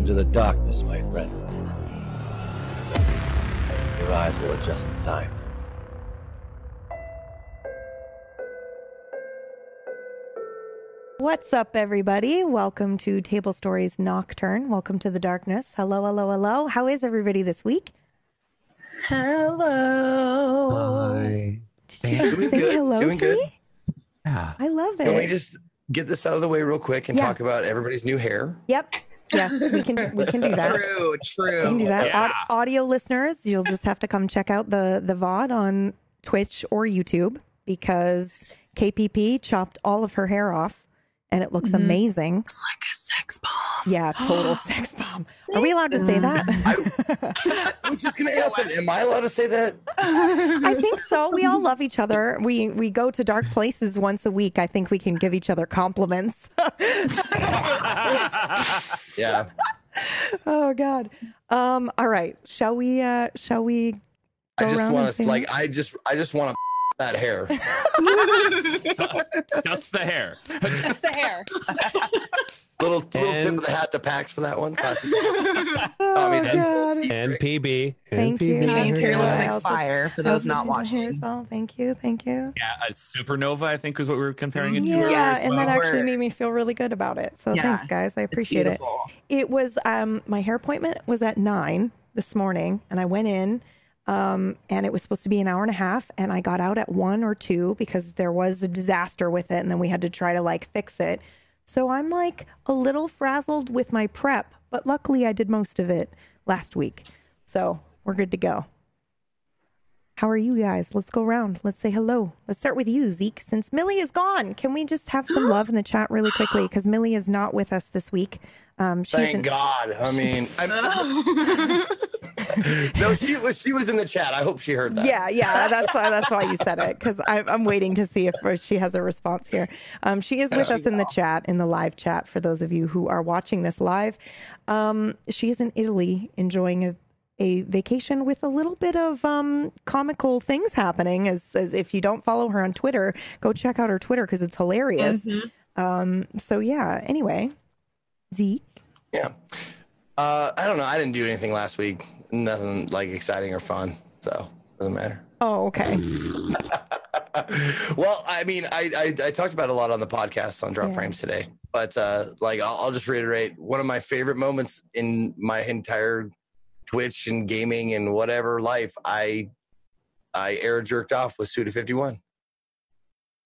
Welcome to the darkness, my friend. Your eyes will adjust in time. What's up, everybody? Welcome to Table Stories Nocturne. Welcome to the darkness. Hello, hello, hello. How is everybody this week? Hello. Hi. Did you Doing say good, hello doing to good. me? Yeah. I love it. Can we just get this out of the way real quick and Yeah. talk about everybody's new hair? Yep. Yes, we can. We can do that. True, We true. can do that. Yeah. Aud- audio listeners, you'll just have to come check out the the VOD on Twitch or YouTube because KPP chopped all of her hair off, and it looks amazing. It's like a sex bomb. Yeah, total sex bomb. Are we allowed to say that? I was just gonna ask that. Am I allowed to say that? I think so. We all love each other. We we go to dark places once a week. I think we can give each other compliments. Yeah. oh God. Um. All right. Shall we? Uh. Shall we? I Go just around and want to like. I just. I just want to that hair. Just the hair. Just the hair. Little little tip of the hat to Pax for that one. Classic. Oh Tommy, then- God. And PB. Thank you. NPB. Thank Thank you. you. It looks like also- fire for those not did my as watching. well. Thank you. Thank you. Yeah, a supernova, I think, was what we were comparing it to. Yeah, earlier as and that actually made me feel really good about it. So Yeah, thanks, guys. I appreciate it. It was um my hair appointment was at nine this morning, and I went in, um, and it was supposed to be an hour and a half, and I got out at one or two because there was a disaster with it, and then we had to try to like fix it. So I'm like a little frazzled with my prep, but luckily I did most of it last week, so we're good to go. How are you guys? Let's go around. Let's say hello. Let's start with you, Zeke. Since Millie is gone, can we just have some love in the chat really quickly? Because Millie is not with us this week. Um, she's Thank in- God. I mean, I'm, no, she was. She was in the chat. I hope she heard that. Yeah, yeah, that's why that's why you said it because I'm waiting to see if she has a response here. Um, she is with us in the chat in the live chat for those of you who are watching this live. Um, she is in Italy enjoying a, a vacation with a little bit of um, comical things happening. As, as if you don't follow her on Twitter, go check out her Twitter because it's hilarious. Um, so yeah. Anyway, Zeke. Yeah. Uh, I don't know. I didn't do anything last week. Nothing like exciting or fun. So doesn't matter. Oh, okay. well, I mean, I, I I talked about a lot on the podcast on Drop Yeah. Frames today, but uh, like I'll, I'll just reiterate one of my favorite moments in my entire Twitch and gaming and whatever life. I I air jerked off with Suda Fifty One.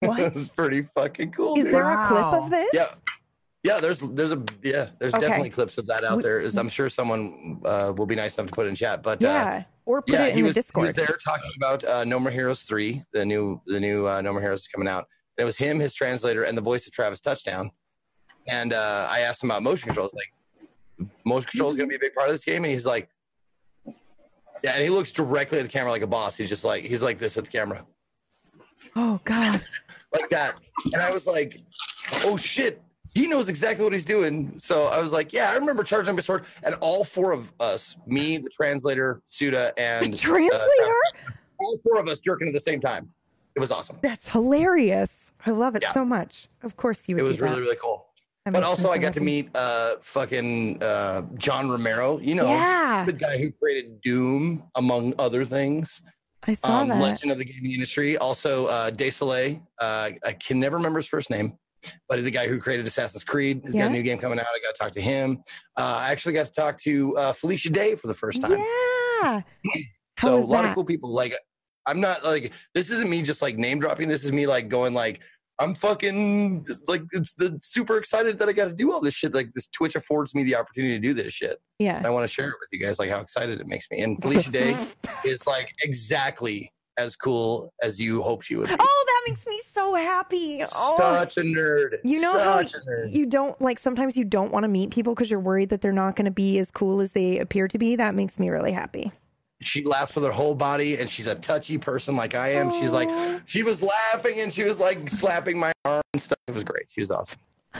What? It's pretty fucking cool. Is dude. there a clip of this? Yeah. Yeah, there's there's a yeah, there's Okay. definitely clips of that out We- there. Is I'm sure someone uh, will be nice enough to put in chat, but uh, Yeah. Or put yeah, it in he the was Discord. he was there talking about uh, No More Heroes three, the new the new uh, No More Heroes coming out. And it was him, his translator, and the voice of Travis Touchdown. And uh, I asked him about motion controls, like motion control is going to be a big part of this game, and he's like, yeah, and he looks directly at the camera like a boss. He's just like he's like this at the camera, Oh God. like that. And I was like, oh shit. He knows exactly what he's doing. So I was like, yeah, I remember charging my sword. And all four of us, me, the translator, Suda, and uh, Translator? all four of us jerking at the same time. It was awesome. That's hilarious. I love it Yeah. so much. Of course you would. It was really, that. really cool. That But also, I got to meet uh, fucking uh, John Romero. You know, Yeah. the guy who created Doom, among other things. I saw Um, that. legend of the gaming industry. Also, uh, Désilets. Uh, I can never remember his first name, but the guy who created Assassin's Creed. He's got a new game coming out. I got to talk to him. Uh, I actually got to talk to uh, Felicia Day for the first time. Yeah. How so a lot that? of cool people. Like, I'm not like this isn't me just like name dropping. This is me like going like I'm fucking like it's the super excited that I got to do all this shit. Like this Twitch affords me the opportunity to do this shit. Yeah. And I want to share it with you guys, like how excited it makes me. And Felicia Day is like exactly as cool as you hope she would be. Oh, that makes me so happy. Oh. Such a nerd. You know how Such a nerd. you don't like sometimes you don't want to meet people because you're worried that they're not going to be as cool as they appear to be. That makes me really happy. She laughs with her whole body, and she's a touchy person like I am. She's like, she was laughing and she was like slapping my arm and stuff. It was great. She was awesome.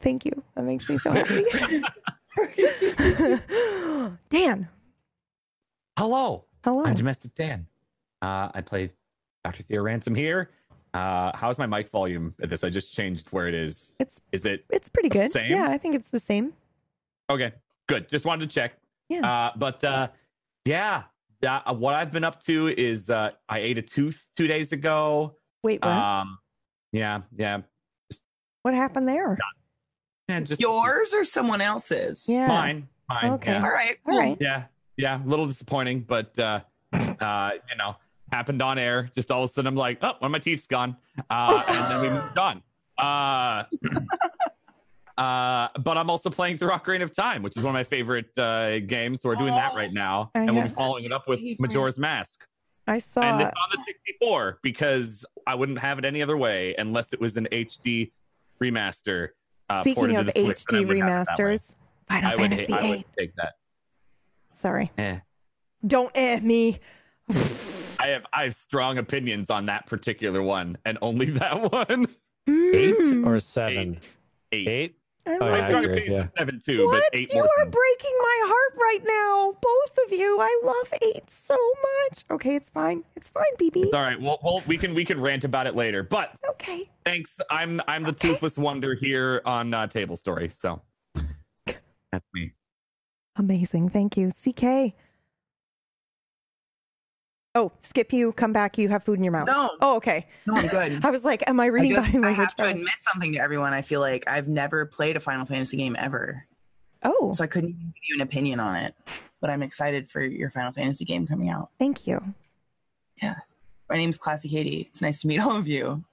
Thank you. That makes me so happy. Dan, Hello. hello. I'm Domestic Dan. Uh, I play Dr. Theo Ransom here. Uh, how's my mic volume at this? I just changed where it is. It's Is it it's pretty good. Same? Yeah, I think it's the same. Okay, good. Just wanted to check. Yeah. Uh, but uh, yeah, that, uh, what I've been up to is uh, I ate a tooth two days ago. Wait, what? Um, yeah, yeah, what happened there? and just Yours or someone else's? Yeah. mine, mine. Okay. Yeah. All right. Cool. right. yeah, yeah. A little disappointing, but uh, uh, you know, happened on air. Just all of a sudden, I'm like, oh, one of my teeth's gone, uh, and then we moved on. Uh, uh, but I'm also playing through Ocarina of Time, which is one of my favorite uh, games. So we're doing that right now, I and we'll be have- following it up with. Majora's Mask. I saw. and it's on the 64 because I wouldn't have it any other way unless it was an HD remaster. Uh, Speaking ported to of the Switch, I HD would have it that way. remasters, Final I would, Fantasy I VIII. would take that. Sorry, Eh. don't eh me. I have I have strong opinions on that particular one, and only that one. Eight Mm. or seven? Eight. Eight? I Oh, I have strong agree, opinions yeah. on seven too, what? but eight you more. are so. breaking my heart right now, both of you. I love eight so much. Okay, it's fine. It's fine, BB. It's all right. Well, well, we can we can rant about it later. But Okay. thanks. I'm I'm the Okay. toothless wonder here on uh, Table Story. So that's me. Amazing. Thank you. CK. Oh, skip you. Come back. You have food in your mouth. No, Oh, okay. no, I'm good. I was like, am I I reading just body I have to admit something to everyone. I feel like I've never played a Final Fantasy game ever, Oh, so I couldn't give you an opinion on it. But I'm excited for your Final Fantasy game coming out. thank you. Yeah. My name's Classy Katie. It's nice to meet all of you.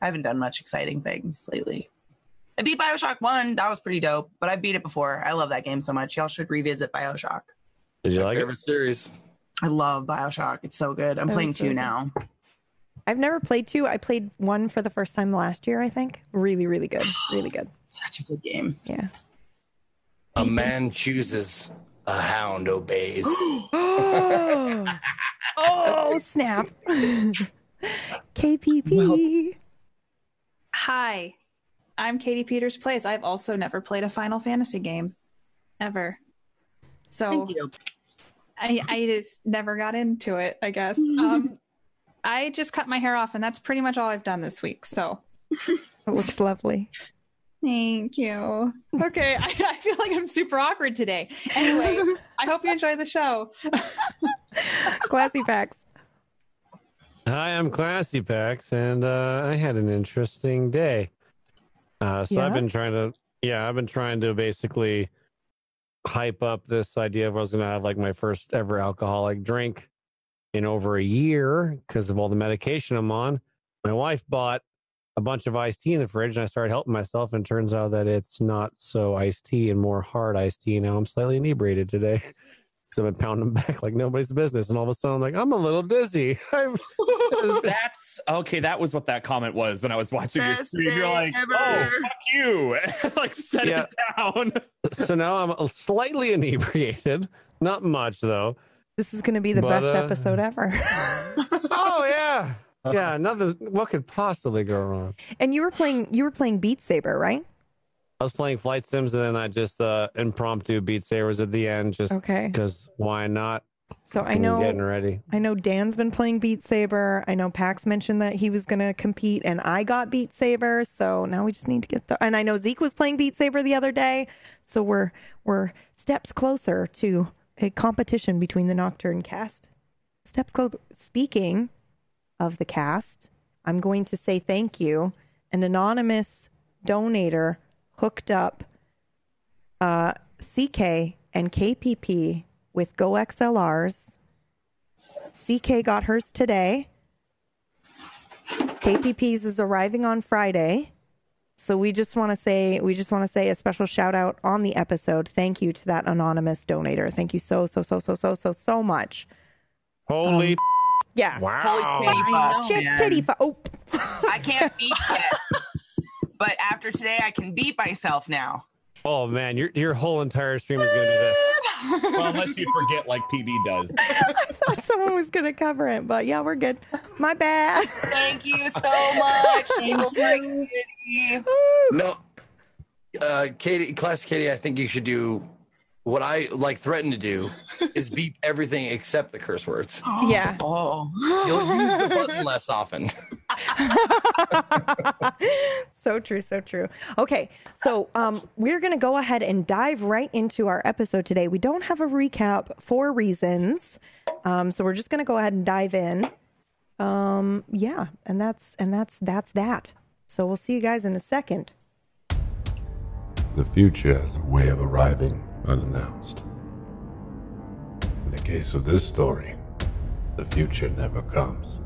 I haven't done much exciting things lately. I beat Bioshock 1. That was pretty dope, but I beat it before. I love that game so much. Y'all should revisit Bioshock. Did you My like it? favorite series. I love Bioshock. It's so good. I'm That playing so two good. now. I've never played two. I played one for the first time last year, I think. Really, really good. Really good. Such a good game. Yeah. A man chooses, a hound obeys. oh, oh snap. KPP. Hi, I'm Katie Peters Plays. I've also never played a Final Fantasy game, ever. So Thank you. I, I just never got into it. I guess. Um, I just cut my hair off, and that's pretty much all I've done this week. So It was lovely. thank you. Okay, I, I feel like I'm super awkward today. Anyway, I hope you enjoy the show. Classy Pax. Hi, I'm Classy Pax, and uh, I had an interesting day. Uh, so Yeah? I've been trying to, yeah, I've been trying to basically hype up this idea of I was going to have like my first ever alcoholic drink in over a year because of all the medication I'm on. My wife bought a bunch of iced tea in the fridge, and I started helping myself, and turns out that it's not so iced tea and more hard iced tea. Now I'm slightly inebriated today. Because I've been pounding back like nobody's business, and all of a sudden I'm like, I'm a little dizzy. I'm, That's okay. That was what that comment was when I was watching your stream. You're like, ever. "Oh, fuck you!" like set Yeah. it down. so now I'm slightly inebriated. Not much though. This is going to be the But, best uh, episode ever. Oh yeah, yeah. Nothing. What could possibly go wrong? and you were playing you were playing Beat Saber, right? I was playing Flight Sims, and then I just uh impromptu Beat Sabers at the end, just Okay. because why not? So I I'm getting ready. I know Dan's been playing Beat Saber. I know Pax mentioned that he was going to compete and I got Beat Saber. So now we just need to get the and I know Zeke was playing Beat Saber the other day. So we're we're steps closer to a competition between the Nocturne cast. Steps close. Speaking of the cast, I'm going to say thank you. An anonymous donator hooked up uh, CK and KPP with Go XLRs. CK got hers today. KPP's is arriving on Friday. So we just want to say we just want to say a special shout out on the episode. Thank you to that anonymous donator. Thank you so so so so so so so much. Holy Yeah. wow! Holy titty fuck. Shit titty fu- Oh. I can't beat yet. But after today, I can beat myself now. Oh man, your your whole entire stream is gonna be this. Well, unless you forget, like PB does. I thought someone was going to cover it, but yeah, we're good. My bad. Thank you so much. Table Strike No, uh, Katie, class Katie, I think you should do what I like threaten to do is beep everything except the curse words. Yeah. Oh. You'll use the button less often. so true, so true. Okay, so um, we're going to go ahead and dive right into our episode today. We don't have a recap for reasons, um, so we're just going to go ahead and dive in. Um, yeah, and that's and that's that's that. So we'll see you guys in a second. The future has a way of arriving unannounced. In the case of this story, the future never comes.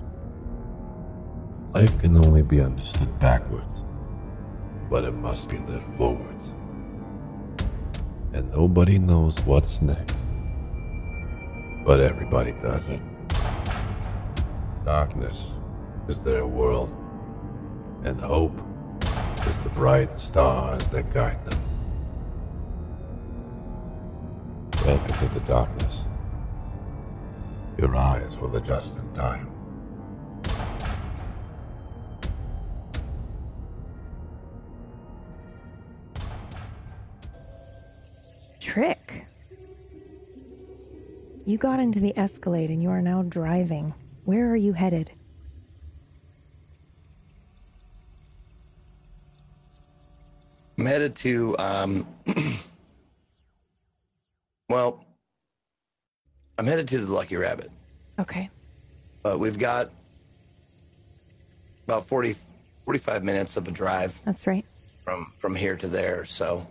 Life can only be understood backwards, but it must be lived forwards. And nobody knows what's next. But everybody does it. Darkness is their world, and hope is the bright stars that guide them. Welcome to the darkness. Your eyes will adjust in time. Trick. You got into the Escalade and you are now driving. Where are you headed? I'm headed to, um, well, I'm headed to the Lucky Rabbit, Okay. but we've got about 40, 45 minutes of a drive That's right. from from here to there. So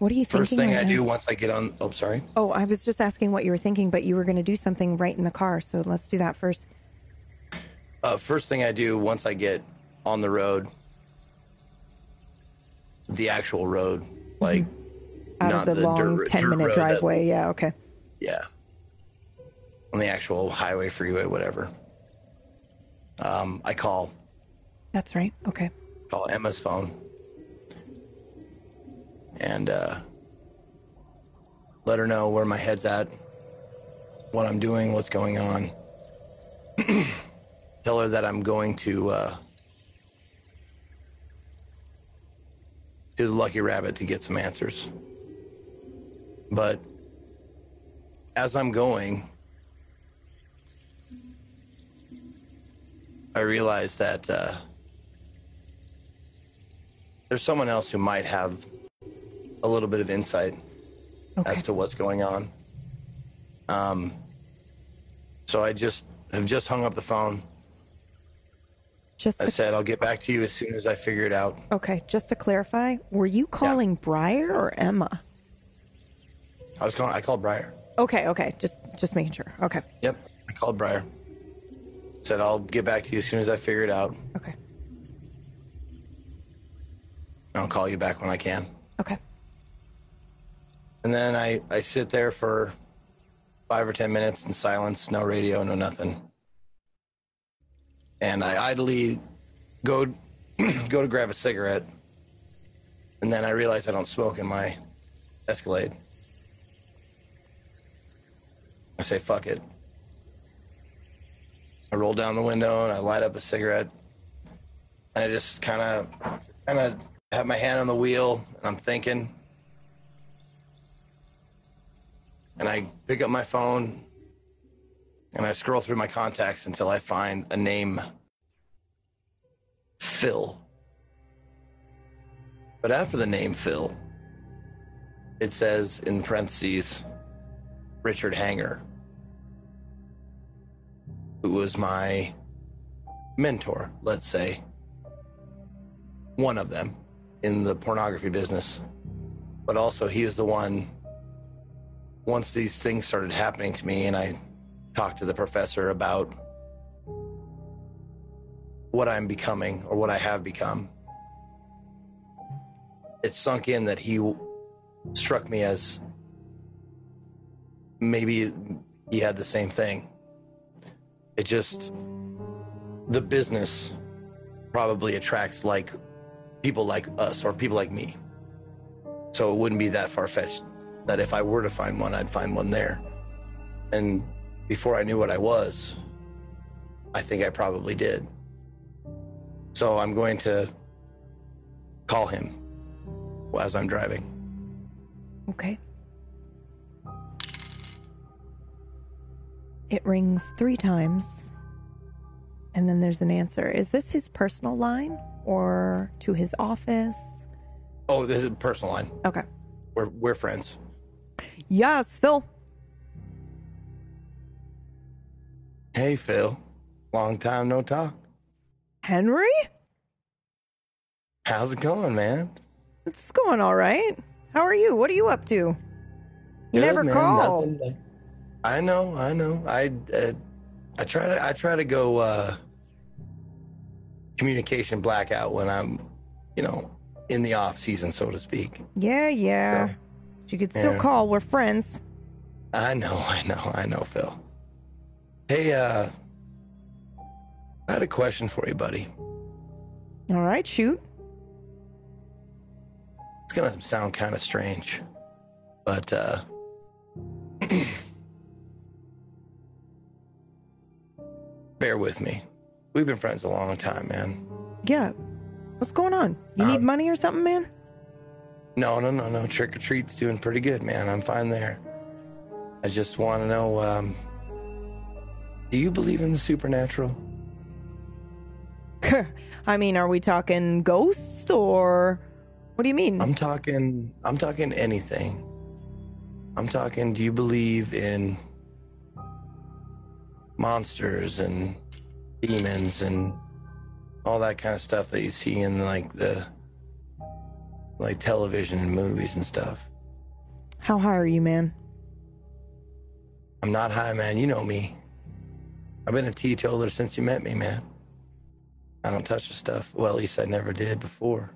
What are you thinking? first thing right I now? do once I get on, oh, sorry. Oh, I was just asking what you were thinking, but you were going to do something right in the car. So let's do that first. Uh, first thing I do once I get on the road, the actual road, like Out not of the, long dirt- 10 dirt minute road that- driveway. Yeah. Okay. yeah, on the actual highway, freeway, whatever. Um, I call That's right. Okay. call Emma's phone and uh, let her know where my head's at, what I'm doing, what's going on. Tell her that I'm going to uh, to the Lucky Rabbit to get some answers. But as I'm going, I realize that. Uh, there's someone else who might have a little bit of insight Okay. as to what's going on. Um, so I just have just hung up the phone. Just I to, said I'll get back to you as soon as I figure it out. okay. Just to clarify, were you calling Briar or Emma? I was calling. I called Briar. Okay. Okay. Just just making sure. Okay. Yep, I called Briar. Said I'll get back to you as soon as I figure it out. Okay. I'll call you back when I can. Okay. And then I I sit there for five or ten minutes in silence, no radio, no nothing. And I idly go go to grab a cigarette, and then I realize I don't smoke in my Escalade. I say fuck it. I roll down the window and I light up a cigarette, and I just kind of kind of have my hand on the wheel and I'm thinking. And I pick up my phone and I scroll through my contacts until I find a name Phil. But after the name Phil, it says in parentheses Richard Hanger, who was my mentor, let's say. One of them in the pornography business. But also, he was the one, once these things started happening to me, and I talked to the professor about what I'm becoming or what I have become, it sunk in that he struck me as maybe he had the same thing. It just, the business probably attracts like people like us or people like me. So it wouldn't be that far fetched that if I were to find one, I'd find one there. And before I knew what I was, I think I probably did. So I'm going to call him as I'm driving. Okay. It rings three times. And then there's an answer. Is this his personal line or to his office? Oh, this is a personal line. Okay. We're we're friends. Yes, Phil. Hey Phil, long time no talk. Henry? How's it going, man? It's going all right. How are you? What are you up to? You Good, never man, call. nothing. I know, I know. I uh, I try to I try to go uh, communication blackout when I'm, you know, in the off season, so to speak. Yeah, yeah. So, you could still yeah. call. We're friends. I know, I know, I know, Phil. Hey, uh, I had a question for you, buddy. All right, shoot. It's gonna sound kind of strange, but uh, bear with me. We've been friends a long time, man. Yeah. What's going on? You need Um, money or something, man? No, no, no, no. Trick or treat's doing pretty good, man. I'm fine there. I just want to know um, do you believe in the supernatural? I mean, are we talking ghosts or what do you mean? I'm talking, I'm talking anything. I'm talking, do you believe in monsters and demons and all that kind of stuff that you see in like the like television and movies and stuff? How high are you, man? I'm not high, man. You know me. I've been a teetotaler since you met me, man. I don't touch the stuff. Well, at least I never did before.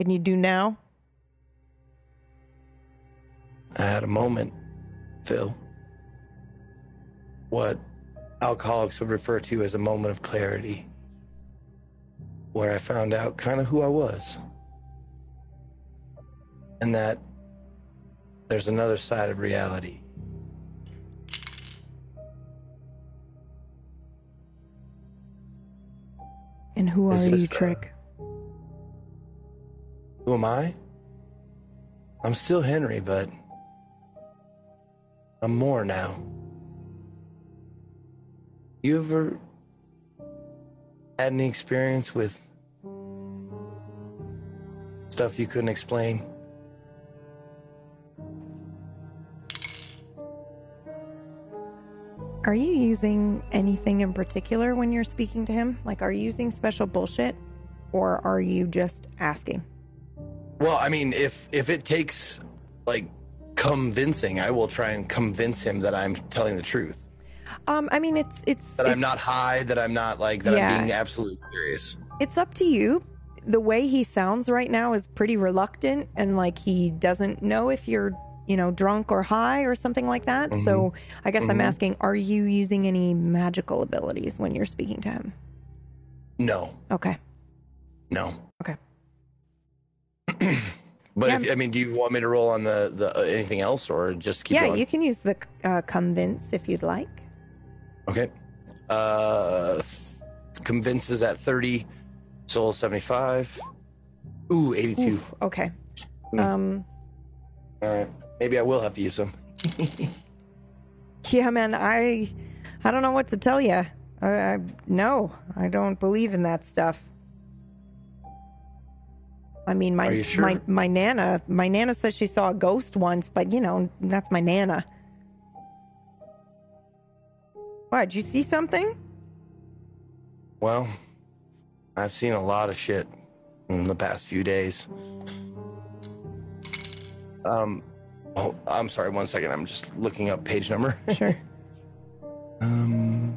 Can you do now? I had a moment, Phil. What alcoholics would refer to as a moment of clarity, where I found out kind of who I was. And that there's another side of reality. And who Is are you, Trick? Who am I? I'm still Henry, but I'm more now. You ever had any experience with stuff you couldn't explain? Are you using anything in particular when you're speaking to him? Like, are you using special bullshit or are you just asking? Well, I mean, if if it takes like convincing, I will try and convince him that I'm telling the truth. Um, I mean, it's it's That I'm not high, that I'm not like that Yeah. I'm being absolutely serious. It's up to you. The way he sounds right now is pretty reluctant and like he doesn't know if you're, you know, drunk or high or something like that. So I guess I'm Mhm. asking, are you using any magical abilities when you're speaking to him? No, Okay. no. Okay. but Yeah. if, I mean, do you want me to roll on the the uh, anything else or just keep yeah, going? you can use the uh, convince if you'd like. Okay. Uh, th- convinces at 30, soul 75. Ooh, 82. Oof, okay. Hmm. Um, All right. Maybe I will have to use them. yeah, man, I, I don't know what to tell you. I, I no, I don't believe in that stuff. I mean, my sure? my my nana, my nana says she saw a ghost once, but you know that's my nana. What? Did you see something? Well, I've seen a lot of shit in the past few days. Um, oh, I'm sorry. One second. I'm just looking up page number. Sure. Um.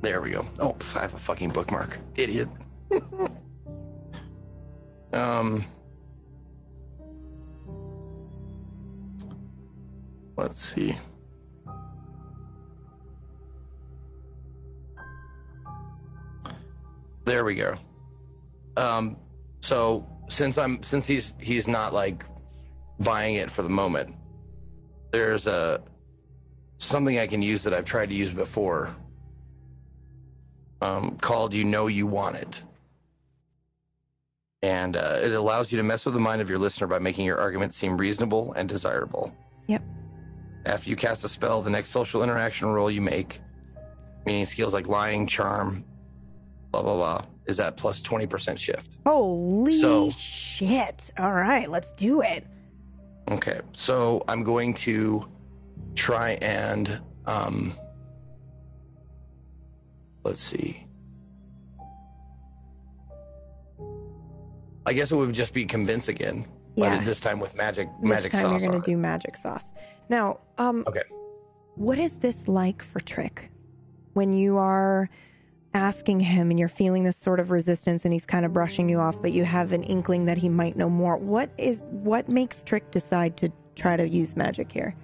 There we go. Oh, I have a fucking bookmark. Idiot. um. Let's see. There we go. Um. So since I'm since he's he's not like buying it for the moment. There's a something I can use that I've tried to use before. Um, called "You Know You Want It," and uh, it allows you to mess with the mind of your listener by making your argument seem reasonable and desirable. Yep. After you cast a spell, the next social interaction roll you make, meaning skills like lying, charm, blah blah blah, is at plus twenty percent shift. Holy So- shit. All right, let's do it. Okay, so I'm going to try and um let's see. I guess it would just be convince again, Yeah. but this time with magic This magic time sauce. you're going to do magic sauce. Now, um, Okay. what is this like for Trick? When you are asking him and you're feeling this sort of resistance and he's kind of brushing you off, but you have an inkling that he might know more. What is what makes Trick decide to try to use magic here?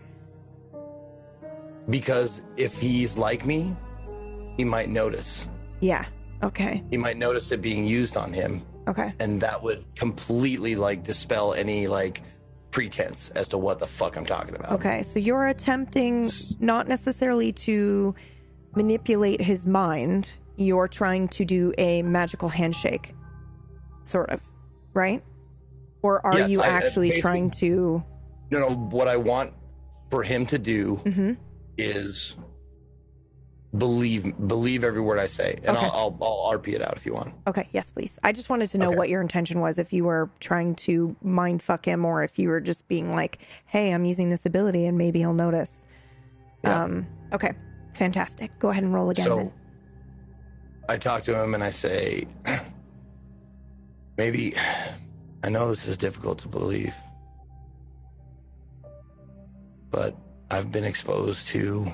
Because if he's like me, he might notice. Yeah. Okay. He might notice it being used on him, Okay. and that would completely like dispel any like pretense as to what the fuck I'm talking about. Okay. So you're attempting not necessarily to manipulate his mind. You're trying to do a magical handshake, sort of, right? Or are Yes, you I- actually basically- trying to? No, no. What I want for him to do Mhm. is believe believe every word I say, and Okay. I'll, I'll I'll RP it out if you want. Okay, yes, please. I just wanted to know Okay. what your intention was. If you were trying to mind fuck him, or if you were just being like, "Hey, I'm using this ability, and maybe he'll notice." Yeah. Um. Okay. Fantastic. Go ahead and roll again. so. I talk to him and I say, maybe I know this is difficult to believe, but I've been exposed to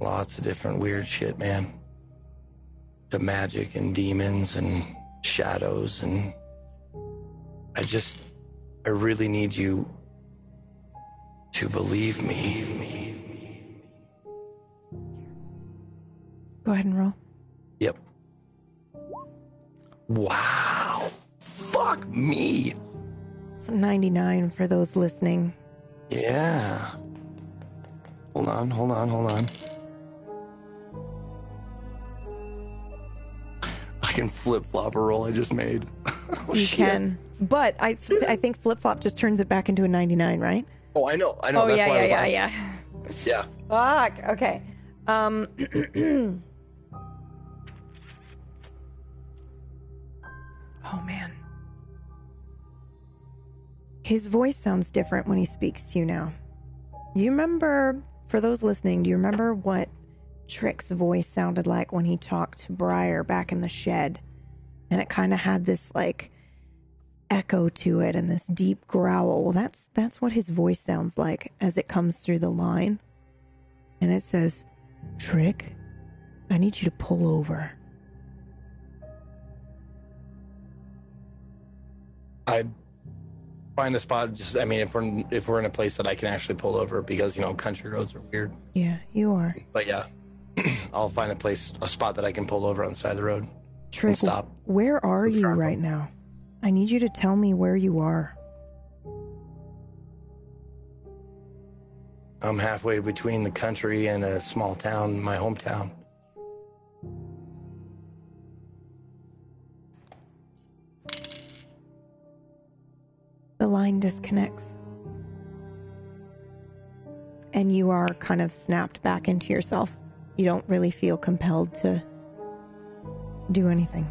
lots of different weird shit, man. To magic and demons and shadows and I just I really need you to believe me. Go ahead and roll. Yep. Wow. Fuck me. It's a 99 for those listening. Yeah. Hold on, hold on, hold on. I can flip flop a roll I just made. Oh, you shit. can, but I th- I think flip flop just turns it back into a 99, right? Oh, I know, I know. oh that's yeah, why I yeah, was yeah, like- yeah. yeah. Fuck. Okay. Um. oh man. His voice sounds different when he speaks to you now. You remember, for those listening, do you remember what Trick's voice sounded like when he talked to Briar back in the shed? And it kind of had this like echo to it and this deep growl. That's that's what his voice sounds like as it comes through the line and it says, Trick, I need you to pull over. I find a spot. Just, I mean, if we're if we're in a place that I can actually pull over, because you know country roads are weird. Yeah, you are. But yeah, I'll find a place, a spot that I can pull over on the side of the road Trick, and stop. where are you right now? I need you to tell me where you are. I'm halfway between the country and a small town, my hometown. Line disconnects. And you are kind of snapped back into yourself. You don't really feel compelled to do anything.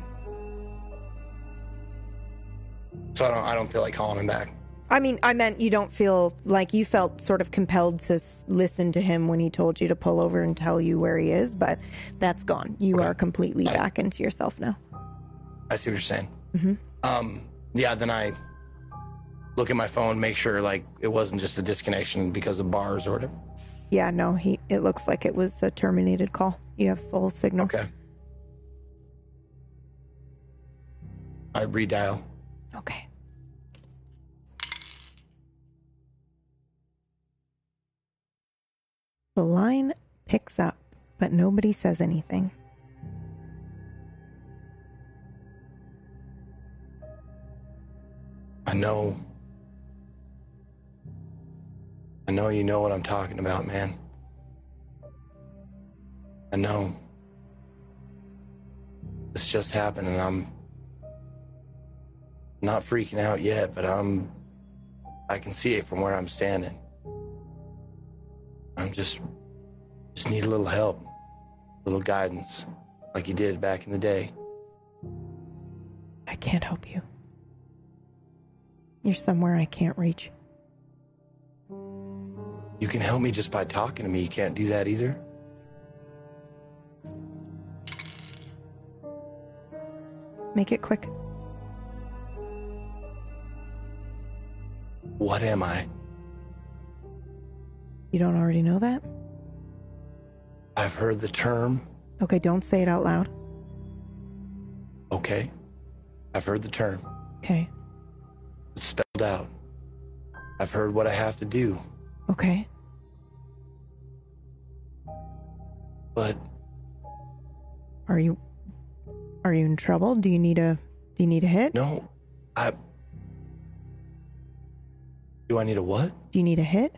So I don't, I don't feel like calling him back. I mean, I meant you don't feel like you felt sort of compelled to s- listen to him when he told you to pull over and tell you where he is, but that's gone. You Okay. are completely I- back into yourself now. I see what you're saying. Mhm. Um, yeah. Then I look at my phone, make sure like it wasn't just a disconnection because of bars or whatever. Yeah, no, he. It looks like it was a terminated call. You have full signal. Okay. I redial. Okay. The line picks up, but nobody says anything. I know. I know you know what I'm talking about, man. I know. This just happened and I'm not freaking out yet, but I'm I can see it from where I'm standing. I'm just just need a little help, a little guidance, like you did back in the day. I can't help you. You're somewhere I can't reach. You can help me just by talking to me. You can't do that either. Make it quick. What am I? You don't already know that? I've heard the term. Okay, don't say it out loud. Okay. I've heard the term. Okay. It's spelled out. I've heard what I have to do, Okay. but Are you are you in trouble? Do you need a do you need a hit? no, I. Do I need a what? Do you need a hit?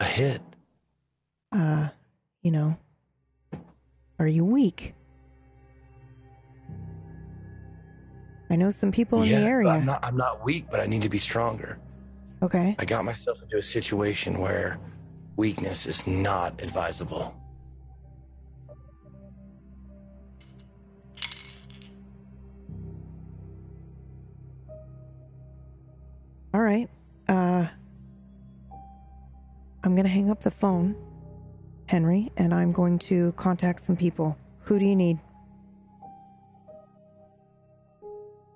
A hit? Uh, you know. Are you weak? I know some people in yeah, the area. I'm not. I'm not weak, but I need to be stronger. Okay. I got myself into a situation where weakness is not advisable. All right. Uh I'm going to hang up the phone, Henry, and I'm going to contact some people. Who do you need?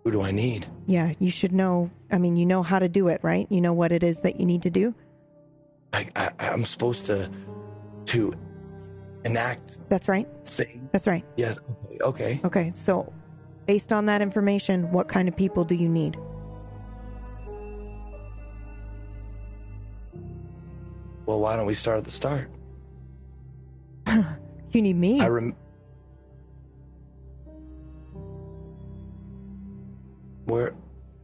Who do I need? Yeah, you should know. I mean, you know how to do it, right? You know what it is that you need to do? I, I I'm supposed to to enact That's right. things. That's right. Yes. Okay. Okay. Okay, so based on that information, what kind of people do you need? Well, why don't we start at the start? You need me. I rem. Where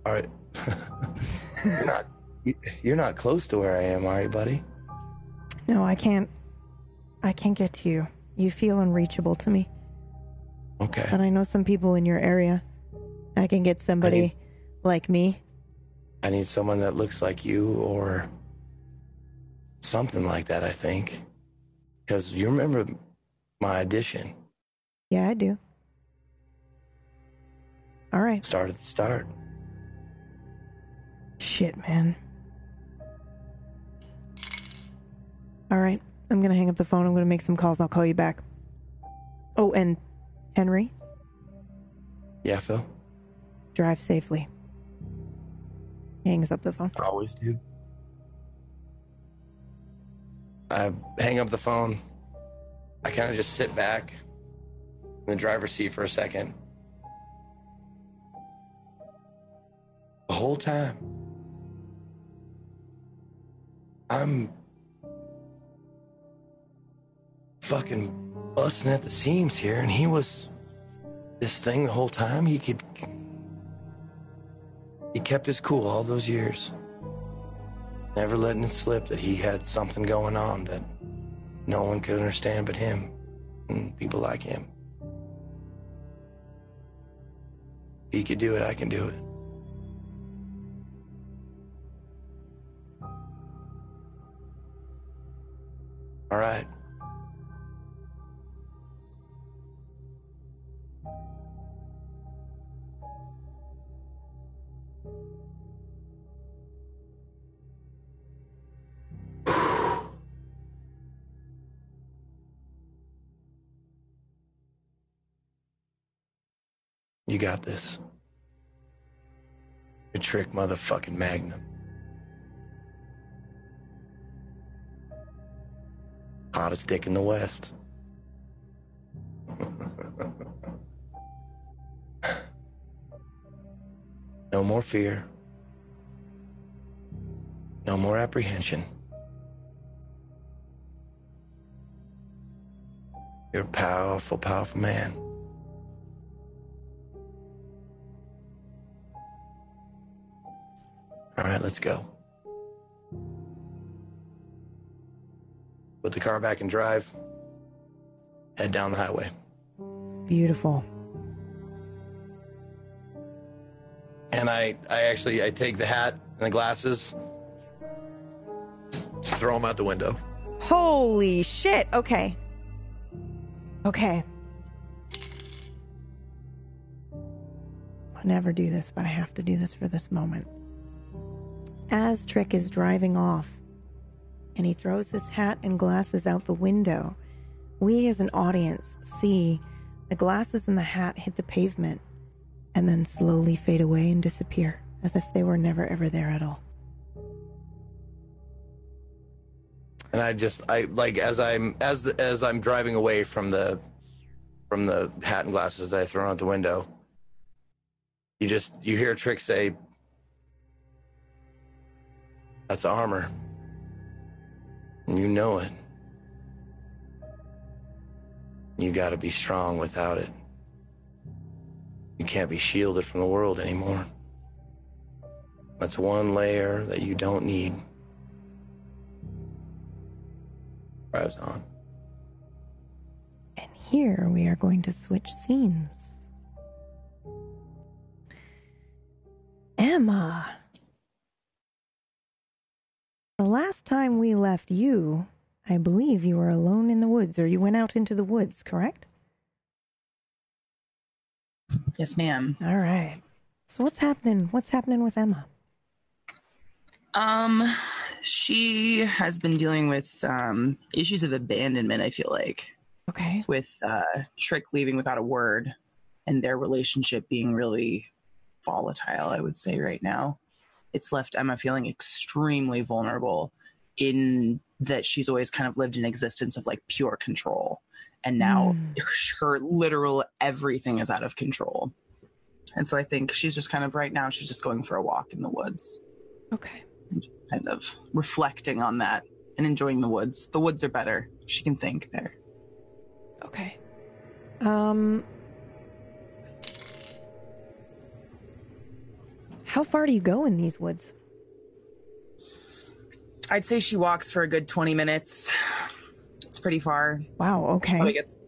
are you're not you- you're not close to where I am, are you, buddy? no, I can't. I can't get to you. You feel unreachable to me. Okay. But I know some people in your area. I can get somebody need- like me. I need someone that looks like you or something like that, I think. Because you remember my audition. Yeah, I do. All right. Start at the start. Shit, man. All right. I'm going to hang up the phone. I'm going to make some calls. I'll call you back. Oh, and Henry, Yeah, Phil? drive safely. He hangs up the phone. I always do. I hang up the phone. I kind of just sit back in the driver's seat for a second. The whole time, I'm fucking busting at the seams here, and he was this thing the whole time. He could. He kept his cool all those years never letting it slip that he had something going on that no one could understand but him and people like him. If he could do it, I can do it. All right. You got this. You trick motherfucking Magnum. Hottest dick in the West. no more fear. No more apprehension. You're a powerful, powerful man. All right, let's go. Put the car back in drive. Head down the highway. Beautiful. And I, I actually, I take the hat and the glasses, throw them out the window. Holy shit. Okay. Okay. I'll never do this, but I have to do this for this moment. As Trick is driving off and he throws his hat and glasses out the window, we as an audience see the glasses and the hat hit the pavement and then slowly fade away and disappear as if they were never ever there at all. and I just I like as I'm as as I'm driving away from the from the hat and glasses that I throw out the window. You just you hear Trick say, "That's armor," you know it. You got to be strong without it. You can't be shielded from the world anymore. That's one layer that you don't need. Drives on. And here we are going to switch scenes. Emma. The last time we left you, I believe you were alone in the woods, or you went out into the woods, correct? Yes, ma'am. All right. So what's happening? What's happening with Emma? Um, she has been dealing with um, issues of abandonment. I feel like Okay. with uh, Trick leaving without a word, and their relationship being really volatile. I would say right now, it's left Emma feeling extremely vulnerable. In that she's always kind of lived an existence of like pure control, and now her literal everything is out of control. And so I think she's just kind of right now. She's just going for a walk in the woods Okay. And kind of reflecting on that and enjoying the woods. The woods are better. She can think there. Okay. Um How far do you go in these woods? I'd say she walks for a good 20 minutes. It's pretty far. Wow, She probably okay. gets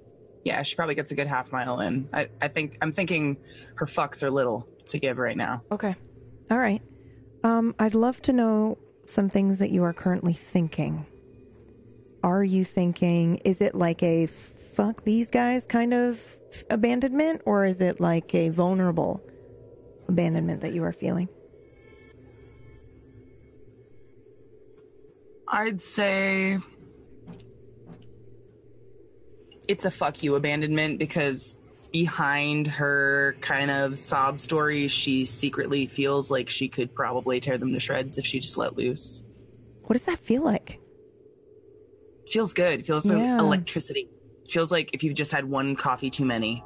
yeah, she probably gets a good half mile in. I, I think I'm thinking her fucks are little to give right now. Okay. All right. Um I'd love to know some things that you are currently thinking. Are you thinking is it like a fuck these guys kind of abandonment or is it like a vulnerable abandonment that you are feeling? I'd say it's a fuck you abandonment because behind her kind of sob story, she secretly feels like she could probably tear them to shreds if she just let loose. What does that feel like? Feels good. Feels Yeah. like electricity. Feels like if you've just had one coffee too many.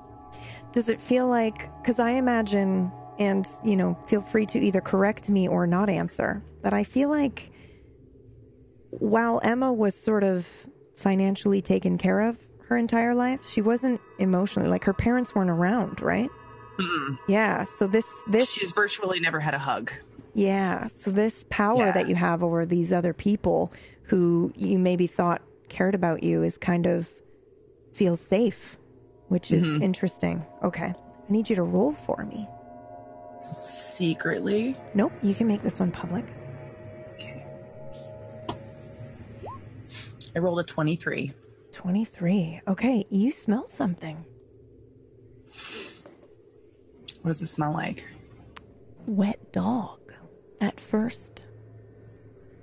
Does it feel like, because I imagine, and you know, feel free to either correct me or not answer, but I feel like while Emma was sort of financially taken care of her entire life, she wasn't emotionally, like her parents weren't around, right? Mm-mm. Yeah. So this, this, She's virtually never had a hug. yeah. So this power Yeah. that you have over these other people who you maybe thought cared about you is kind of feels safe, which is Mhm. interesting. Okay. I need you to roll for me. Secretly. Nope, you can make this one public. Okay. I rolled a 23. 23. Okay, you smell something. What does it smell like? Wet dog at first.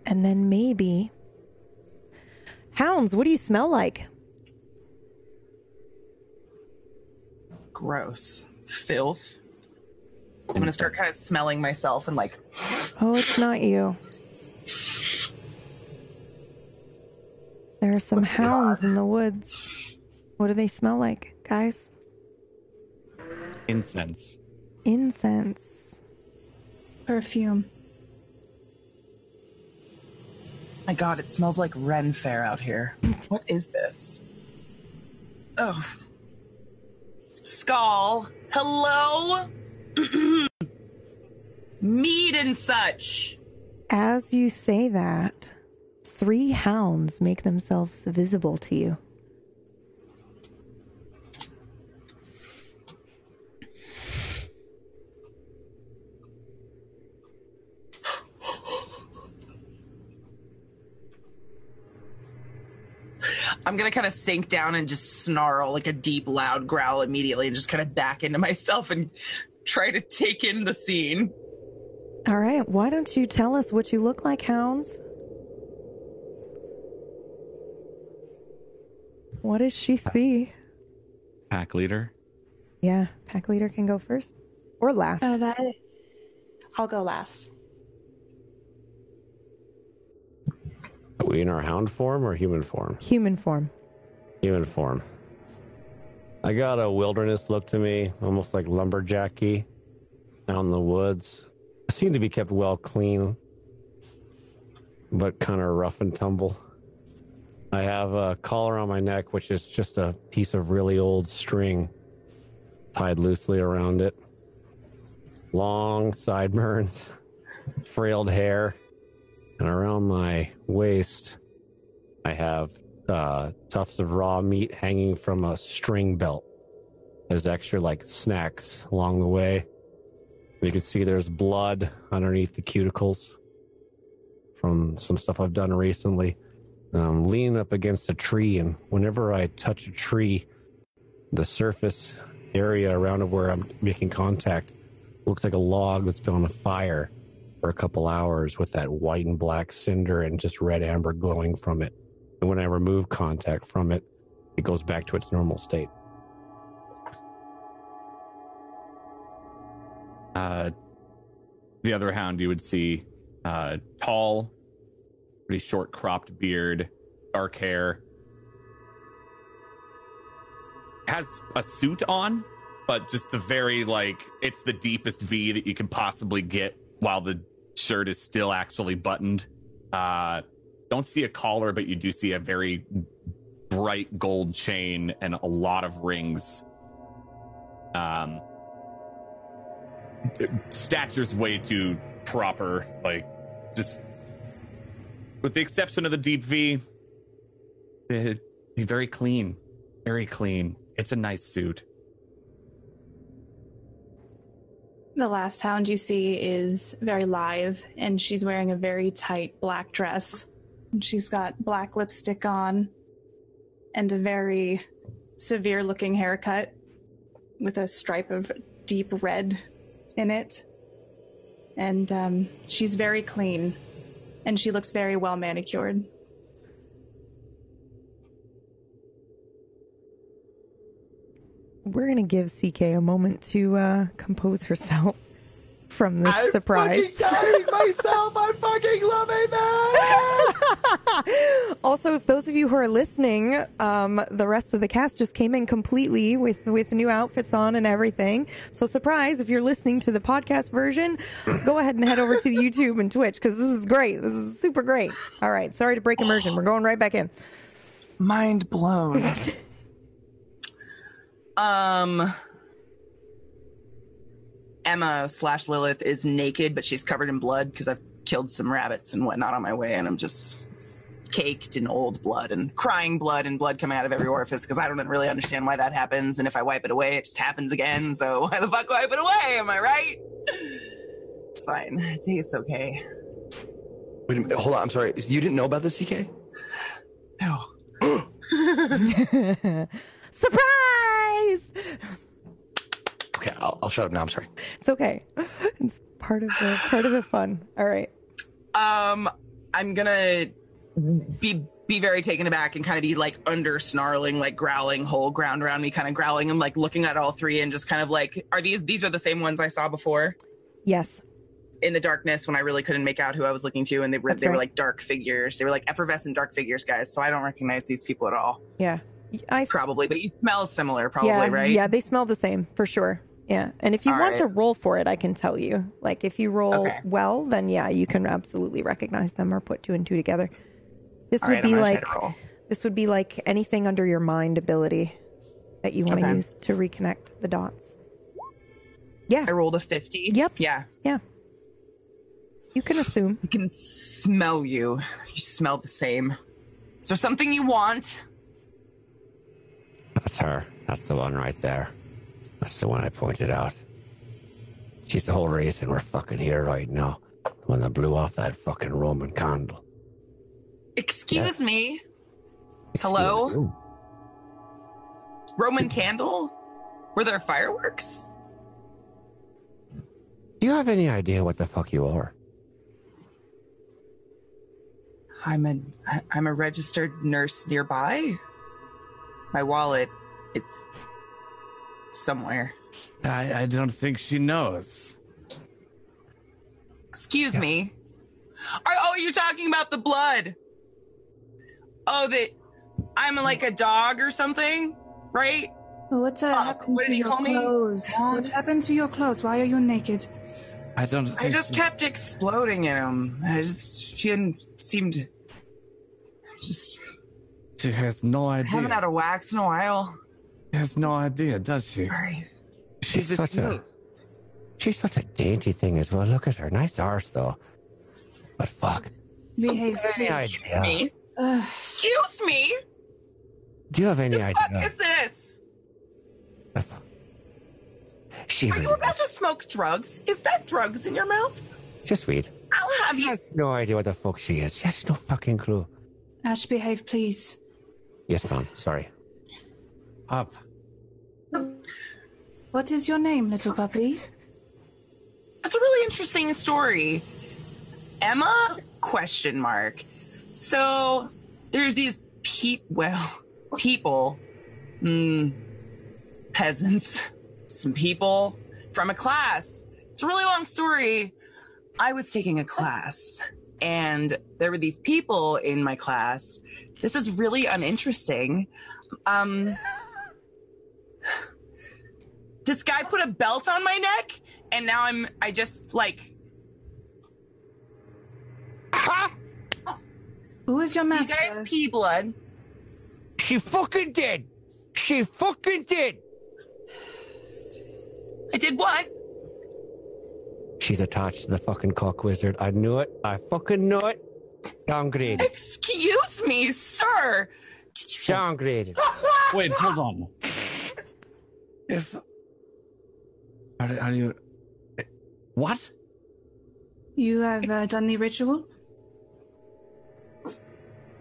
And then maybe. Hounds, what do you smell like? Gross. Filth. I'm gonna start kind of smelling myself and like Oh, it's not you. There are some hounds in the woods. What do they smell like, guys? Incense. Incense. Perfume. my god, it smells like Ren Fair out here. What is this? Oh. Skull. Hello? Meat and such. As you say that, three hounds make themselves visible to you. I'm gonna kind of sink down and just snarl like a deep, loud growl immediately, and just kind of back into myself and try to take in the scene. All right. Why don't you tell us what you look like, hounds? What does she see? Pack leader. Yeah, pack leader can go first or last. Uh, that I'll go last. Are we in our hound form or human form? Human form. Human form. I got a wilderness look to me, almost like lumberjacky out in the woods. I seem to be kept well clean, but kind of rough and tumble. I have a collar on my neck, which is just a piece of really old string tied loosely around it. Long sideburns, frailed hair, and around my waist, I have uh, tufts of raw meat hanging from a string belt as extra like snacks along the way. You can see there's blood underneath the cuticles from some stuff I've done recently. Um, leaning up against a tree, and whenever I touch a tree, the surface area around where I'm making contact looks like a log that's been on a fire for a couple hours with that white and black cinder and just red amber glowing from it. And when I remove contact from it, it goes back to its normal state. Uh, the other hound you would see uh, tall, pretty short cropped beard, dark hair. Has a suit on, but just the very like it's the deepest V that you can possibly get while the shirt is still actually buttoned. Uh, don't see a collar, but you do see a very bright gold chain and a lot of rings. Um, stature's way too proper. Like, just with the exception of the deep V, it, very clean, very clean. It's a nice suit. The last hound you see is very lithe, and she's wearing a very tight black dress. And she's got black lipstick on and a very severe looking haircut with a stripe of deep red in it. And um, she's very clean, and she looks very well manicured. We're gonna give CK a moment to uh, compose herself from this surprise. fucking myself. I'm fucking loving this. also, if those of you who are listening, um, the rest of the cast just came in completely with with new outfits on and everything. So, surprise! If you're listening to the podcast version, go ahead and head over to YouTube and Twitch because this is great. This is super great. All right, sorry to break immersion. We're going right back in. Mind blown. um Emma slash Lilith is naked, but she's covered in blood because I've killed some rabbits and whatnot on my way, and I'm just caked in old blood and crying blood and blood coming out of every orifice because I don't really understand why that happens. And if I wipe it away, it just happens again. So why the fuck wipe it away? Am I right? It's fine. It tastes okay. Wait a minute. Hold on. I'm sorry. You didn't know about the CK? No. Surprise! Okay, I'll, I'll shut up now. I'm sorry. It's okay. It's part of the part of the fun. All right. Um, I'm gonna be be very taken aback and kind of be like under snarling, like growling, whole ground around me, kind of growling. I'm like looking at all three and just kind of like, are these these are the same ones I saw before Yes. in the darkness when I really couldn't make out who I was looking to, and they were That's they were like dark figures. They were like effervescent dark figures, guys. So I don't recognize these people at all, Yeah. I probably. But you smell similar, probably, yeah, right? Yeah, they smell the same for sure. Yeah. And if you All want right. to roll for it, I can tell you. Like if you roll Okay. well, then yeah, you can absolutely recognize them or put two and two together. This All would right, be like this would be like anything under your mind ability that you want to Okay. use to reconnect the dots. Yeah, I rolled a fifty. Yep. Yeah. yeah. You can assume. I can smell you. You smell the same. Is there something you want? That's her. That's the one right there. That's the one I pointed out. She's the whole reason we're fucking here right now. The one that blew off that fucking Roman candle. Excuse me. Hello? You. Roman candle? Were there fireworks? Do you have any idea what the fuck you are? I'm a I'm a registered nurse nearby. My wallet, it's somewhere. I, I don't think she knows. Excuse me. Are, oh, are you're talking about the blood. Oh, that I'm like a dog or something, right? What's uh, Uh, happened what to did he your call me? clothes? Dog? What happened to your clothes? Why are you naked? I don't I just she, kept exploding in him. I just she didn't seemed just she has no idea. I idea. haven't had a wax in a while. She has no idea, does she? Sorry. She's just such a she's such a dainty thing as well. Look at her, nice arse though. But fuck, Behave. any idea? Me? Uh, Excuse me. Do you have any The fuck idea? is this? She Are you really about to smoke drugs? Is that drugs in your mouth? just weed. I'll have She you. has no idea what the fuck she is. She has no fucking clue. Ash, behave, please. Yes, ma'am. Sorry. Up. What is your name, little puppy? That's a really interesting story. Emma? Question mark. So there's these peep well people, mm, peasants, some people from a class. It's a really long story. I was taking a class and there were these people in my class. This is really uninteresting. Um this guy put a belt on my neck and now I'm I just like Who is your do you master? guys pee blood. She fucking did. She fucking did. I did what? She's attached to the fucking cock wizard. I knew it. I fucking knew it. Downgraded. Excuse me, sir. Did you just- Downgraded. Wait, hold on. If are, are you what? You have uh, done the ritual?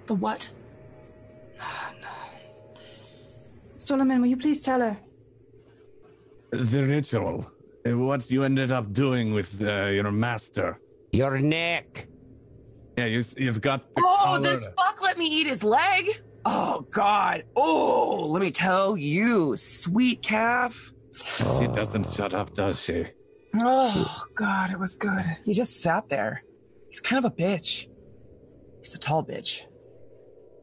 The what? Solomon, will you please tell her? The ritual. Uh, What you ended up doing with uh, your master. Your neck. Yeah, you, you've got the Oh, collar. this fuck let me eat his leg. Oh God. Oh, let me tell you, sweet calf. She doesn't shut up, does she? Oh God, it was good. He just sat there. He's kind of a bitch. He's a tall bitch.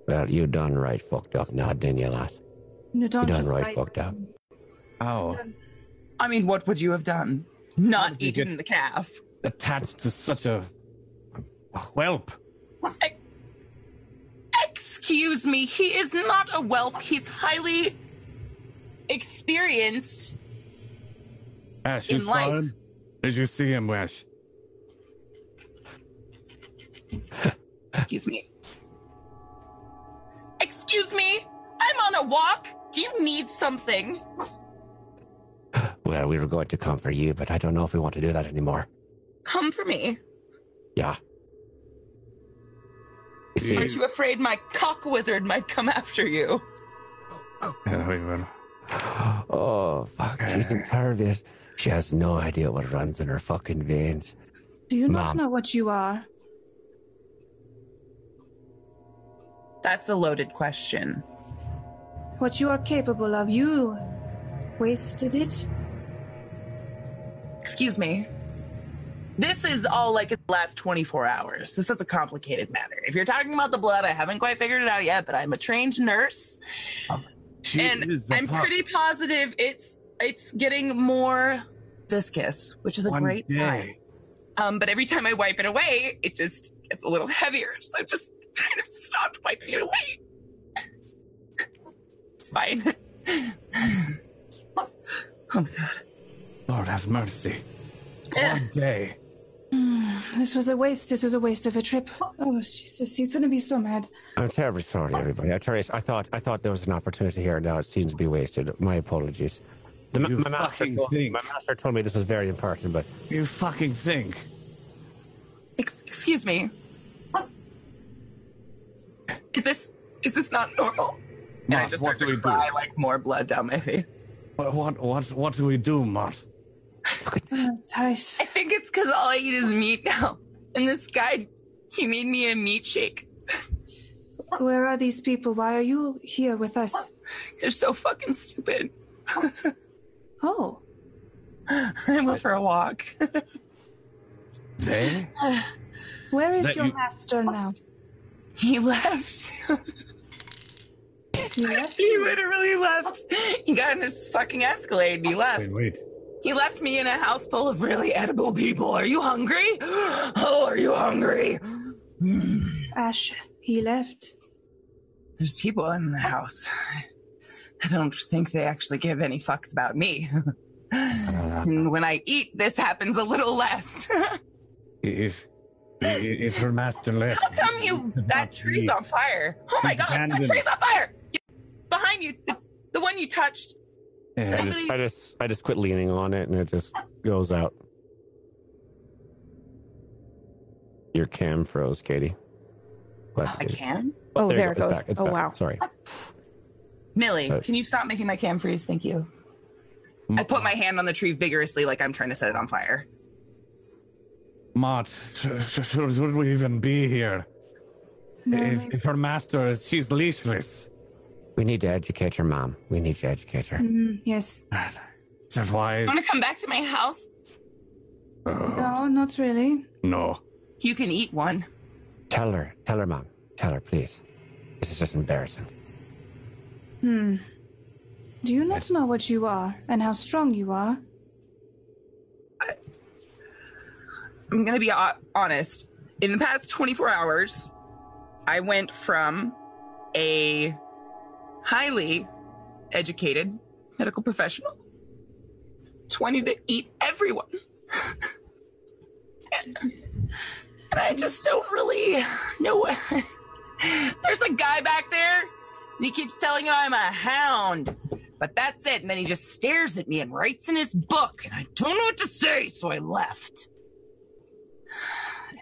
Well, you done right fucked up now, didn't you, lass? You You don't done just right bite fucked up. Oh, I mean, what would you have done? Not did eaten the calf. attached to such a, a whelp. Excuse me, he is not a whelp. He's highly experienced. Ash, you In saw life. him? Did you see him, Ash? Excuse me. Excuse me, I'm on a walk. Do you need something? Well, we were going to come for you, but I don't know if we want to do that anymore. Come for me. Yeah. You see, Aren't you afraid my cock wizard might come after you? Yeah, we will. oh, fuck. She's impervious. She has no idea what runs in her fucking veins. Do you not Mom. know what you are? That's a loaded question. What you are capable of? You wasted it? Excuse me. This is all like in the last 24 hours. This is a complicated matter. If you're talking about the blood, I haven't quite figured it out yet, but I'm a trained nurse. Um, she and is a I'm pup. pretty positive it's it's getting more viscous, which is a One great day. sign. Um, but every time I wipe it away, it just gets a little heavier. So I've just kind of stopped wiping it away. Fine. oh my god. Lord have mercy. One day. This was a waste. This is a waste of a trip. Oh, Jesus. He's going to be so mad. I'm terribly sorry, everybody. I tell you, I thought I thought there was an opportunity here. And now it seems to be wasted. My apologies. The, You my, master fucking told, think. my master told me this was very important, but You fucking think. Ex- excuse me. Is this Is this not normal? And I just what start do to we do? cry like more blood down my face. What, what, what, what do we do, Mart? I think it's because all I eat is meat now. And this guy, he made me a meat shake. Where are these people? Why are you here with us? They're so fucking stupid. Oh, I went for a walk. They? where is That your you- master now? he left. He left he literally left. He got in his fucking Escalade and he left. Wait, wait. He left me in a house full of really edible people. Are you hungry? Oh, are you hungry? Ash. He left. There's people in the house. I don't think they actually give any fucks about me. and when I eat, this happens a little less. If, if her master left. How come you? That tree's on fire. Oh my god, that tree's on fire! Behind you, the, the one you touched. I just, I just, I just quit leaning on it, and it just goes out. Your cam froze, Katie. Glad I you- can. Oh, you there it It's goes. back. It's Oh, back. wow. Sorry. Millie, Uh, can you stop making my cam freeze? Thank you. I put my hand on the tree vigorously, like I'm trying to set it on fire. Mart, sh- sh- should, should we even be here? If, if her master is, she's leashless. We need to educate her, mom. We need to educate her. Mm, yes. Is that wise? You want to come back to my house? Uh, No, not really. no. You can eat one. Tell her, tell her, mom. Tell her, please. This is just embarrassing. Hmm. Do you not know what you are and how strong you are? I'm gonna be ho- honest. In the past 24 hours, I went from a highly educated medical professional to wanting to eat everyone. and, and I just don't really know what. There's a guy back there, and he keeps telling you I'm a hound. But that's it. And then he just stares at me and writes in his book, and I don't know what to say, so I left.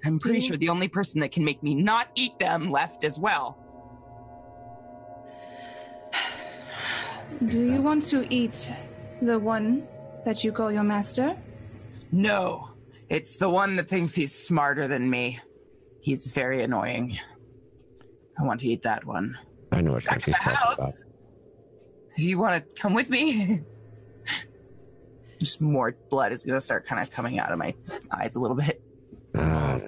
I'm pretty sure the only person that can make me not eat them left as well. Do you want to eat the one that you call your master? No, it's the one that thinks he's smarter than me. He's very annoying. I want to eat that one. I know what Back she's the talking about. house. Do you want to come with me? Just more blood is going to start kind of coming out of my eyes a little bit. Uh,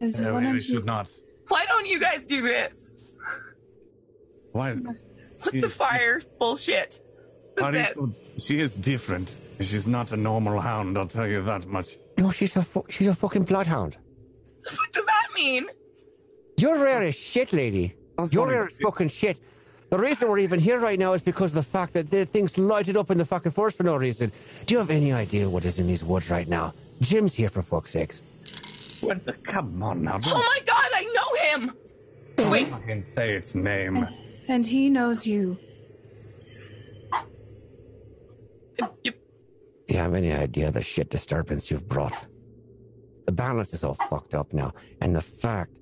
Is Uh, why we, don't you- should not. Why don't you guys do this? Why? What's the Jesus. fire bullshit? What's Are you that? so- she is different. She's not a normal hound, I'll tell you that much. no, she's a fu- she's a fucking bloodhound. What does that mean? You're rare as shit, lady. Was You're going rare as to- fucking shit. The reason we're even here right now is because of the fact that the things lighted up in the fucking forest for no reason. Do you have any idea what is in these woods right now? Jim's here for fuck's sakes. What the? Come on now. Oh my god, I know him! Wait, I can say its name. And he knows you. you- Do you have any idea the shit disturbance you've brought? The balance is all fucked up now, and the fact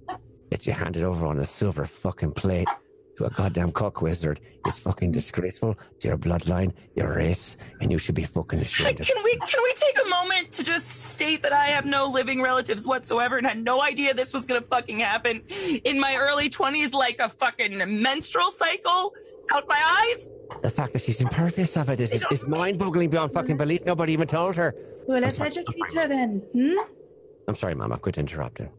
that you handed over on a silver fucking plate to a goddamn cock wizard is fucking disgraceful to your bloodline, your race, and you should be fucking ashamed Can we can we take a moment to just state that I have no living relatives whatsoever and had no idea this was gonna fucking happen in my early twenties, like a fucking menstrual cycle out my eyes? The fact that she's impervious of it is, is, is mind-boggling beyond fucking belief. Nobody even told her. Well, let's educate her then. Hmm? I'm sorry, Mom. I quit interrupting.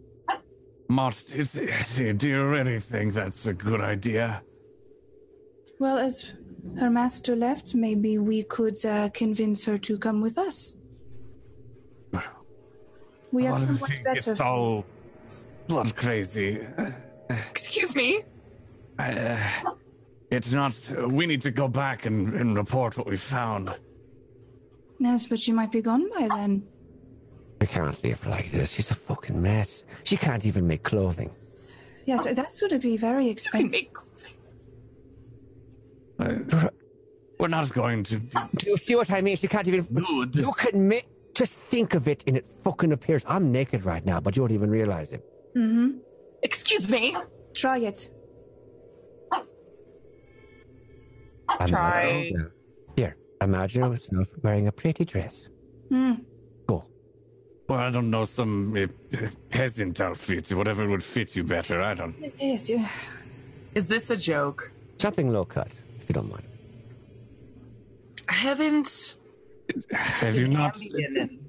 Mart, is, is, do you really think that's a good idea? Well, as her master left, maybe we could uh, convince her to come with us. We have Well, I someone think better. It's all blood crazy. Excuse me? Uh, it's not. we need to go back and, and report what we found. Yes, but she might be gone by then. I can't leave her like this. She's a fucking mess. She can't even make clothing. Yes, that's going to be very expensive. make we're not going to. Do you see what I mean? She can't even. Good. You can make. Just think of it, and it fucking appears. I'm naked right now, but you don't even realize it. Mm-hmm. excuse me. Try it. I'll try. Here, imagine yourself wearing a pretty dress. Hmm. Well, I don't know, some uh, peasant outfit, whatever would fit you better. I don't. Yes, you. Is this a joke? Something low cut, if you don't mind. I haven't. Have you not? Ambien in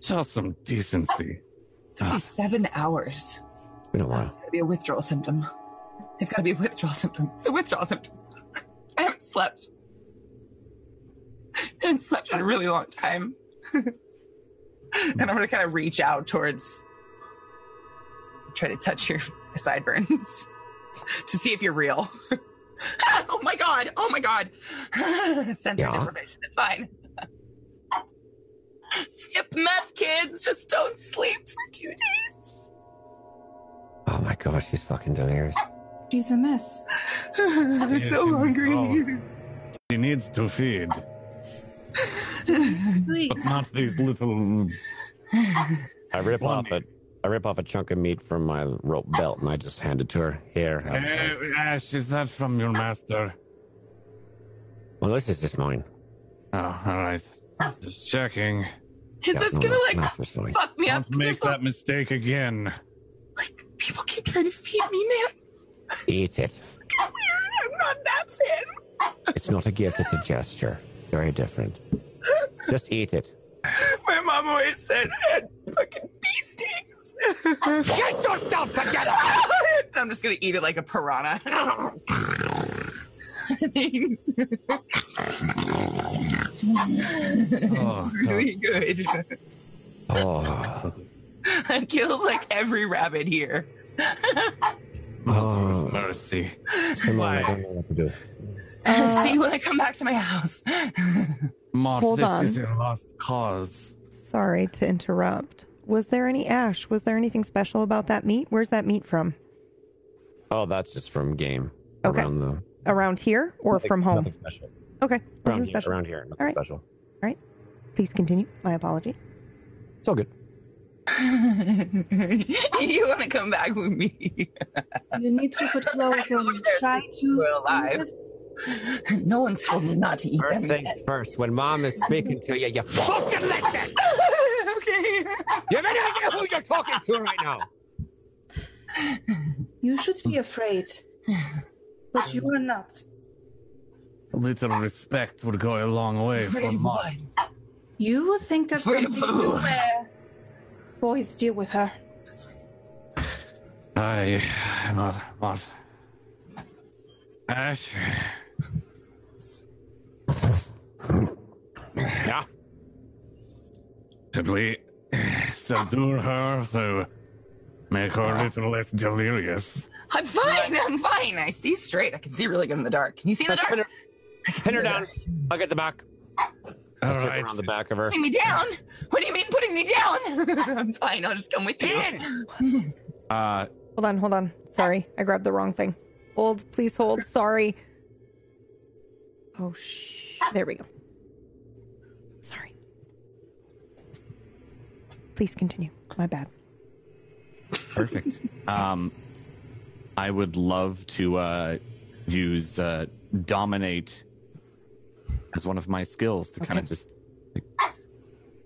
Show some decency. Seven hours. We don't want It's gotta be a withdrawal symptom. They've got to be a withdrawal symptom. It's a withdrawal symptom. I haven't slept. I haven't slept in a really long time. and I'm gonna kind of reach out towards, try to touch your sideburns to see if you're real. oh my god! Oh my god! Sensory Yeah. deprivation. It's fine. Skip meth, kids. Just don't sleep for two days. Oh my gosh, she's fucking delirious. She's a mess. I'm so hungry. Oh. He needs to feed, but not these little. I rip One off it. I rip off a chunk of meat from my rope belt and I just hand it to her. Here. have it." Uh, Ash, is that from your master? well, this is just mine. Oh, all right. Just checking. Is Yeah, this no, gonna no, like master's fine. fuck me up? Don't make There's, that mistake again. Like people keep trying to feed me, man. Eat it. I'm not that thin. It's not a gift, it's a gesture. Very different. Just eat it. My mom always said I had fucking bee stings. Get yourself together! I'm just gonna eat it like a piranha. Thanks. Oh, really good. Oh. I killed like every rabbit here. Oh. mercy. Come on, I don't know what to do. Uh, See you when I come back to my house. Mott, Hold this on. is a lost cause. Sorry to interrupt. Was there any ash? Was there anything special about that meat? Where's that meat from? Oh, that's just from game. Okay. Around the Around here or from home? Nothing special. Okay, Around here, special. around here. Nothing All right. special. Please continue. My apologies. It's all good. you want to come back with me? You need to put clothes on. there, Try so to. we're alive. No one's told me not to eat First them things yet. first, when mom is speaking to you, you fucking listen! okay. You have any idea who you're talking to right now? You should be afraid, but you are not. A little respect would go a long way for Afraid of Mott. what? You will think of Afraid something of to wear. Boys, deal with her. I, not, Mott. Ash, Yeah. should we subdue her to make her a little less delirious? I'm fine. I'm fine. I see straight. I can see really good in the dark. Can you see in the Pin dark? her, I pin her down. dark. I'll get the back. All I'll sit right. around the back of her. Putting me down? What do you mean putting me down? I'm fine. I'll just come with you. Uh, Hold on, hold on. Sorry, I grabbed the wrong thing. Hold, please hold. Sorry. Oh, sh. There we go. Sorry. Please continue. My bad. perfect. um, I would love to uh, use uh, dominate as one of my skills to kind of Okay. just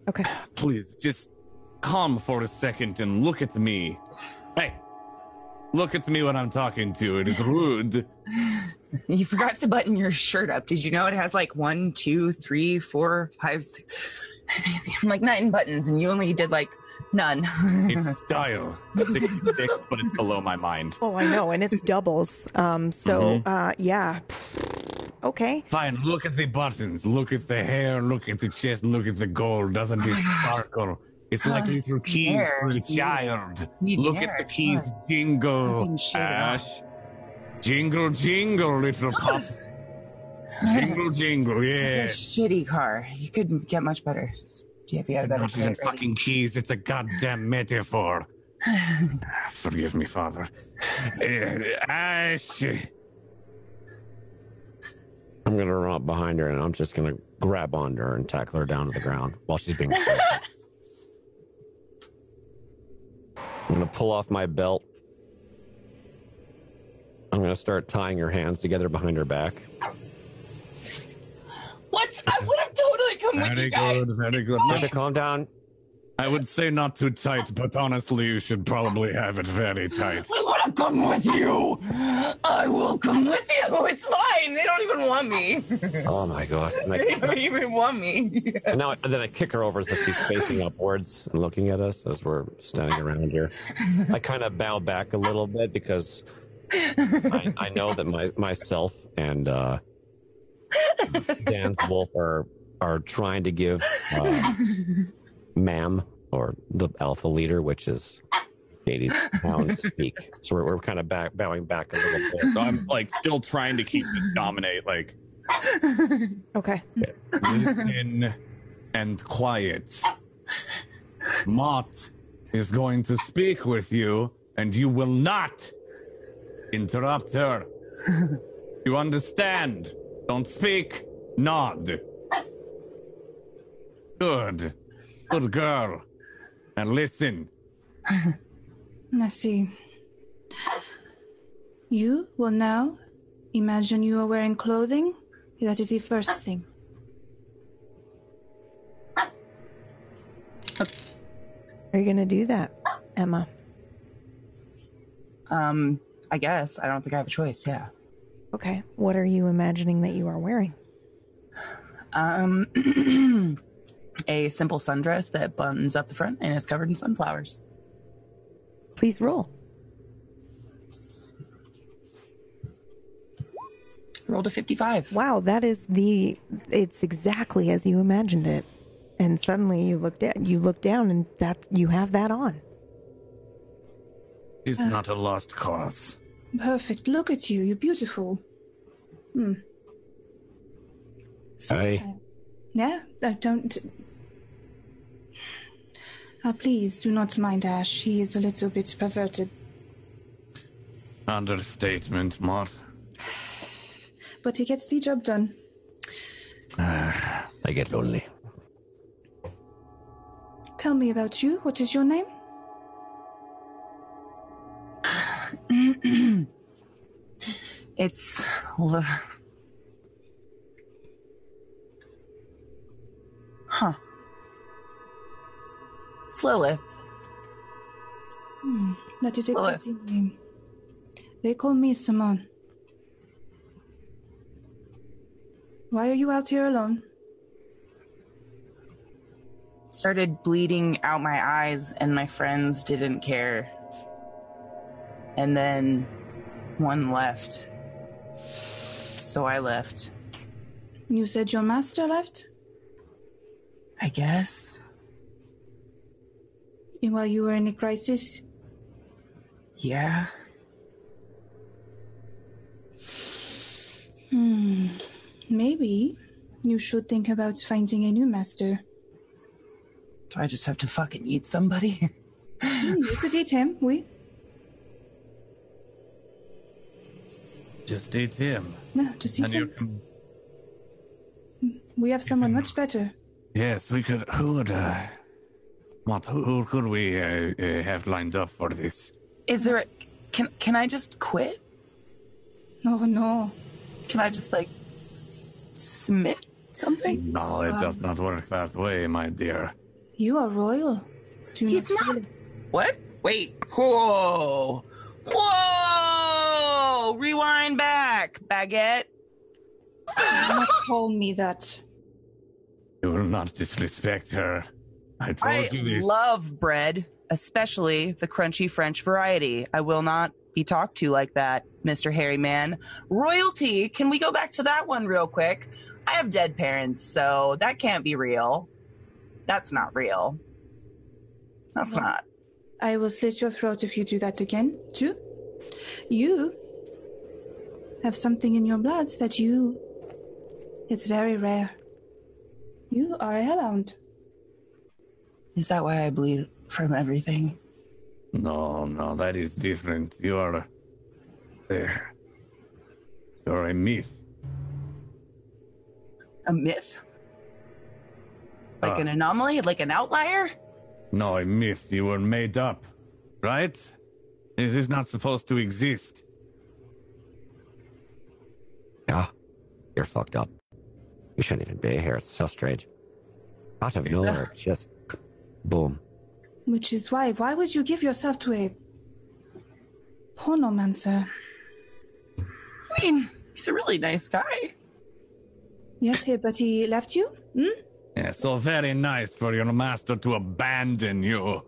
Okay. please just calm for a second and look at me. Hey, look at me when I'm talking to. you. It is rude. You forgot to button your shirt up. Did you know it has like one, two, three, four, five, six, like nine buttons, and you only did like none. It's style. Six, six, but it's below my mind. Oh, I know, and it's doubles. Um. So, uh, yeah. Okay. Fine, look at the buttons. Look at the hair. Look at the chest. Look at the gold. Doesn't it sparkle? It's like Oh, little keys for a child. Look hair, at the keys. fine. Jingle, Fucking shit it up. Ash. Jingle, jingle, little pup. jingle, jingle, yeah. It's a shitty car. You could get much better if you had a better Not even credit fucking keys. It's a goddamn metaphor. Forgive me, Father. Ah, Ash. I'm gonna run up behind her and I'm just gonna grab onto her and tackle her down to the ground while she's being. I'm gonna pull off my belt. I'm gonna start tying her hands together behind her back. What's? I would have totally come with Very you guys. good, very good. You have to calm down. I would say not too tight, but honestly, you should probably have it very tight. I want to come with you. I will come with you. It's fine. They don't even want me. Oh my god! And, They don't even want me. and now, and then I kick her over so she's facing upwards and looking at us as we're standing around here. I kind of bow back a little bit because I, I know that my myself and uh, Dan Wolf are are trying to give uh, Ma'am or the Alpha leader, which is Katie's pound to speak. So we're, we're kind of back bowing back a little bit. So I'm like still trying to keep it dominate, like Okay. listen and quiet. Mott is going to speak with you, and you will not interrupt her. You understand? Don't speak. Nod. Good. Good girl. And listen. I see. You will now imagine you are wearing clothing. That is the first thing. Are you going to do that, Emma? Um, I guess I don't think I have a choice. Yeah. Okay. What are you imagining that you are wearing? Um, a simple sundress that buttons up the front and is covered in sunflowers. Please roll. Rolled a fifty-five. Wow, that is the it's exactly as you imagined it. And suddenly you look down you look down and that you have that on. It's not a lost cause. Perfect. Look at you. You're beautiful. Hmm. Aye. Sometime- Yeah, uh, don't. Uh, please do not mind Ash. He is a little bit perverted, Understatement, Mott. but he gets the job done. I get lonely. Tell me about you. What is your name? It's huh. It's Lilith. Hmm, that is a Lilith. name. They call me Simone. Why are you out here alone? Started bleeding out my eyes, and my friends didn't care. And then one left. So I left. You said your master left I guess. and while you were in a crisis. Yeah. Hmm. Maybe you should think about finding a new master. Do I just have to fucking eat somebody? Hmm, you could eat him. We. Just eat him. No, just eat And him. can We have someone much better. Yes, we could. Who would? Uh, what? Who, who could we uh, uh, have lined up for this? Is there a. Can, can I just quit? No, no. Can I just, like, submit something? No, it does not work that way, my dear. You are royal. Do He's not. not. What? Wait. Whoa. Whoa! Oh, rewind back, baguette. Do not call me that. You will not disrespect her. I told I you this. love bread, especially the crunchy French variety. I will not be talked to like that, Mr. Harry Man. Royalty, can we go back to that one real quick? I have dead parents, so that can't be real. That's not real. That's No. not. I will slit your throat if you do that again, too. You have something in your blood that you. It's very rare. You are a hellhound. Is that why I bleed from everything? No, no, that is different. You are. There. You're a myth. A myth? Like Ah. an anomaly? Like an outlier? No, a myth. You were made up. Right? This is not supposed to exist. Yeah, you're fucked up. You shouldn't even be here. It's so strange. Out of nowhere, just boom. Which is why, why would you give yourself to a pornomancer? I mean, he's a really nice guy. Yes, he- but he left you? Hmm? Yeah, so very nice for your master to abandon you.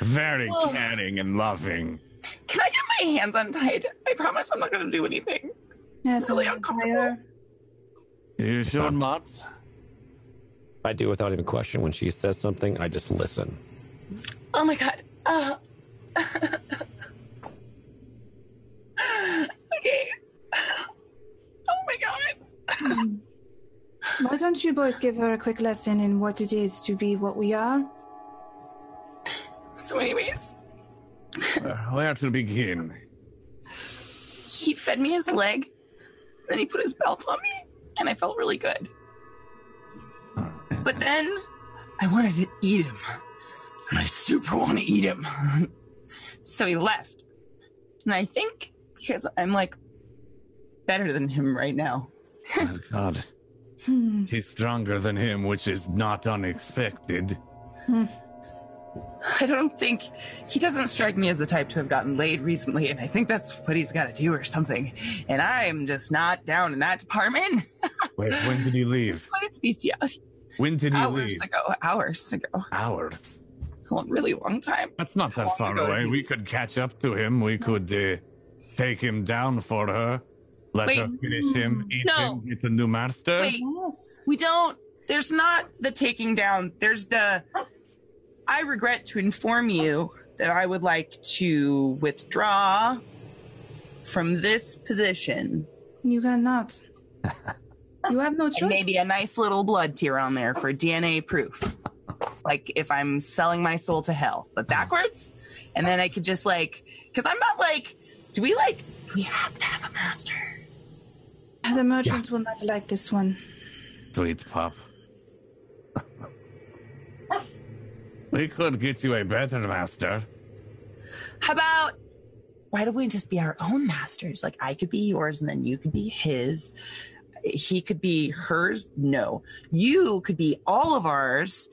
Very Oh. caring and loving. Can I get my hands untied? I promise I'm not going to do anything. Yes, Really a uncomfortable. You should not. I do without even question. When she says something, I just listen. Oh my god. Uh. okay. Oh my god. Why don't you boys give her a quick lesson in what it is to be what we are? So, anyways, Uh, where to begin? he fed me his leg, then he put his belt on me, and I felt really good. But then I wanted to eat him. And I super want to eat him. so he left. And I think because I'm like better than him right now. Oh, God. Hmm. He's stronger than him, which is not unexpected. I don't think he doesn't strike me as the type to have gotten laid recently, and I think that's what he's got to do or something. And I'm just not down in that department. Wait, when did he leave? but it's bestiality. When did he Hours leave? ago, hours ago, Hours. a really long time. That's not that far ago, away. he- We could catch up to him. We could uh, take him down for her. Let her finish him, eat No. him, get the new master. Wait, Yes. we don't. There's not the taking down. There's the. I regret to inform you that I would like to withdraw from this position. You cannot. You have no choice. Maybe a nice little blood tear on there for DNA proof. like if I'm selling my soul to hell, but backwards. And then I could just like, because I'm not like, do we like, we have to have a master? The merchant will not like this one. Sweet pup. we could get you a better master. How about why don't we just be our own masters? Like I could be yours and then you could be his. He could be hers. No, you could be all of ours.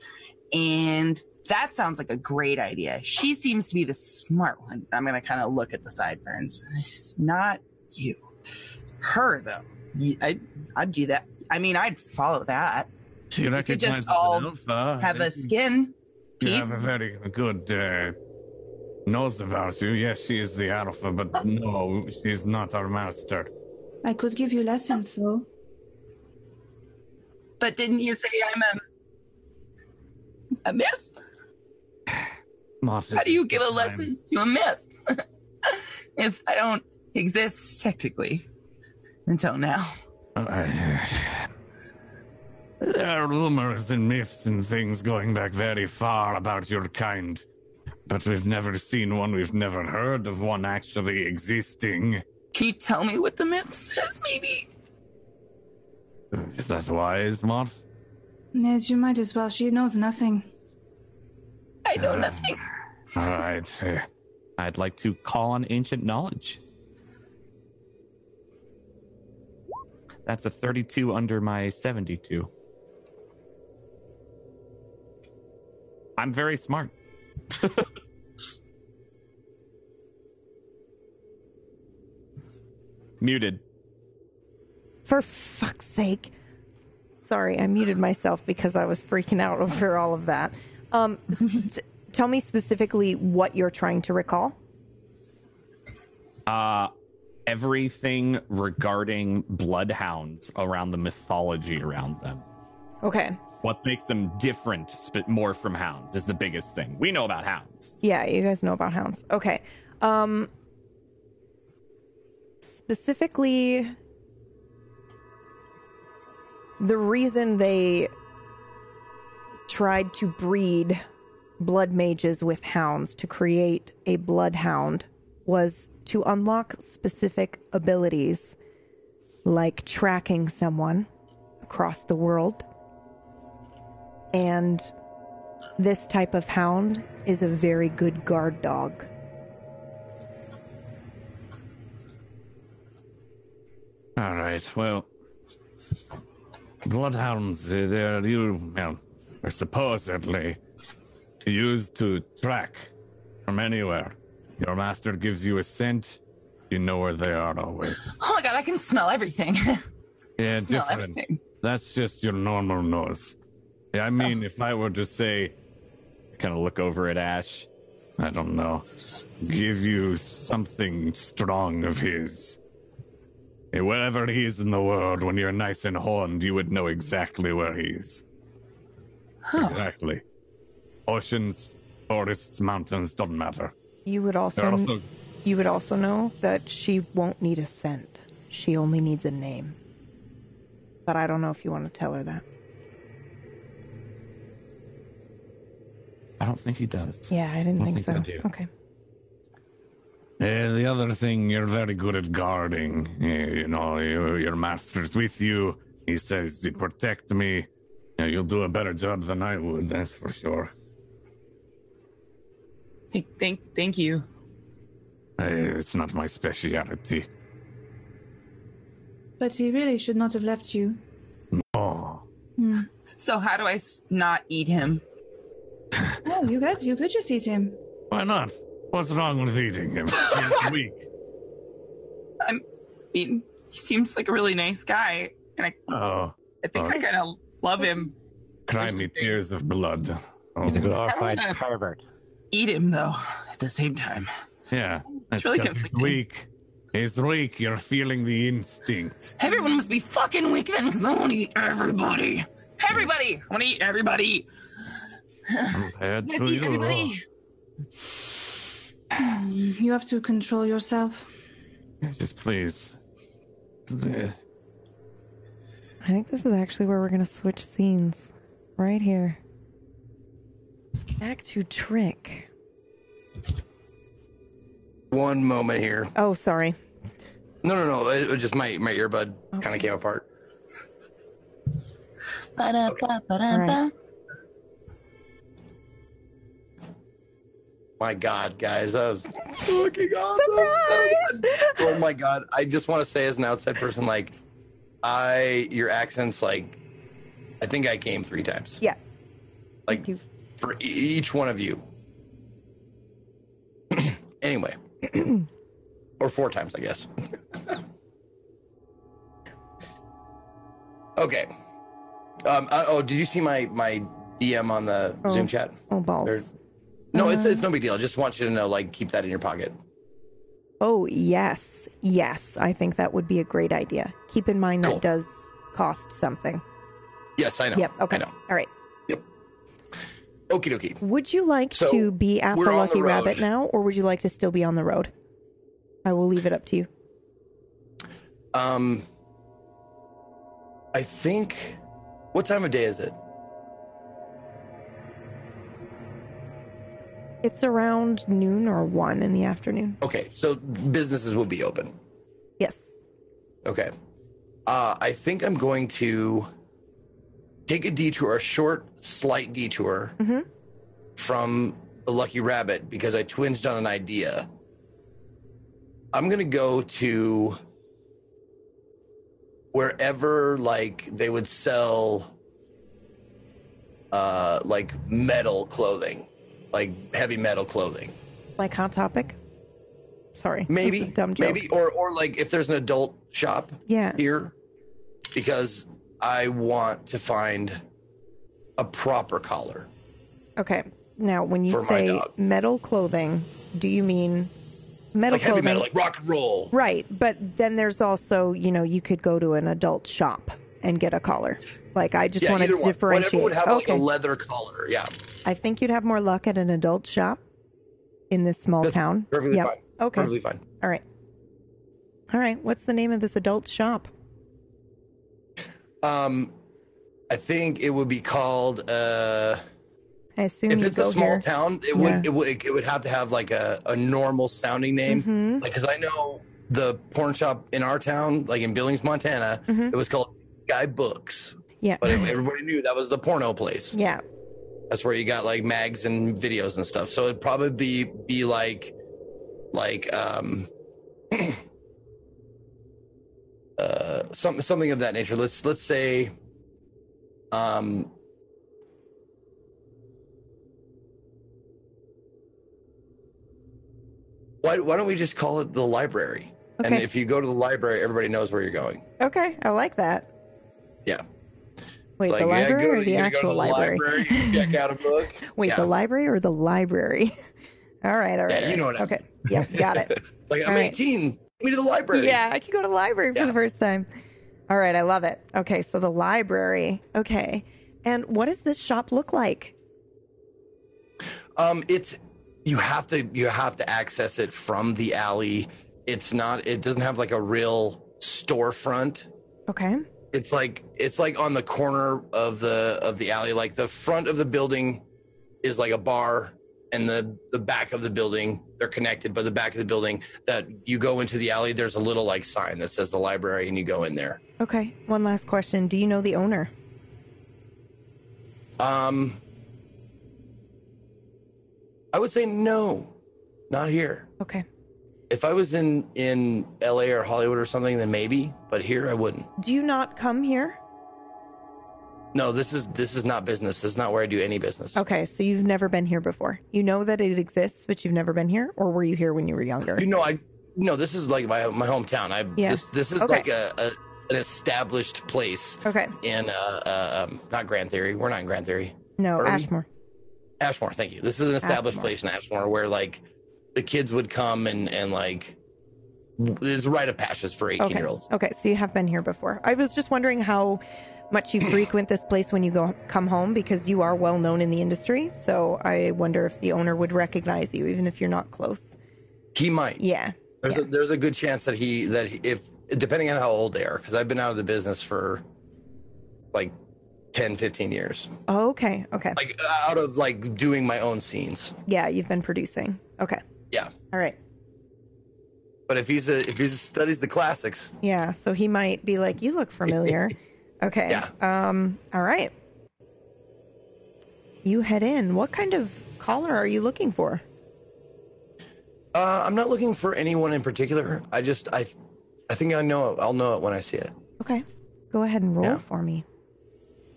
And that sounds like a great idea. She seems to be the smart one. I'm going to kind of look at the sideburns. It's not you. Her, though. I, I'd do that. I mean, I'd follow that. She could just all. Have a skin You piece. have a very good uh, knows about you. Yes, she is the alpha, but no, she's not our master. I could give you lessons, though. But didn't you say I'm a, a myth? Moth How is do you give a time. lesson to a myth if I don't exist technically until now? Uh, there are rumors and myths and things going back very far about your kind, but we've never seen one. We've never heard of one actually existing. Can you tell me what the myth says, maybe? Is that wise, Moth? Yes, you might as well. She knows nothing. I know nothing. All right. uh, I'd like to call on ancient knowledge. That's a 32 under my 72. I'm very smart. Muted. For fuck's sake. Sorry, I muted myself because I was freaking out over all of that. Um, s- tell me specifically what you're trying to recall. Uh, everything regarding bloodhounds around the mythology around them. Okay. What makes them different, sp- more from hounds, is the biggest thing. We know about hounds. Yeah, you guys know about hounds. Okay. Um specifically the reason they tried to breed blood mages with hounds to create a bloodhound was to unlock specific abilities like tracking someone across the world. And this type of hound is a very good guard dog. All right. Well, bloodhounds, uh, they're you, well, are supposedly used to track from anywhere. Your master gives you a scent, you know where they are always. Oh my god, I can smell everything. Yeah, smell different. everything. That's just your normal nose. Yeah, I mean, oh. if I were to say, kind of look over at Ash, I don't know, give you something strong of his. Wherever he is in the world, when you're nice and horned, you would know exactly where he is. Exactly. Oceans, forests, mountains, doesn't matter. You would also, They're also you would also know that she won't need a scent. She only needs a name. But I don't know if you want to tell her that. I don't think he does. Yeah, I didn't I think, think I so. do. Okay. Uh, the other thing, you're very good at guarding. Uh, you know, you, your master's with you. He says, you protect me. Yeah, you'll do a better job than I would, that's for sure. Thank, thank, thank you. Uh, it's not my speciality. But he really should not have left you. Oh, So how do I not eat him? Oh, you could you could just eat him. why not? What's wrong with eating him? He's weak. I'm, mean, he seems like a really nice guy, and I, Oh, I think I kind of love him. cry me tears of blood. Oh, He's a oh, I glorified don't know. pervert. Eat him though at the same time. yeah, that's really 'cause he's conflicting. weak. He's weak. You're feeling the instinct. Everyone must be fucking weak then, because I want to eat everybody. Everybody! I want to eat everybody. Compared Let's to you. everybody. You have to control yourself. Just please. I think this is actually where we're going to switch scenes. Right here. Back to Trick. One moment here. Oh, sorry. No, no, no. It, it just my my earbud kind of came apart. Right. My God, guys, that was fucking awesome. Oh my God, I just want to say as an outside person, like, I your accents, like, I think I came three times, Yeah. like you. for e- each one of you. anyway, or four times, I guess. okay. Um. uh, oh, did you see my my DM on the Oh. Zoom chat? Oh, balls. No, it's, it's no big deal. I just want you to know, like, keep that in your pocket. Oh, yes. Yes. I think that would be a great idea. Keep in mind Cool. that does cost something. Yes, I know. Yep. Okay. I know. All right. Yep. Okie dokie. Would you like So, to be at the Lucky the. Rabbit now, or would you like to still be on the road? I will leave it up to you. Um, I think. What time of day is it? It's around noon or one in the afternoon. Okay, so businesses will be open. Yes. Okay. Uh, I think I'm going to take a detour, a short, slight detour Mhm. from the Lucky Rabbit because I twinged on an idea. I'm going to go to wherever like they would sell uh like metal clothing, like heavy metal clothing. Like Hot Topic. Sorry. Maybe dumb joke. maybe or or like if there's an adult shop Yeah. here because I want to find a proper collar. Okay. Now, when you say metal clothing, do you mean metal Like heavy clothing? metal, like rock and roll. Right, but then there's also, you know, you could go to an adult shop and get a collar. Like I just yeah, either to differentiate. Whatever would have like okay. a leather collar. Yeah, I think you'd have more luck at an adult shop in this small That's town. perfectly Yep. fine. Okay. Perfectly fine. All right. All right. What's the name of this adult shop? Um, I think it would be called. uh I assume If it's a small here. town, it Yeah. would it would it would have to have like a, a normal sounding name. Mhm. Like, because I know the porn shop in our town, like in Billings, Montana, Mhm. it was called Guy Books, Yeah. but everybody knew that was the porno place. yeah. That's where you got like mags and videos and stuff. So it'd probably be be like like um uh some something of that nature. Let's let's say Um, why, why don't we just call it the library? And if you go to the library, everybody knows where you're going. Okay, I like that. Yeah. Wait, It's the like, yeah, library go or the actual the library? library, check out a book. Wait, Yeah. the library or the library? all right, all right. Yeah, you know right. what I Okay, yeah, got it. Like, I'm All right. 18. Take me to the library. Yeah, I can go to the library for the first time. All right, I love it. Okay, so the library. Okay. And what does this shop look like? Um, it's you have to you have to access it from the alley. It's not. It doesn't have like a real storefront. Okay. It's like it's like on the corner of the of the alley. Like the front of the building is like a bar, and the the back of the building they're connected. But the back of the building that you go into the alley, there's a little like sign that says the library, and you go in there. Okay. One last question. Do you know the owner? Um, I would say no, not here. Okay. If I was in in LA or Hollywood or something, then maybe, but here I wouldn't. Do you not come here? No, this is this is not business. This is not where I do any business. Okay, so you've never been here before. You know that it exists, but you've never been here, or were you here when you were younger? You know, I no. This is like my my hometown. I Yeah. this this is Okay. like a, a an established place Okay. in uh, uh um not Grand Theory. We're not in Grand Theory. No, Are we? Ashmore. Ashmore. Thank you. This is an established Ashmore. place in Ashmore where like the kids would come and and like there's a rite of passage for 18 Okay. year olds. Okay, so you have been here before. I was just wondering how much you frequent this place when you go come home because you are well known in the industry. So I wonder if the owner would recognize you even if you're not close. He might. Yeah. There's Yeah. a there's a good chance that he that he, if depending on how old they are because I've been out of the business for like 10 15 years. Oh, okay. Okay. Like out of like doing my own scenes. Yeah, you've been producing. Okay. Yeah. All right. But if he's a if he studies the classics, Yeah, so he might be like, "You look familiar." Okay. Yeah. Um. All right. You head in. What kind of collar are you looking for? uh, I'm not looking for anyone in particular. I just I I think I know it. I'll know it when I see it. Okay. Go ahead and roll Yeah. for me.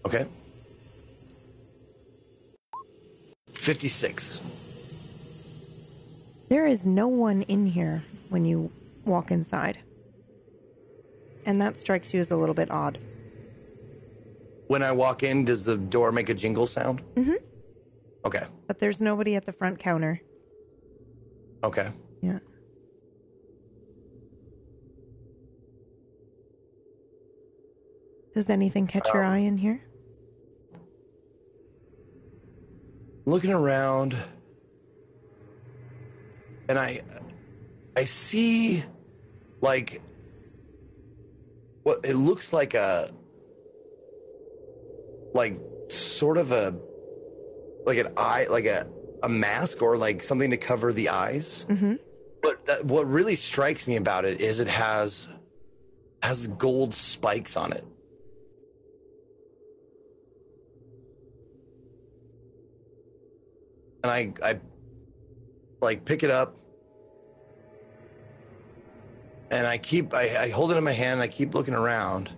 Okay. 56. There is no one in here when you walk inside. And that strikes you as a little bit odd. When I walk in, does the door make a jingle sound? Mhm. Okay. But there's nobody at the front counter. Okay. Yeah. Does anything catch your Um, eye in here? looking around and i i see like what it looks like a like sort of a like an eye like a a mask or like something to cover the eyes Mm-hmm. but that, what really strikes me about it is it has has gold spikes on it and I I like pick it up and I keep I, I hold it in my hand and I keep looking around.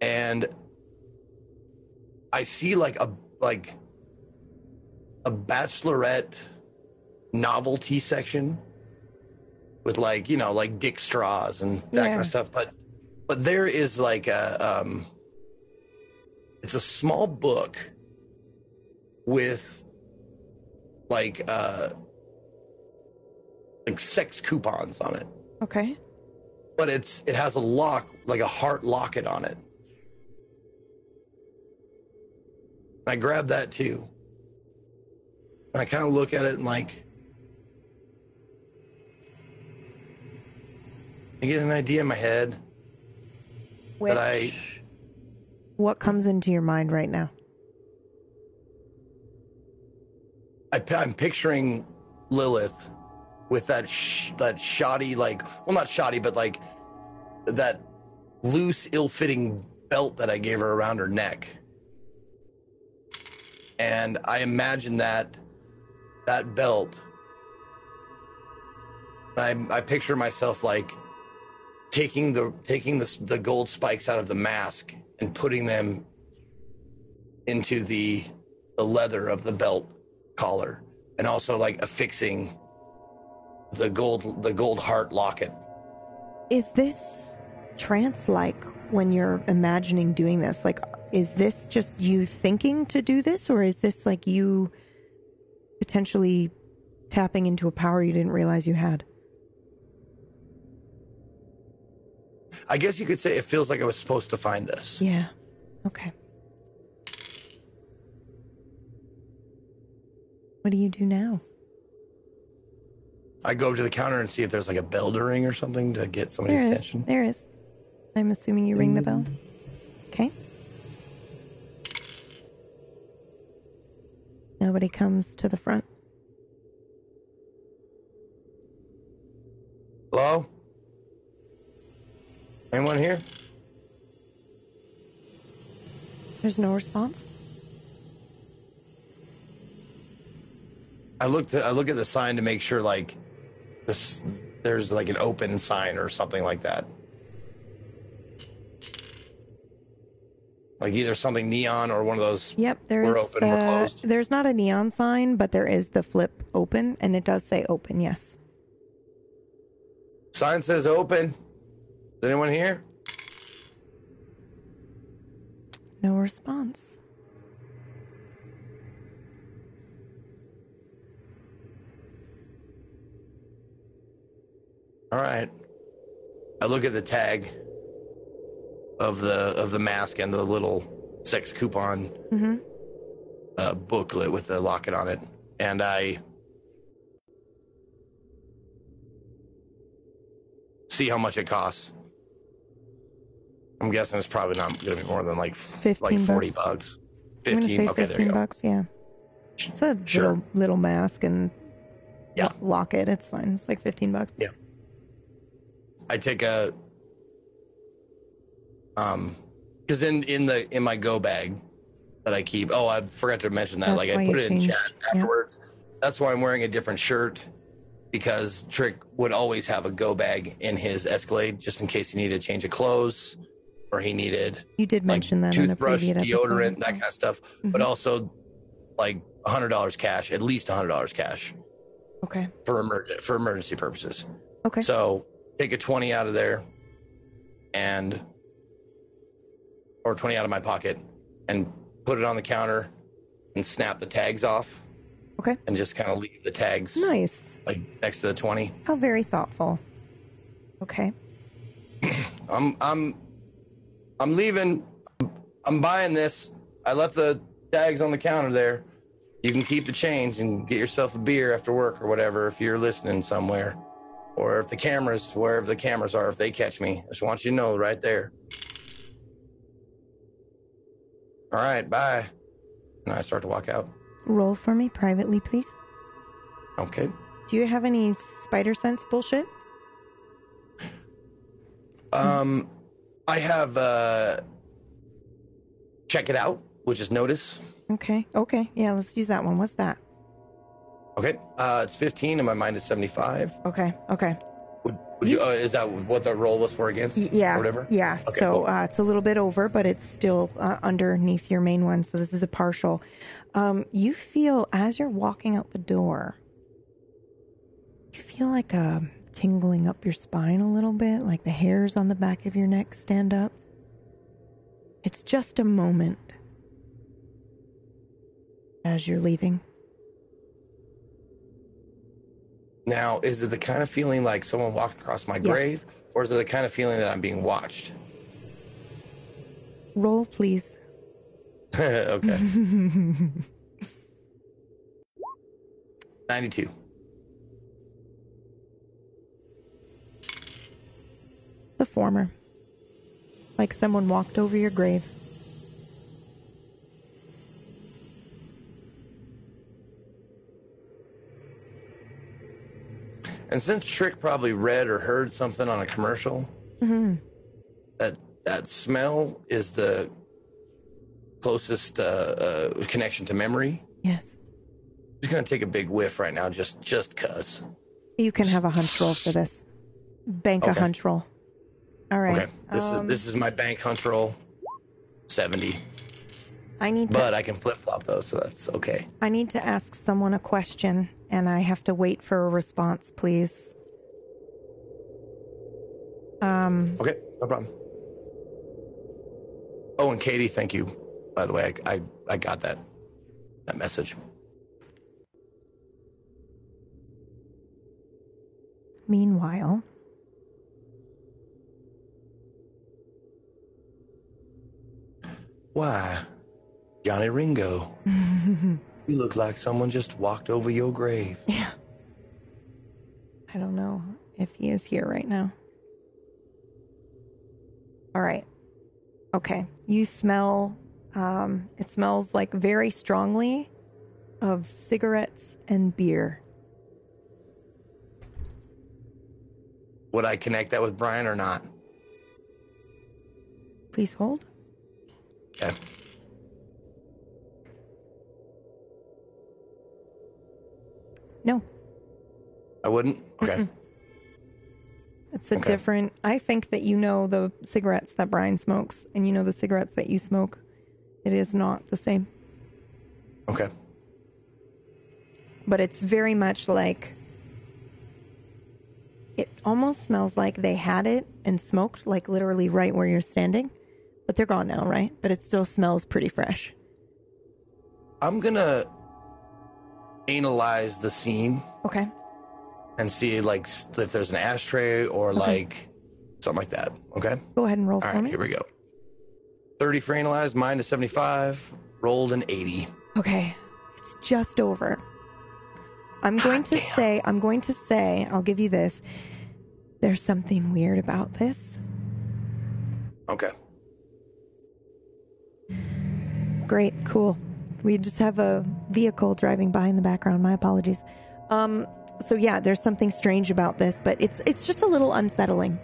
And I see like a like a bachelorette novelty section with like you know like dick straws and that kind of stuff. But but there is like a um it's a small book with like uh like sex coupons on it Okay. but it's it has a lock like a heart locket on it i grab that too and i kind of look at it and like i get an idea in my head Which, that i what comes into your mind right now? I, I, am picturing Lilith with that sh- that shoddy, like, well, not shoddy, but like that loose, ill-fitting belt that I gave her around her neck, and I imagine that that belt. I I picture myself like taking the taking the the gold spikes out of the mask and putting them into the the leather of the belt collar, and also like affixing the gold the gold heart locket. Is this trance like when you're imagining doing this? Like, is this just you thinking to do this, or is this like you potentially tapping into a power you didn't realize you had? I guess you could say it feels like I was supposed to find this. Yeah. Okay. What do you do now? I go to the counter and see if there's like a bell to ring or something to get somebody's There is. attention. There is. I'm assuming you ring the mm. bell. Okay. Nobody comes to the front. Hello? Anyone here? There's no response. I look I look at the sign to make sure like this there's like an open sign or something like that. Like either something neon or one of those. Yep, there is. We're open, we're uh, closed. There's not a neon sign, but there is the flip open, and it does say open. Yes. Sign says open. Is anyone here? No response. All right. I look at the tag of the of the mask and the little sex coupon Mm-hmm. uh, booklet with the locket on it, and I see how much it costs. I'm guessing it's probably not going to be more than like f- like forty bucks. bucks. I'm gonna Fifteen. Okay, there fifteen you go. bucks. Yeah. It's a Sure. little little mask and Yeah. lo- locket. It's fine. It's like fifteen bucks. Yeah. I take a um because in in the in my go bag that I keep. Oh, I forgot to mention that. That's like I put it in changed, chat yeah. afterwards. That's why I'm wearing a different shirt because Trick would always have a go bag in his Escalade just in case he needed a change of clothes or he needed You did like mention that toothbrush, episode. deodorant, as that kind of stuff. But Mhm. also like a hundred dollars cash, at least a hundred dollars cash Okay. for emerg- for emergency purposes. Okay. So take a 20 out of there and or 20 out of my pocket and put it on the counter and snap the tags off Okay. and just kind of leave the tags Nice. like next to the 20. How very thoughtful. Okay. I'm I'm I'm leaving. I'm buying this. I left the tags on the counter there. You can keep the change and get yourself a beer after work or whatever if you're listening somewhere. Or if the cameras, wherever the cameras are, if they catch me. I just want you to know right there. All right, bye. And I start to walk out. Roll for me privately, please. Okay. Do you have any spider sense bullshit? Um I have uh check it out, which is notice. Okay. Okay. Yeah, let's use that one. What's that? Okay. Uh it's 15 and my mind is 75. Okay. Okay. Would, would you? Uh, is that what the roll was for against? Yeah. Or whatever. Yeah. Okay, so cool. uh, it's a little bit over, but it's still uh, underneath your main one. So this is a partial. Um, you feel as you're walking out the door, you feel like a tingling up your spine a little bit, like the hairs on the back of your neck stand up. It's just a moment as you're leaving. Now, is it the kind of feeling like someone walked across my Yes. grave, or is it the kind of feeling that I'm being watched? Roll, please. okay. Ninety-two. The former. Like someone walked over your grave. And since Trick probably read or heard something on a commercial, Mhm. that that smell is the closest uh, uh, connection to memory. Yes. Just gonna take a big whiff right now, just just cause. You can have a hunch roll for this. Bank a hunch roll. All right. Okay. This um, is this is my bank hunch roll. Seventy. I need to. But I can flip flop though, so that's okay. I need to ask someone a question, and I have to wait for a response, please. Um. Okay, no problem. Oh, and Katie, thank you. By the way, I I, I got that that message. Meanwhile, Why, Johnny Ringo, you look like someone just walked over your grave. yeah. I don't know if he is here right now. All right. Okay. You smell. Um, it smells like very strongly of cigarettes and beer. Would I connect that with Brian or not? Please hold. Okay. No, I wouldn't. Okay. It's a Okay. different. I think that you know the cigarettes that Brian smokes, and you know the cigarettes that you smoke. It is not the same, Okay. but it's very much like. It almost smells like they had it and smoked, like literally right where you're standing, but they're gone now, right? But it still smells pretty fresh. I'm gonna analyze the scene Okay. and see like if there's an ashtray or like something like that. Okay. Go ahead and roll All for right. me. Here we go. Thirty for analyze. Mine is seventy-five. Rolled an eighty. Okay. It's just over. I'm going to damn. say, I'm going to say, I'll give you this. There's something weird about this. Okay. Great, cool. We just have a vehicle driving by in the background. My apologies. Um, so yeah, there's something strange about this, but it's it's just a little unsettling.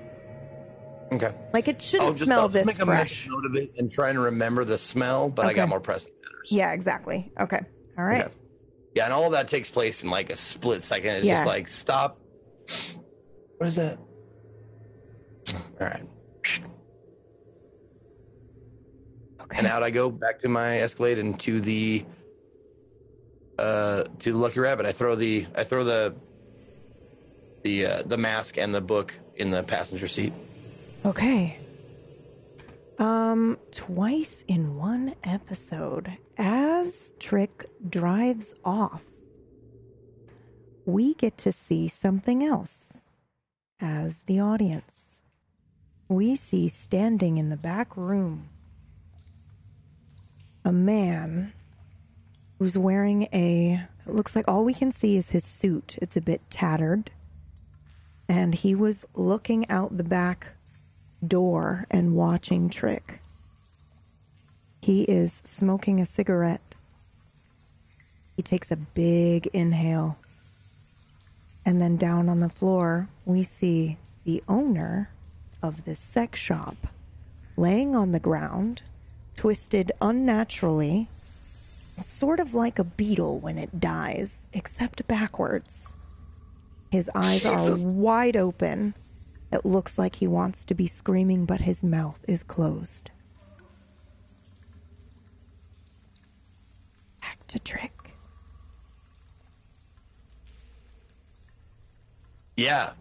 Okay. Like it shouldn't I'll just, smell I'll just this make a fresh. mental note of it and trying to remember the smell, but I got more pressing matters. Yeah, exactly. Okay. All right. Okay. Yeah, and all of that takes place in like a split second. It's Yeah. just like stop. What is that? All right. Okay. And out I go back to my Escalade and to the uh to the Lucky Rabbit. I throw the I throw the the uh, the mask and the book in the passenger seat. Okay. Um, twice in one episode, as Trick drives off, we get to see something else as the audience. We see standing in the back room a man who's wearing a looks like all we can see is his suit. It's a bit tattered. And he was looking out the back door and watching Trick. He is smoking a cigarette. He takes a big inhale. And then down on the floor, we see the owner of this sex shop laying on the ground, twisted unnaturally, sort of like a beetle when it dies, except backwards. His eyes are wide open. It looks like he wants to be screaming, but his mouth is closed. Back to Trick. Yeah.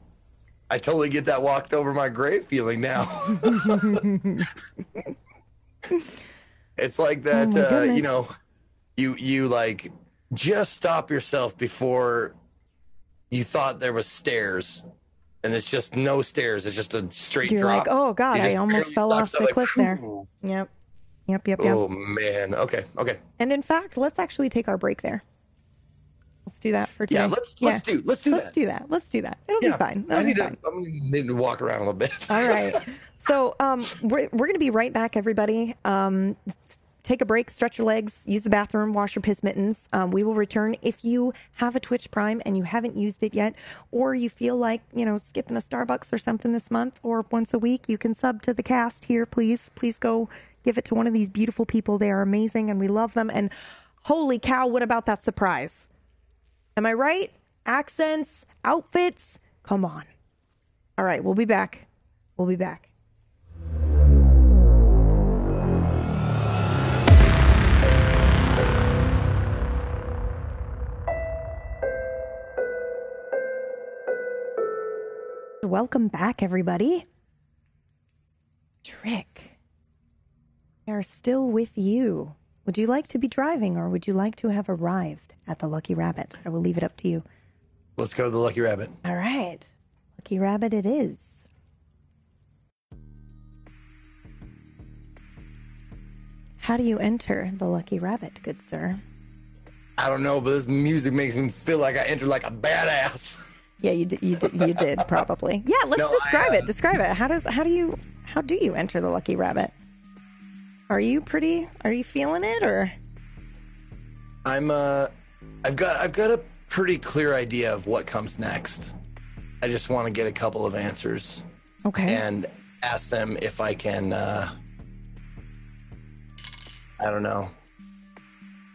I totally get that walked over my grave feeling now. it's like that Oh uh, you know, you you like just stop yourself before you thought there was stairs and it's just no stairs, it's just a straight You're drop. like, oh God, I almost fell off the like, cliff there. Yep. Yep, yep, yep. Oh man. Okay. Okay. And in fact, let's actually take our break there. Let's do that for today. Yeah, let's let's do let's do let's that. do that. Let's do that. It'll yeah. be fine. I It'll be need to. I'm need to walk around a little bit. All right. So um, we're we're gonna be right back, everybody. Um, take a break, stretch your legs, use the bathroom, wash your piss mittens. Um, we will return if you have a Twitch Prime and you haven't used it yet, or you feel like you know skipping a Starbucks or something this month, or once a week. You can sub to the cast here, please. Please go give it to one of these beautiful people. They are amazing, and we love them. And holy cow, what about that surprise? Am I right? Accents, outfits, come on. All right, we'll be back. We'll be back. Welcome back, everybody. Trick. we are still with you. Would you like to be driving or would you like to have arrived at the Lucky Rabbit? I will leave it up to you. Let's go to the Lucky Rabbit. All right. Lucky Rabbit it is. How do you enter the Lucky Rabbit, good sir? I don't know, but this music makes me feel like I entered like a badass. Yeah, you did. You did. You did probably. Yeah. Let's No, I, describe uh, it. Describe it. How does? How do you? How do you enter the Lucky Rabbit? Are you pretty? Are you feeling it or? I'm uh I've got I've got a pretty clear idea of what comes next. I just want to get a couple of answers Okay. and ask them if I can uh I don't know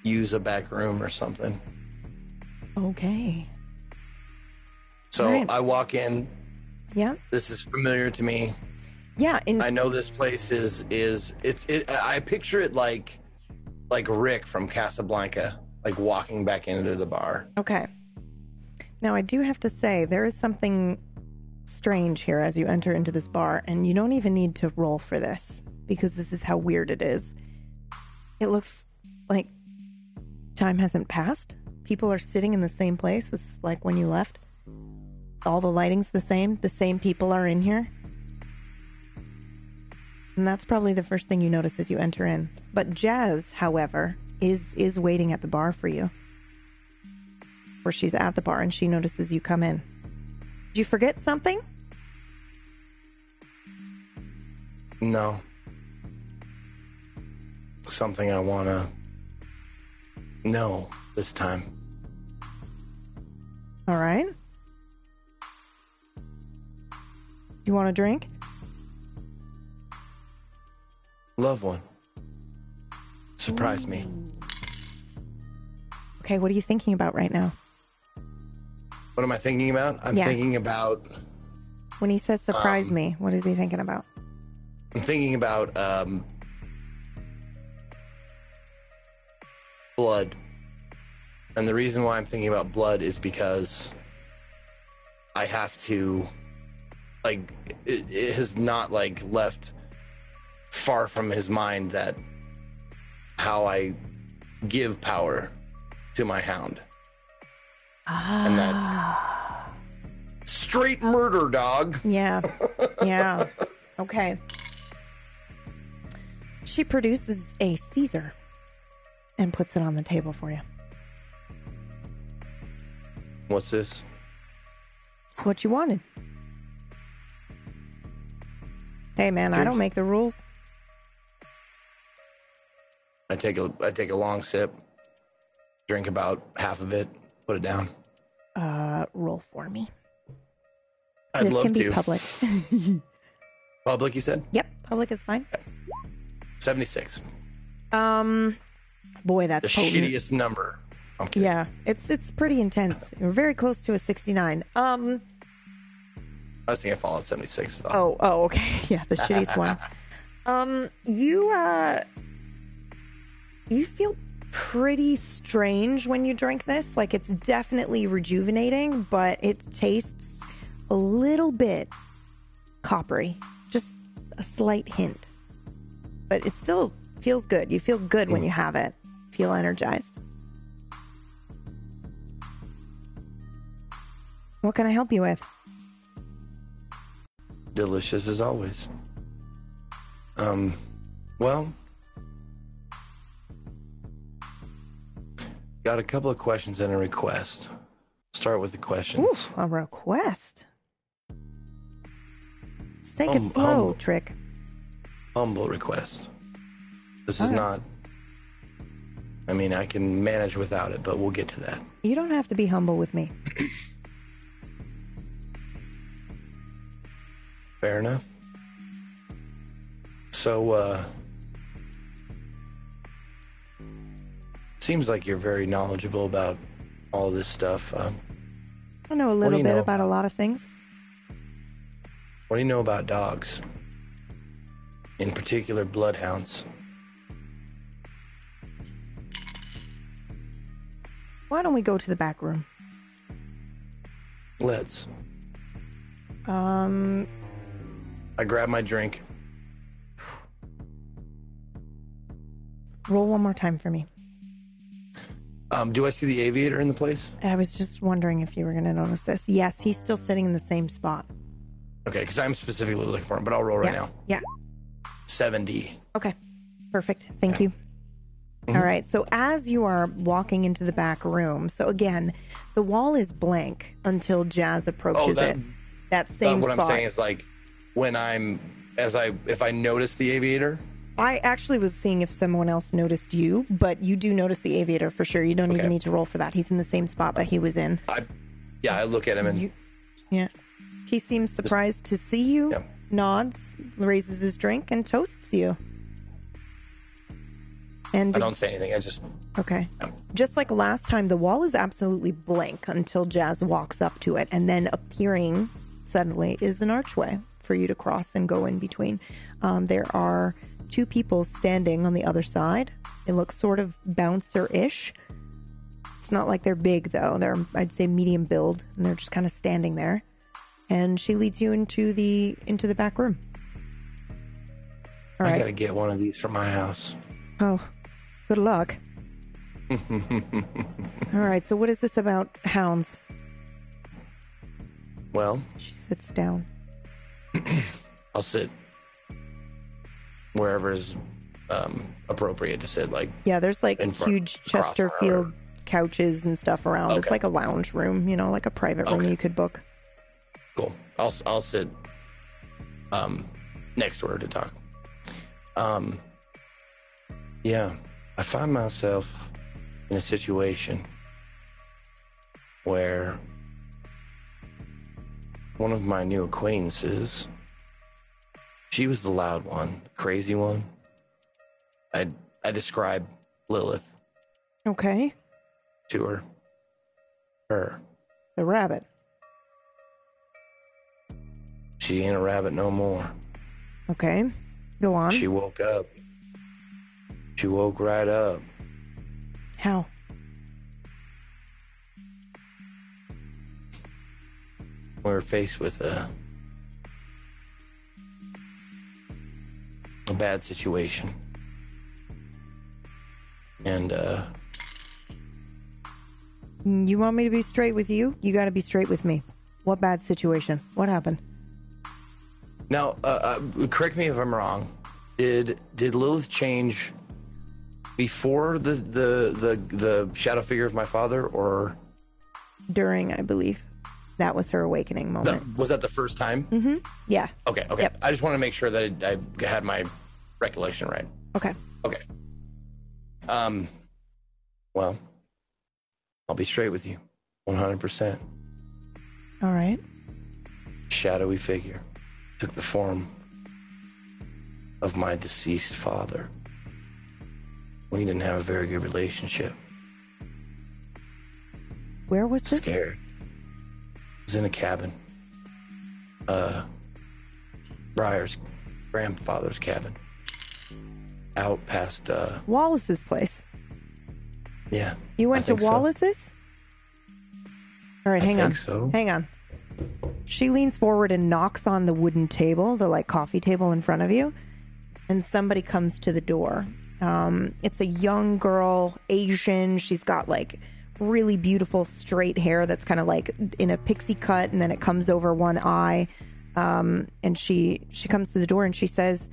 use a back room or something. Okay. So Right. I walk in, Yeah. this is familiar to me. Yeah. In I know this place is is it's it I picture it like like Rick from Casablanca like walking back into the bar. Okay. Now, I do have to say, there is something strange here as you enter into this bar, and you don't even need to roll for this because this is how weird it is. It looks like time hasn't passed. People are sitting in the same place as like when you left. All the lighting's the same. The same people are in here. And that's probably the first thing you notice as you enter in. But Jazz, however, is is waiting at the bar for you where she's at the bar and she notices you come in. Did you forget something? No. Something I want to know this time. All right. You want a drink? Love one. Surprise me. Okay, what are you thinking about right now? What am I thinking about? I'm Yeah. thinking about When he says surprise Um, me, what is he thinking about? I'm thinking about um blood. And the reason why I'm thinking about blood is because I have to like it, it has not like left far from his mind that how I give power to my hound. And that's straight murder, dog. Yeah. Yeah. okay. She produces a Caesar and puts it on the table for you. What's this? It's what you wanted. Hey man, I don't make the rules. I take a I take a long sip, drink about half of it, put it down. Uh roll for me. I'd this love can be to. public. Public, you said yep, public is fine. seventy six. Um boy, The that's potent. shittiest number. Yeah, it's it's pretty intense. We're very close to a 69. Um I was thinking Fallout seventy six. oh, oh okay. Yeah, the shittiest one. Um you uh you feel pretty strange when you drink this. Like it's definitely rejuvenating, but it tastes a little bit coppery. Just a slight hint. But it still feels good. You feel good when you have it. Feel energized. What can I help you with? delicious as always. Um, well, got a couple of questions and a request. Start with the questions. Oof, a request. Let's take Um, it slow, um, Trick. Humble request. This is All right. not. I mean, I can manage without it, but we'll get to that. You don't have to be humble with me. Fair enough. So, uh, seems like you're very knowledgeable about all this stuff. Uh, I know a little bit know about a lot of things. what do you know about dogs? In particular, bloodhounds. Why don't we go to the back room? Let's. Um, I grab my drink. roll one more time for me. Um, do I see the aviator in the place? I was just wondering if you were going to notice this. Yes, he's still sitting in the same spot. Okay, because I'm specifically looking for him, but I'll roll right yeah. now. Yeah. 70. Okay. Perfect. Thank you. Mm-hmm. All right. So as you are walking into the back room, so again, the wall is blank until Jazz approaches Oh, that- it. That same what spot. I'm saying is like when I'm as I if I notice the aviator, I actually was seeing if someone else noticed you, but you do notice the aviator for sure. You don't even need to roll for that. He's in the same spot that he was in. I yeah, I look at him and You- Yeah. He seems surprised to see you, Yeah. nods, raises his drink, and toasts you. And I don't say anything. I just Okay. Yeah. Just like last time, the wall is absolutely blank until Jazz walks up to it, and then appearing suddenly is an archway for you to cross and go in between. Um, there are two people standing on the other side. It looks sort of bouncer ish. It's not like they're big though. They're I'd say medium build, and they're just kind of standing there. And she leads you into the into the back room. All right. I gotta get one of these for my house. Oh, good luck. All right. So, what is this about hounds? well, She sits down. I'll sit wherever is um, appropriate to sit. Like Yeah, there's like huge across from her. Chesterfield couches and stuff around. It's like a lounge room, you know, like a private room Okay. you could book. Cool. I'll I'll sit um next to her to talk. Um yeah, I find myself in a situation where one of my new acquaintances she was the loud one, crazy one. I I describe Lilith Okay. to her. Her. The rabbit. She ain't a rabbit no more. Okay. Go on. She woke up. She woke right up. How? We were faced with a a bad situation. And uh Mm, You want me to be straight with you? You got to be straight with me. What bad situation? What happened? now uh, uh correct me if I'm wrong. Did did Lilith change before the the the the shadow figure of my father or During, I believe. That was her awakening the, moment. was that the first time? Mm-hmm. Yeah. Okay, okay. Yep. I just want to make sure that I, I had my recollection right. Okay. Okay. Um, well, I'll be straight with you. 100%. All right. Shadowy figure took the form of my deceased father. We didn't have a very good relationship. Where was this? Scared. Was in a cabin. Uh, Briar's grandfather's cabin. Out past, uh, Wallace's place. yeah. You went I to think so. Wallace's? All right, I hang think on. so. Hang on. She leans forward and knocks on the wooden table, the like coffee table in front of you, and somebody comes to the door. Um, it's a young girl, Asian. She's got like really beautiful straight hair that's kind of like in a pixie cut, and then it comes over one eye. Um, and she she comes to the door and she says,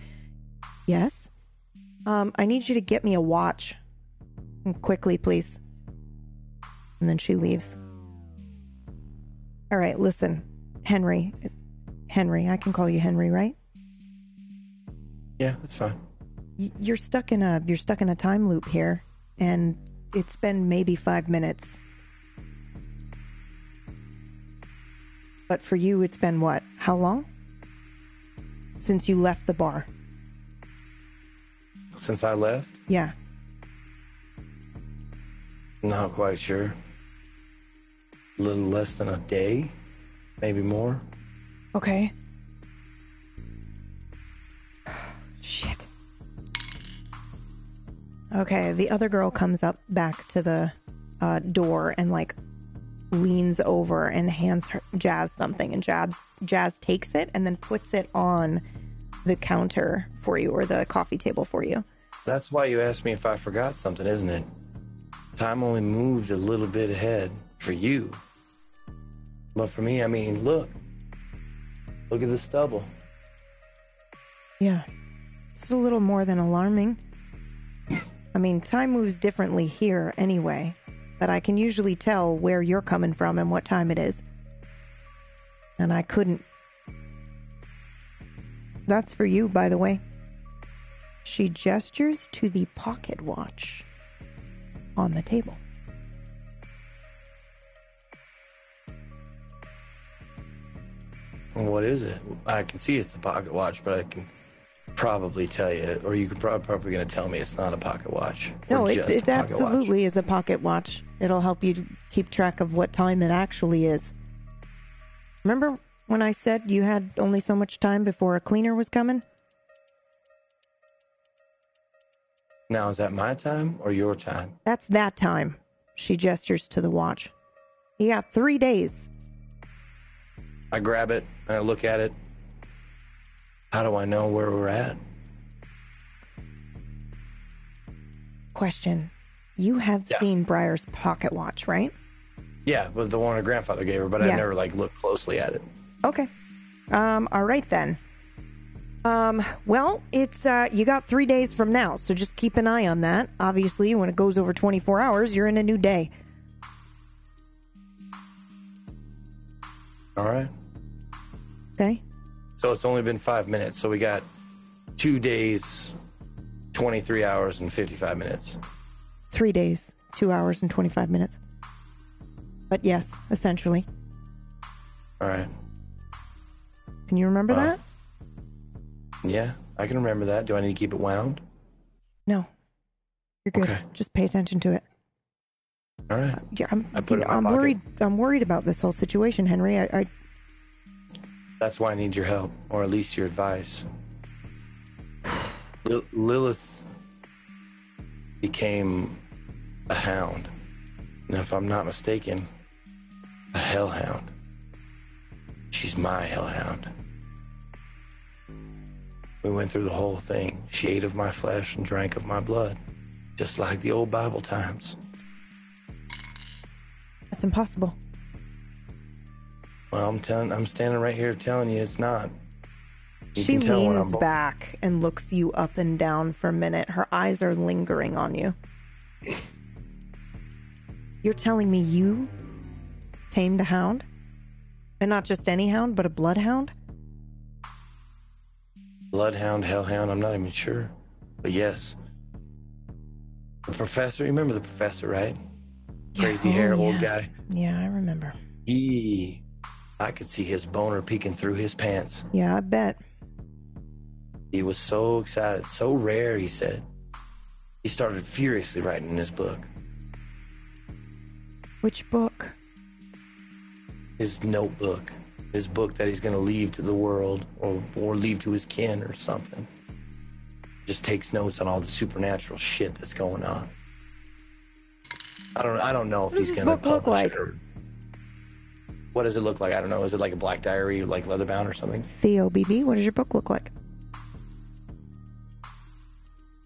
"Yes, um, I need you to get me a watch quickly, please." And then she leaves. All right, listen, Henry. Henry, I can call you Henry, right? Yeah, that's fine. Y- You're stuck in a you're stuck in a time loop here, and it's been maybe five minutes. But for you, it's been what? How long? Since you left the bar? Since I left, Yeah. not quite sure. A little less than a day, maybe more. Okay. Shit. Okay, the other girl comes up back to the uh, door and like leans over and hands her Jazz something, and Jazz Jazz takes it and then puts it on the counter for you or the coffee table for you. That's why you asked me if I forgot something, isn't it? Time only moved a little bit ahead for you. But for me, I mean, look. Look at the stubble. Yeah. It's a little more than alarming. I mean, time moves differently here anyway, but I can usually tell where you're coming from and what time it is. And I couldn't. That's for you, by the way. She gestures to the pocket watch on the table. What is it? I can see it's a pocket watch, but I can probably tell you, or you can prob- probably going to tell me it's not a pocket watch. No, it, it pocket watch. absolutely is a pocket watch. It'll help you keep track of what time it actually is. Remember when I said you had only so much time before a cleaner was coming? Now, is that my time or your time? That's that time. She gestures to the watch. You got three days. I grab it and I look at it. How do I know where we're at? Question. You have Yeah. seen Briar's pocket watch, right? Yeah, with the one her grandfather gave her, but Yeah. I never like looked closely at it. Okay. Um, all right then. Um, well, it's uh you got 3 days from now, so just keep an eye on that. Obviously, when it goes over 24 hours, you're in a new day. All right. Okay? So it's only been five minutes. So we got two days, 23 hours, and 55 minutes. 3 days, 2 hours and 25 minutes. But yes, essentially. All right. Can you remember Wow. that? Yeah, I can remember that. Do I need to keep it wound? No. You're good. Okay. Just pay attention to it. All right. Uh, yeah, I'm I put it in my I'm pocket. worried I'm worried about this whole situation, Henry. I, I That's why I need your help, or at least your advice. Lil- Lilith became a hound. And if I'm not mistaken, a hellhound. She's my hellhound. We went through the whole thing. She ate of my flesh and drank of my blood, just like the old Bible times. that's impossible. Well, I'm telling, I'm standing right here telling you it's not. You she leans back and looks you up and down for a minute. Her eyes are lingering on you. You're telling me you tamed a hound? And not just any hound, but a bloodhound? Bloodhound, Hellhound, I'm not even sure. But yes. The professor, you remember the professor, right? Crazy oh, Yeah, hair, oh, old guy. Yeah, I remember. He, I could see his boner peeking through his pants. Yeah, I bet. He was so excited, so rare, he said. He started furiously writing his book. Which book? His notebook. His book that he's going to leave to the world or, or leave to his kin or something. Just takes notes on all the supernatural shit that's going on. I don't I don't know if What he's going to publish it or- What does it look like? I don't know. Is it like a black diary, like leather bound or something? Theo BB, what does your book look like?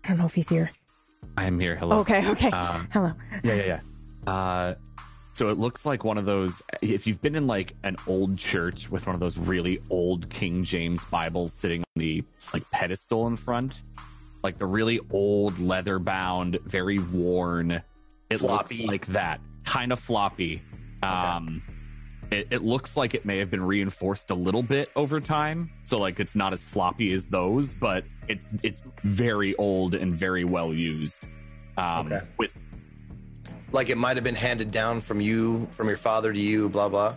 I don't know if he's here. I'm here. Hello. Okay, okay. Um, Hello. Yeah, yeah, yeah. Uh, so it looks like one of those. If you've been in like an old church with one of those really old King James Bibles sitting on the like pedestal in front, like the really old leather bound, very worn. It Floppy. looks like that, kind of floppy. Um, it, it looks like it may have been reinforced a little bit over time, so like it's not as floppy as those, but it's it's very old and very well used. Um, Okay. With Like it might have been handed down from you, from your father to you, blah blah.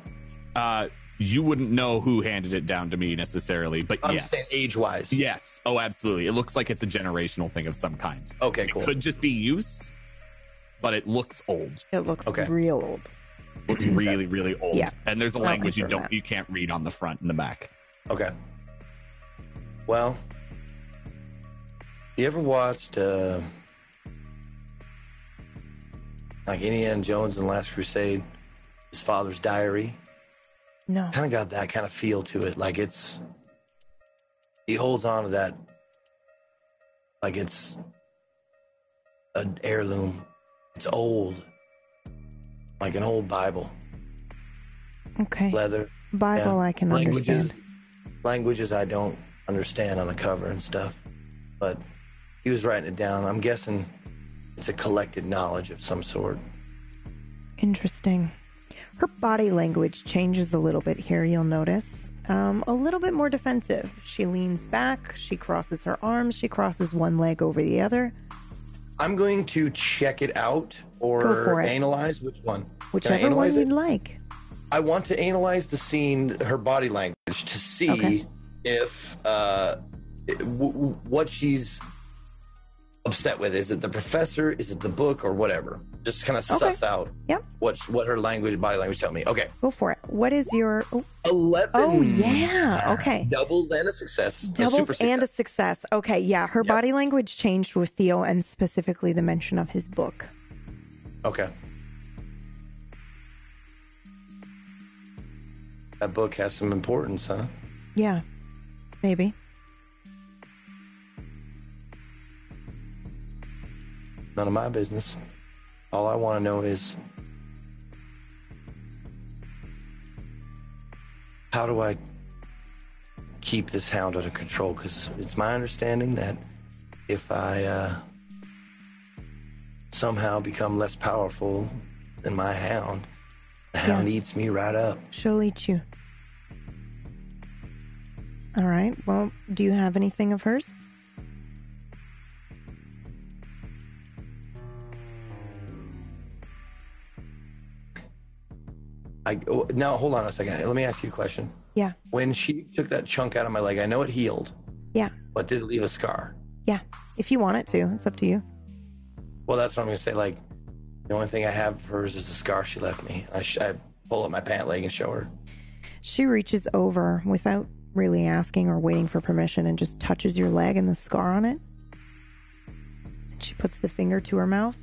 uh, you wouldn't know who handed it down to me necessarily, but I'm yes, saying age wise. yes, oh, absolutely. It looks like it's a generational thing of some kind. Okay, It cool. could just be use, but it looks old. It looks Okay. real old. Looks really, really old. Yeah, and there's a I'll language you don't, that. you can't read on the front and the back. Okay. Well, you ever watched uh, like Indiana Jones and the Last Crusade? his father's diary. No. Kind of got that kind of feel to it. Like it's, he holds on to that like it's an heirloom. It's old, like an old Bible, Okay. leather. Bible, yeah. I can languages, understand. Languages I don't understand on the cover and stuff, but he was writing it down. I'm guessing it's a collected knowledge of some sort. Interesting. Her body language changes a little bit here, you'll notice. Um, a little bit more defensive. She leans back, she crosses her arms, she crosses one leg over the other. I'm going to check it out or analyze which one. Whichever one you'd it? like. I want to analyze the scene, her body language, to see Okay. if uh, w- w- what she's upset with. Is it the professor? Is it the book or whatever? Just kind of Okay. suss out Yep. what what her language, body language, tell me. Okay, Go for it. What is your. eleven? oh yeah. Okay. doubles and a success. a Doubles super and a success. success. Okay, yeah. Her Yep. body language changed with Theo and specifically the mention of his book. Okay. That book has some importance, huh? Yeah. Maybe. None of my business. All I want to know is how do I keep this hound under control? Because it's my understanding that if I uh, somehow become less powerful than my hound, the hound eats me right up. She'll eat you. All right. Well, do you have anything of hers? I oh, now hold on a second. Let me ask you a question. Yeah. When she took that chunk out of my leg, I know it healed, Yeah. but did it leave a scar? Yeah. If you want it to, it's up to you. Well, that's what I'm gonna say. Like, the only thing I have of hers is the scar she left me. I, sh- I pull up my pant leg and show her. She reaches over without really asking or waiting for permission and just touches your leg and the scar on it. And she puts the finger to her mouth.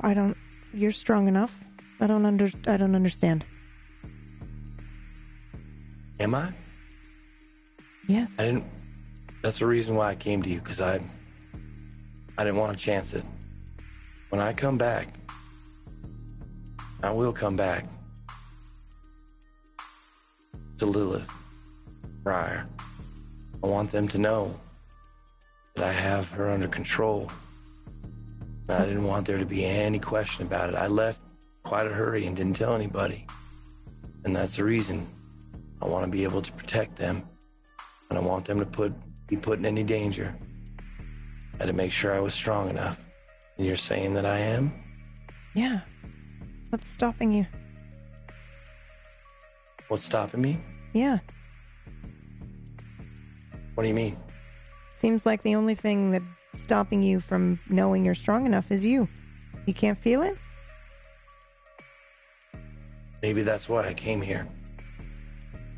I don't you're strong enough. I don't under I don't understand. Am I? Yes. I didn't. That's the reason why I came to you because I. I didn't want to chance it. When I come back, I will come back to Lilith, Briar. I want them to know that I have her under control. And I didn't want there to be any question about it. I left quite a hurry and didn't tell anybody. And that's the reason. I want to be able to protect them. And I want them to put be put in any danger. I had to make sure I was strong enough. And you're saying that I am? Yeah. What's stopping you? What's stopping me? Yeah. What do you mean? Seems like the only thing that's stopping you from knowing you're strong enough is you. You can't feel it? Maybe that's why I came here.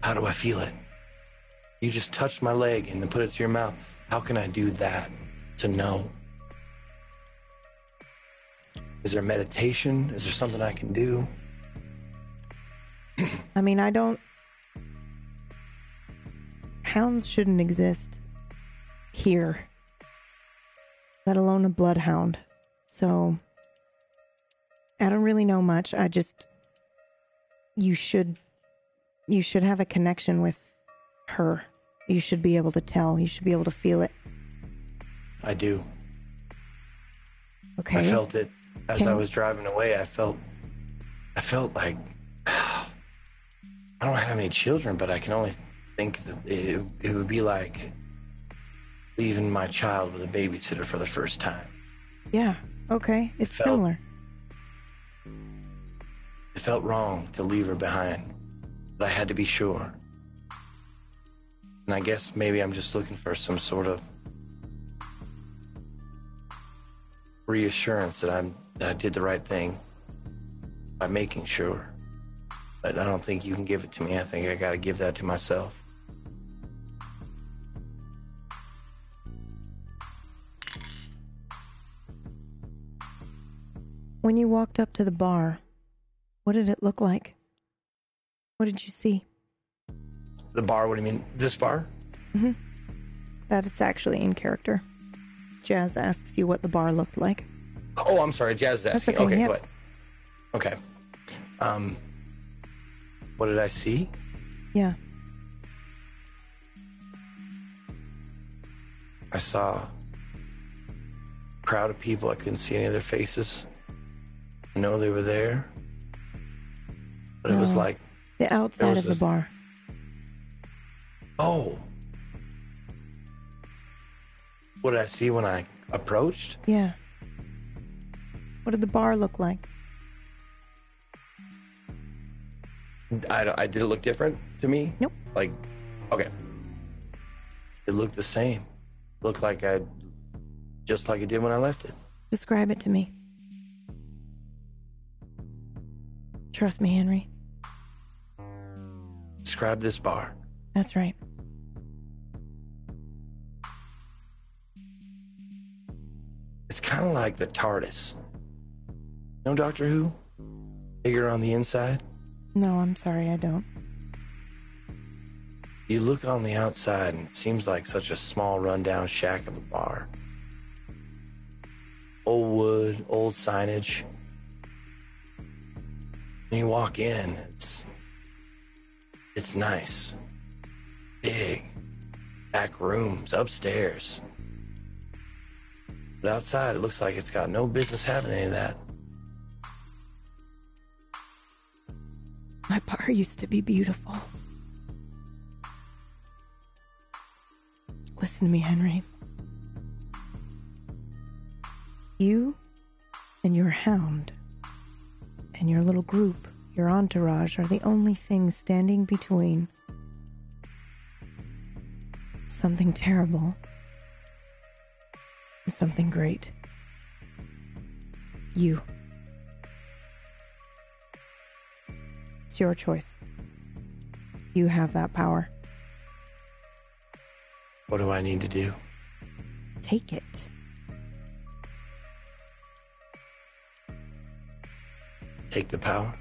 How do I feel it? You just touched my leg and then put it to your mouth. How can I do that to know? Is there meditation? Is there something I can do? I mean, I don't. Hounds shouldn't exist here, let alone a bloodhound. So, I don't really know much. I just. You should. You should have a connection with her. You should be able to tell. You should be able to feel it. I do. Okay. I felt it as Can- I was driving away. I felt, I felt like I don't have any children, but I can only think that it, it would be like leaving my child with a babysitter for the first time. Yeah. Okay. It's felt- similar. It felt wrong to leave her behind, but I had to be sure. And I guess maybe I'm just looking for some sort of reassurance that I'm that I did the right thing by making sure. But I don't think you can give it to me. I think I got to give that to myself. When you walked up to the bar, what did it look like? What did you see? The bar. What do you mean? This bar? That it's actually in character. Jazz asks you what the bar looked like. Oh, I'm sorry. Jazz is That's asking. okay, Okay, go. Okay. Um, what did I see? Yeah. I saw a crowd of people. I couldn't see any of their faces. I know they were there, but it was like, The outside of the bar. Oh. What did I see when I approached? Yeah. What did the bar look like? I, I did it look different to me? Nope. Like, okay. It looked the same. Looked like I, just like it did when I left it. Describe it to me. Trust me, Henry. Describe this bar. That's right. It's kind of like the TARDIS. No Doctor Who? Bigger on the inside. No, I'm sorry, I don't. You look on the outside and it seems like such a small rundown shack of a bar. Old wood, old signage. When you walk in, it's it's nice. Big. Back rooms, upstairs. But outside it looks like it's got no business having any of that. My bar used to be beautiful. Listen to me, Henry. You and your hound and your little group, your entourage, are the only things standing between something terrible something great. You. It's your choice. You have that power. What do I need to do? Take it. Take the power?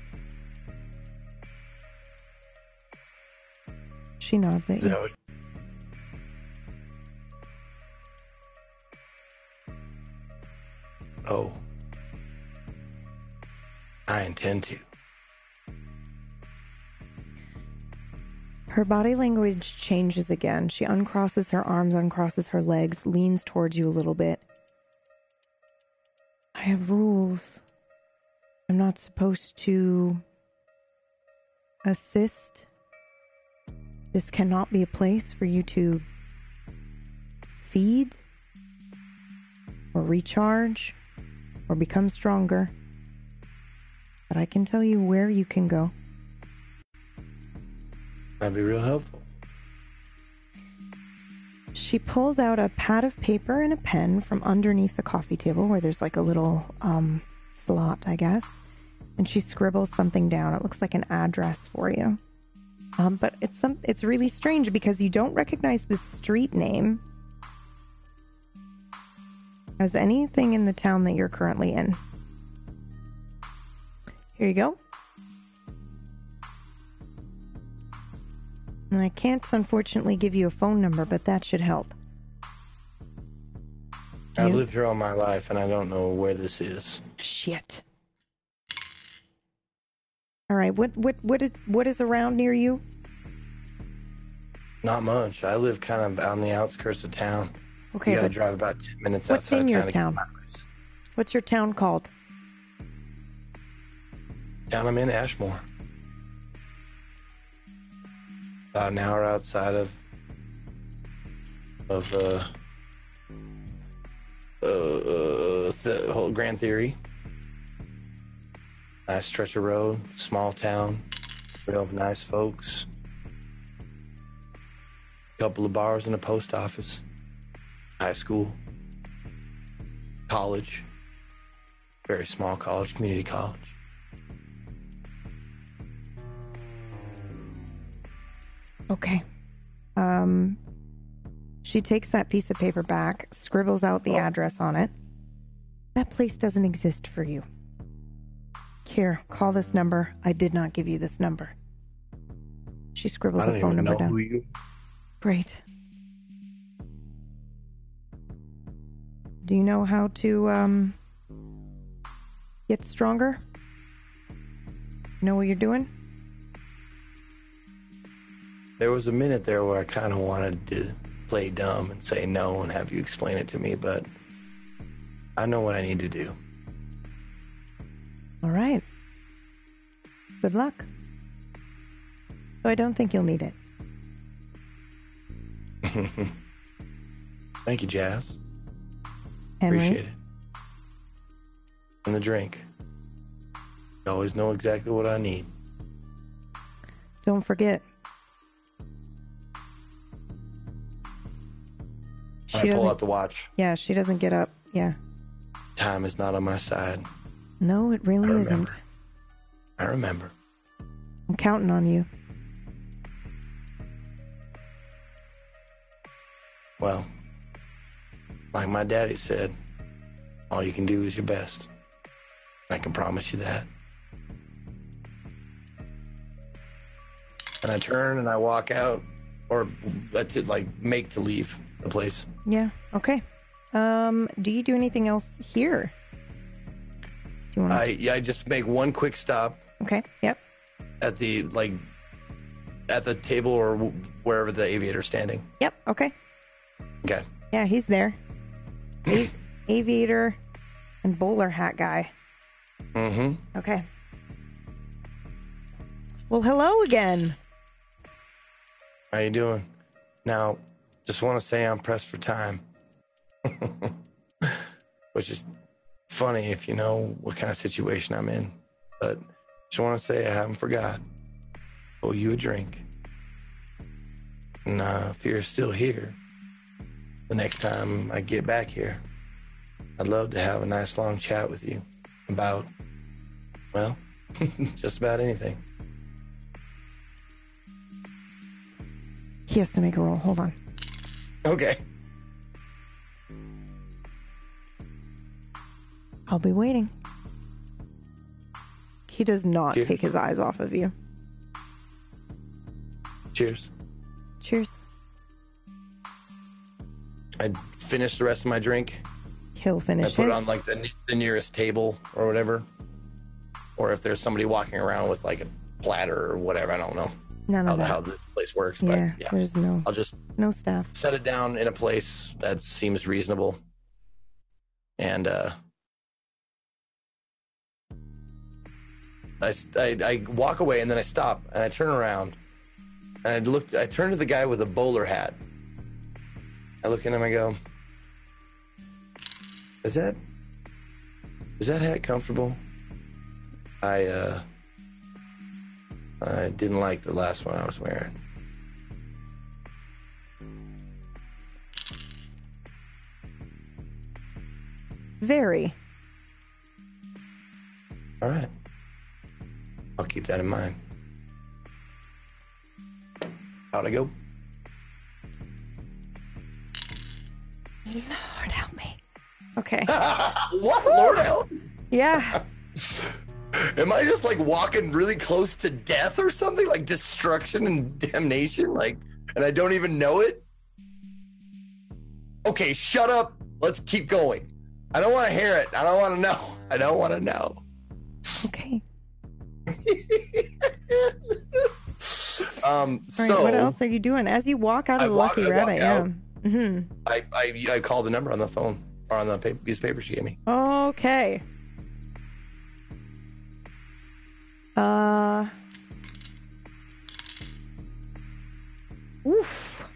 She nods at Is you. that what? Oh. I intend to. Her body language changes again. She uncrosses her arms, uncrosses her legs, leans towards you a little bit. I have rules. I'm not supposed to assist. This cannot be a place for you to feed or recharge or become stronger. But I can tell you where you can go. That'd be real helpful. She pulls out a pad of paper and a pen from underneath the coffee table where there's like a little um, slot, I guess. And she scribbles something down. It looks like an address for you. Um, but it's some it's really strange because you don't recognize the street name as anything in the town that you're currently in. Here you go. And I can't unfortunately give you a phone number, but that should help. I've lived here all my life and I don't know where this is. Shit. All right, what what what is what is around near you? Not much. I live kind of on the outskirts of town. Okay, you gotta drive about 10 minutes what's outside in of your town. to get town? to my place. what's your town called? Down I'm in Ashmore. About an hour outside of of uh uh, uh the whole Grand Theory. Nice stretch of road, small town, real nice folks. Couple of bars and a post office. High school. College. Very small college, community college. Okay. Um she takes that piece of paper back, scribbles out the Oh. address on it. That place doesn't exist for you. Here, call this number. I did not give you this number. She scribbles the don't phone even number know down. who you. Great. Do you know how to um get stronger? Know what you're doing? There was a minute there where I kind of wanted to play dumb and say no and have you explain it to me, but I know what I need to do. All right. Good luck. So I don't think you'll need it. Thank you, Jazz. Henry. Appreciate it. And the drink. You always know exactly what I need. Don't forget. She I pull out the watch. yeah, she doesn't get up. Yeah. Time is not on my side. No, it really I isn't. I remember. I'm counting on you. Well, like my daddy said, all you can do is your best. I can promise you that. And I turn and I walk out, or I to like make to leave the place. Yeah. Okay. Um, do you do anything else here? Do you want? I yeah, I just make one quick stop okay. Yep. at the like at the table or wherever the aviator's standing. Yep. Okay. Okay. Yeah, he's there. Aviator and bowler hat guy. Mm-hmm. Okay. Well, hello again. How you doing? Now, just want to say I'm pressed for time. Which is funny if you know what kind of situation I'm in. But just want to say I haven't forgot. Owe you a drink. And uh, if you're still here, the next time I get back here, I'd love to have a nice long chat with you about, well, just about anything. He has to make a roll. Hold on. Okay. I'll be waiting. He does not Cheers. take his eyes off of you. Cheers. Cheers. I finish the rest of my drink. He'll finish. I put his. it on like the, the nearest table or whatever. Or if there's somebody walking around with like a platter or whatever, I don't know None how, of that. how this place works. yeah, But yeah, there's no I'll just no staff. set it down in a place that seems reasonable. And uh, I, I, I walk away and then I stop and I turn around and I look, I turn to the guy with a bowler hat. I look at him and I go, is that, is that hat comfortable? I, uh, I didn't like the last one I was wearing. Very. All right. I'll keep that in mind. How'd I go? Lord help me. Okay. what? Lord help. Yeah. Am I just like walking really close to death or something? Like destruction and damnation? Like, and I don't even know it? Okay, shut up. Let's keep going. I don't want to hear it. I don't want to know. I don't want to know. Okay. um, All right. so what else are you doing as you walk out I of the walk- Lucky I walk Rabbit? Yeah. out. Hmm I, I, I called the number on the phone or on the paper, piece of paper she gave me. Okay. Uh. Oof.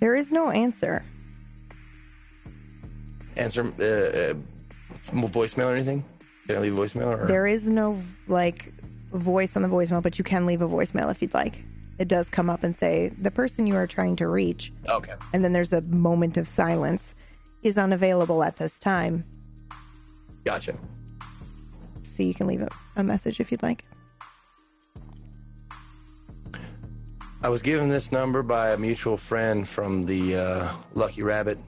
There is no answer. Answer uh, uh, voicemail or anything? Can I leave a voicemail? Or? There is no like voice on the voicemail, but you can leave a voicemail if you'd like. It does come up and say the person you are trying to reach, Okay. and then there's a moment of silence, is unavailable at this time. Gotcha. So you can leave a, a message if you'd like. I was given this number by a mutual friend from the uh, Lucky Rabbit.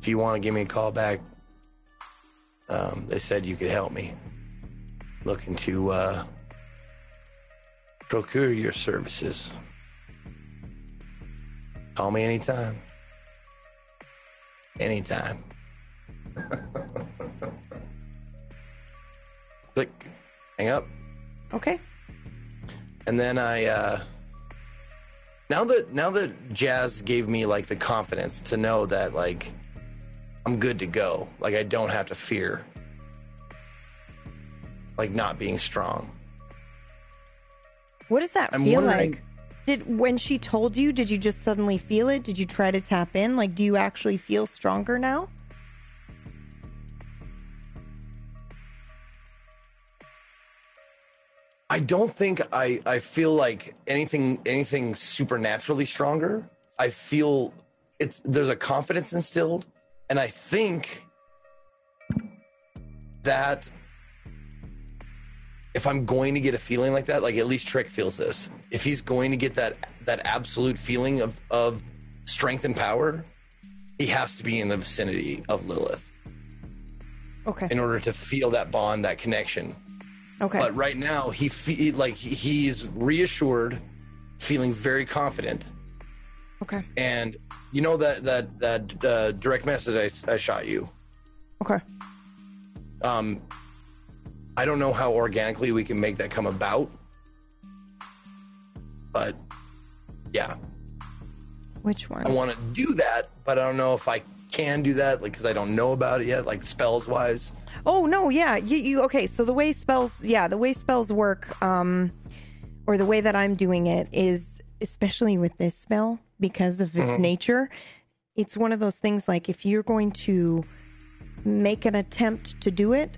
If you want to give me a call back, um, they said you could help me. Looking to uh, procure your services. Call me anytime. Anytime. Click. Hang up. Okay. And then I uh now that now that Jazz gave me like the confidence to know that like I'm good to go. Like I don't have to fear like not being strong. What does that I'm feel wondering- like? Did when she told you, did you just suddenly feel it? Did you try to tap in? Like, do you actually feel stronger now? I don't think I I feel like anything anything supernaturally stronger. I feel it's there's a confidence instilled and I think that if I'm going to get a feeling like that, like at least Trick feels this. If he's going to get that that absolute feeling of of strength and power, he has to be in the vicinity of Lilith Okay. in order to feel that bond, that connection. Okay. But right now, he fe- like he's reassured, feeling very confident, okay. and you know that that that uh, direct message I, I shot you. Okay. Um, I don't know how organically we can make that come about, but yeah, Which one? I want to do that, but I don't know if I can do that, like because I don't know about it yet, like spells wise. Oh no, yeah, you, you okay? So the way spells, yeah, the way spells work, um, or the way that I'm doing it is, especially with this spell, because of its nature, it's one of those things. Like if you're going to make an attempt to do it,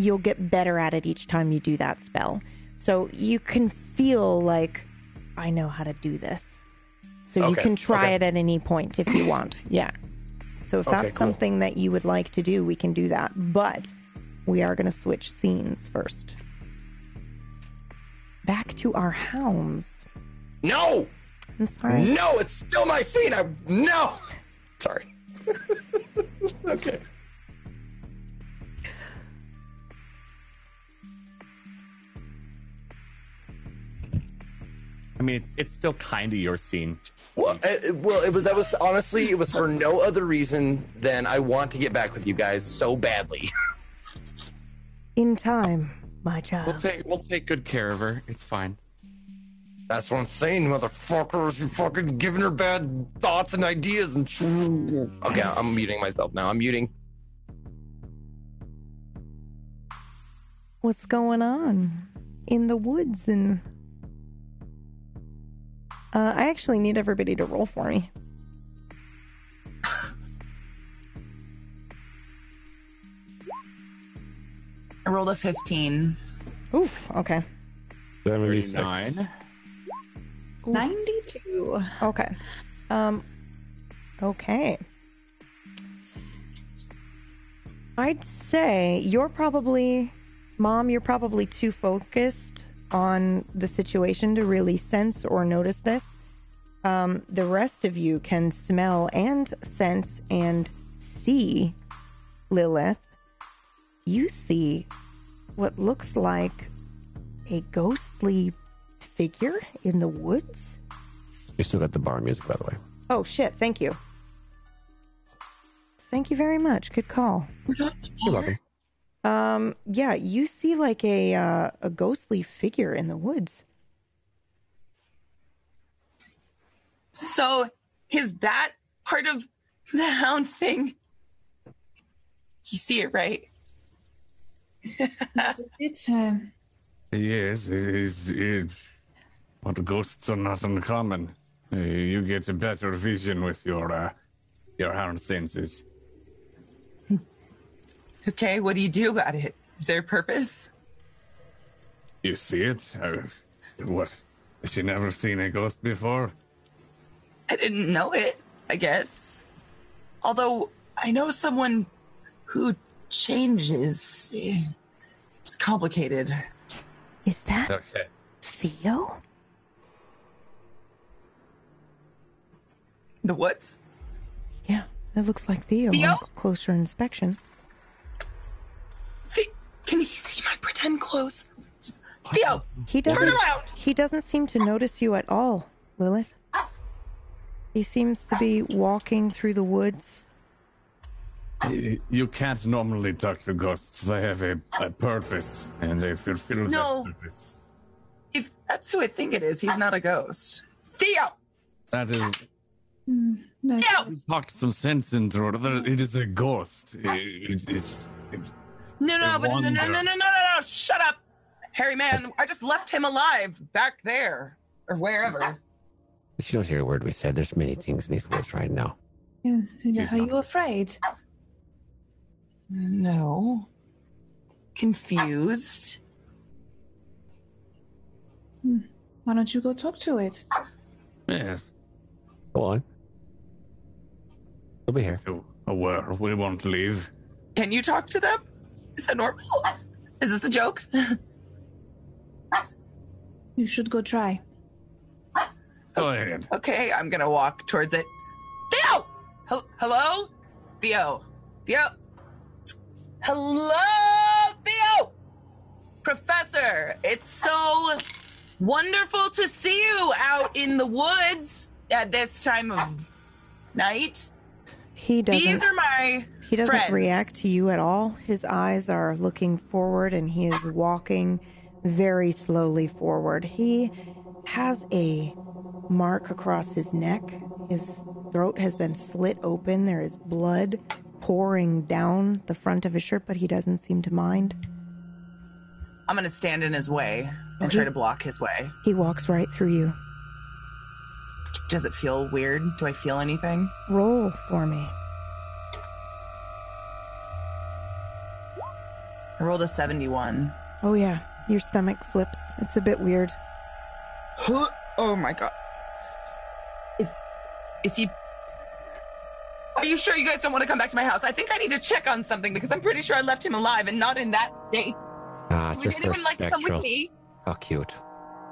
you'll get better at it each time you do that spell. So you can feel like I know how to do this. So you can try okay. it at any point if you want. Yeah. So if Okay, that's cool. something that you would like to do, we can do that. But we are going to switch scenes first. Back to our hounds. No, I'm sorry. no, it's still my scene. I no, sorry. okay. I mean, it's, it's still kind of your scene. Well, it, it- well, it was that was honestly it was for no other reason than I want to get back with you guys so badly. In time, my child. We'll child. take we'll take good care of her. It's fine. That's what I'm saying, motherfuckers. You fucking giving her bad thoughts and ideas and. Okay, I'm muting myself now. I'm muting. What's going on in the woods? And uh, I actually need everybody to roll for me. I rolled a 15. Oof. Okay. 76. 39. 92. Okay. Um okay. I'd say you're probably mom, you're probably too focused on the situation to really sense or notice this. Um the rest of you can smell and sense and see Lilith. You see what looks like a ghostly figure in the woods. You still got the bar music, by the way. Oh shit, thank you. Thank you very much. Good call. You're welcome. Um yeah, you see like a uh, a ghostly figure in the woods. So is that part of the hound thing? You see it, right? It's uh, Yes, it is. It, but ghosts are not uncommon. Uh, you get a better vision with your uh, your hound senses. Okay, what do you do about it? Is there a purpose? You see it? Uh, what? Has she never seen a ghost before? I didn't know it, I guess. Although I know someone who changes. It's complicated. Is that Okay. Theo? The woods? Yeah, it looks like Theo Theo? on closer inspection. Pretend close. Theo, He turn doesn't. around. He doesn't seem to notice you at all, Lilith. He seems to be walking through the woods. You can't normally talk to ghosts. They have a, a purpose, and they fulfill No. that purpose. If that's who I think it is, he's not a ghost. Theo, That is mm, No, Theo. talked some sense into it. It is a ghost. It is. No, no, but no, no, no, no, no, no, no, no. Shut up, Harry man. I just left him alive back there or wherever. But you don't hear a word we said. There's many things in these woods right now. Are you afraid? No. Confused. Hmm. Why don't you go talk to it? Yes. Go on. We'll be here. So, uh, aware. We won't leave. Can you talk to them? Is that normal? Is this a joke? You should go try. Go ahead. Okay, I'm gonna walk towards it. Theo! Hel- Hello? Theo. Theo. Hello, Theo! Professor, it's so wonderful to see you out in the woods at this time of night. He doesn't. These are my He doesn't friends. react to you at all. His eyes are looking forward and he is walking very slowly forward. He has a mark across his neck. His throat has been slit open. There is blood pouring down the front of his shirt, but he doesn't seem to mind. I'm gonna stand in his way and try to block his way. He walks right through you. Does it feel weird? Do I feel anything? Roll for me. I rolled a 71. Oh, yeah. Your stomach flips. It's a bit weird. Oh my god. Is is he Are you sure you guys don't want to come back to my house? I think I need to check on something because I'm pretty sure I left him alive and not in that state. Ah, it's Would anyone first like to come with me? How cute.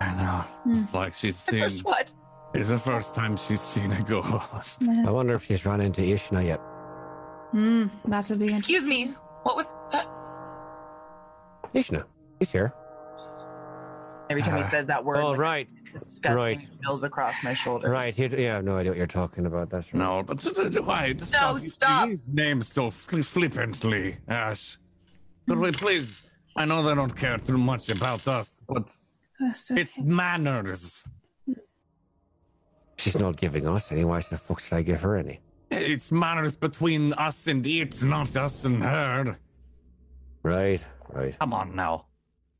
I know. Hmm. Like she's The seen. first what? It's the first time she's seen a ghost. I wonder if she's run into Ishna yet. Hmm, that's a big Excuse me. What was that? Ishna, he's here. Every time he Ah. says that word, Oh, like, right. disgusting right. feels across my shoulders. Right. He, yeah, I have no idea what you're talking about. That's right. No, but why? Just No, use stop. these Names so fli flippantly, Ash. Could we please? I know they don't care too much about us, but it's manners. She's not giving us any. Why the fuck should I give her any? It's manners between us and it, not us and her. Right, right. Come on now.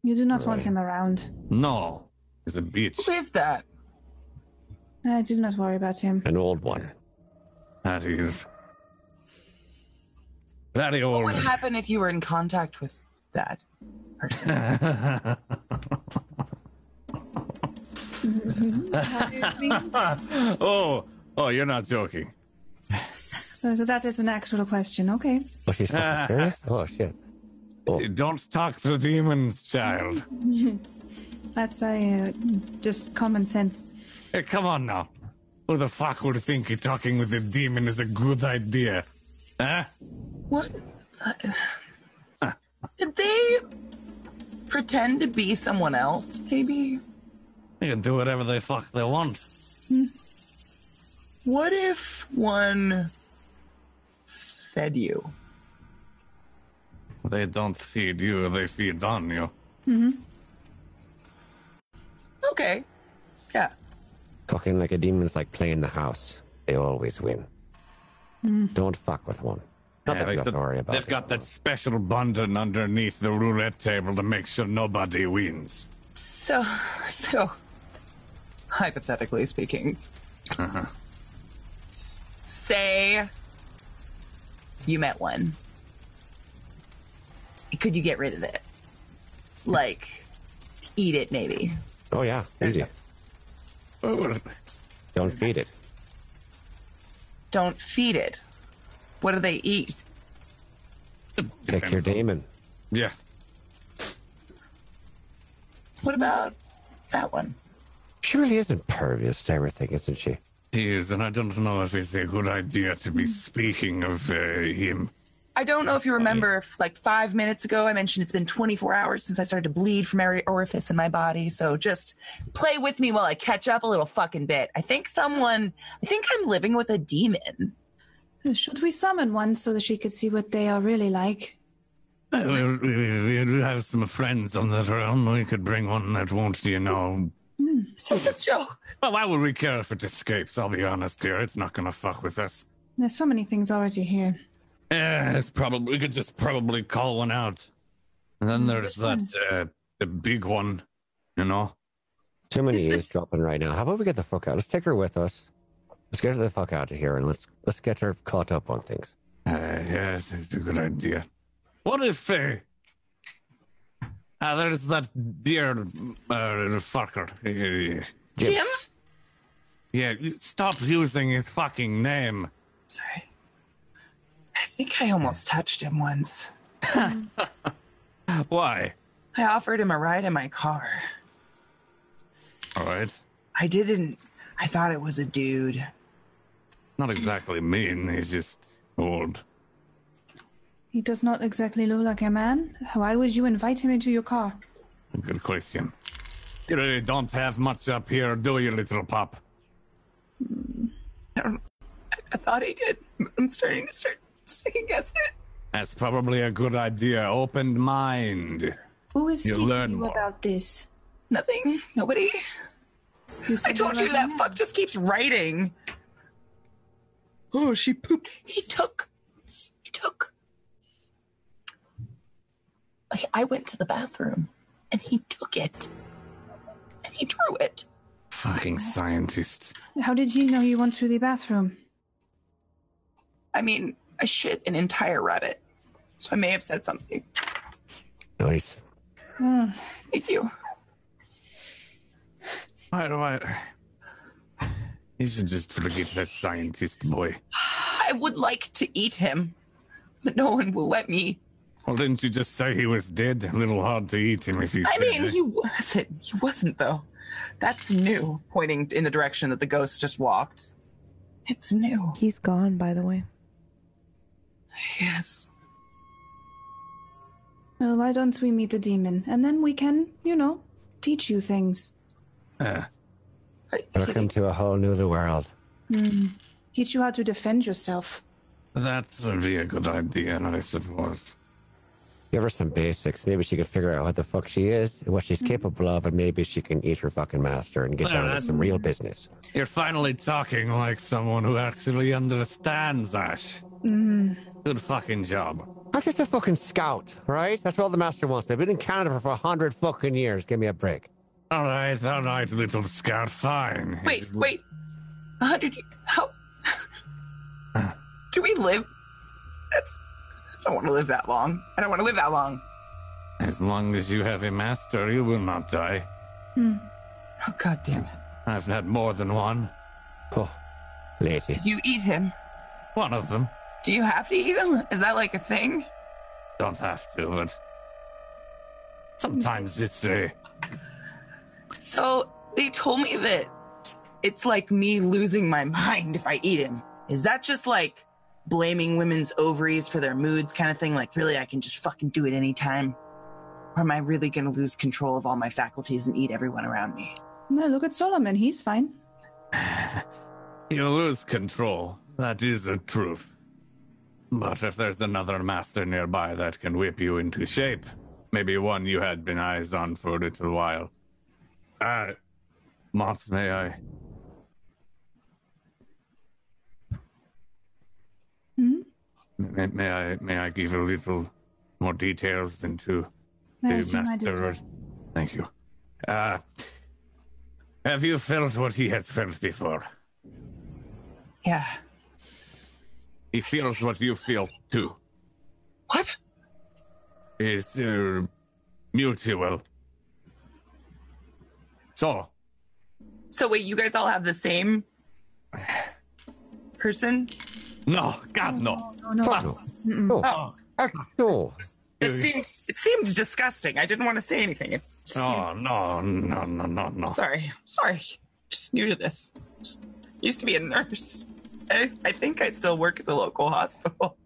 You do not want Right. him around. No, he's a bitch. Who is that? I do not worry about him. An old one. That is very What old. would happen if you were in contact with that person? oh, oh, you're not joking. So that is an actual question. Okay. Oh, she's fucking serious? Oh, shit. Oh. Don't talk to demons, child. That's uh, just common sense. Hey, come on now. Who the fuck would think talking with a demon is a good idea? Huh? What? Uh, Did they pretend to be someone else? Maybe. They can do whatever they fuck they want. What if one fed you? They don't feed you, they feed on you. Mm-hmm. Okay. Yeah. Talking like a demon's like playing the house. They always win. Mm. Don't fuck with one. Not Yeah, that you have to worry about They've it. got that special button underneath the roulette table to make sure nobody wins. So, so, hypothetically speaking, Uh-huh. say you met one. Could you get rid of it? Like, eat it maybe? Oh, yeah. Easy. Don't feed it. Don't feed it. What do they eat? Pick your demon. Yeah. What about that one? She really is impervious to everything, isn't she? He is, and I don't know if it's a good idea to be speaking of uh, him. I don't know if you remember, if like five minutes ago, I mentioned it's been 24 hours since I started to bleed from every orifice in my body. So just play with me while I catch up a little fucking bit. I think someone, I think I'm living with a demon. Should we summon one so that she could see what they are really like? Uh, We, we, we have some friends on that realm. We could bring one that won't, you know. Is this a joke? Well, why would we care if it escapes? I'll be honest here. It's not gonna fuck with us. There's so many things already here. Yeah, it's probably we could just probably call one out. And then there's that uh, the big one, you know. Too many Is this- eavesdropping right now. How about we get the fuck out? Let's take her with us. Let's get her the fuck out of here and let's let's get her caught up on things. Uh, yeah, it's, it's a good idea. What if uh, uh there's that dear uh, fucker. Jim? yeah, stop using his fucking name. Sorry. I think I almost touched him once. Why? I offered him a ride in my car. All right. I didn't, I thought it was a dude. Not exactly mean. He's just old. He does not exactly look like a man. Why would you invite him into your car? Good question. You really don't have much up here, do you, little pup? I, don't, I, I thought he did. I'm starting to start second guessing it. That's probably a good idea. Open mind. Who is You teaching you more. about this? Nothing. Nobody. I told you like that man. fuck just keeps writing. Oh, she pooped. He took. He took. I, I went to the bathroom and he took it. And he drew it. Fucking scientist. How did you know you went to the bathroom? I mean, I shit an entire rabbit. So I may have said something. Nice. Hmm. Thank you. Why do I? You should just forget that scientist boy. I would like to eat him, but no one will let me. Well, didn't you just say he was dead? A little hard to eat him if you. I mean, it. he wasn't. He wasn't, though. That's new. Pointing in the direction that the ghost just walked. It's new. He's gone, by the way. Yes. Well, why don't we meet a demon? And then we can, you know, teach you things. Uh, I- Welcome to a whole new world. Hmm. Teach you how to defend yourself. that would be a good idea, I suppose. Give her some basics. Maybe she could figure out what the fuck she is, and what she's capable of, and maybe she can eat her fucking master and get Yeah, down to some real business. You're finally talking like someone who actually understands Ash. Mm. Good fucking job. I'm just a fucking scout, right? That's what all the master wants me. I've been in Canada for a hundred fucking years. Give me a break. All right, all right, little scout. Fine. Wait, wait. A hundred years. How? Do we live? That's. I don't want to live that long. I don't want to live that long. As long as you have a master, you will not die. Hmm. Oh god damn it! I've had more than one. Oh, lady. Do you eat him? One of them. Do you have to eat him? Is that like a thing? Don't have to, but sometimes it's a. So they told me that it's like me losing my mind if I eat him. Is that just like blaming women's ovaries for their moods kind of thing? Like, really, I can just fucking do it anytime? Or am I really going to lose control of all my faculties and eat everyone around me? No, look at Solomon. He's fine. You lose control. That is the truth. But if there's another master nearby that can whip you into shape, maybe one you had been eyes on for a little while. Uh, Moth, may I? Hmm? May, may I may I give a little more details into Yes, the master? well. Thank you. Uh, have you felt what he has felt before? Yeah. He feels what you feel too. What? It's uh, mutual. So, So wait, you guys all have the same person? No, God, no. No, no. Fuck no. No. Oh. No. It seemed it seemed disgusting. I didn't want to say anything. It just oh, No, seemed- no, no, no, no, no. Sorry, sorry. Just new to this. Just used to be a nurse. I, I think I still work at the local hospital.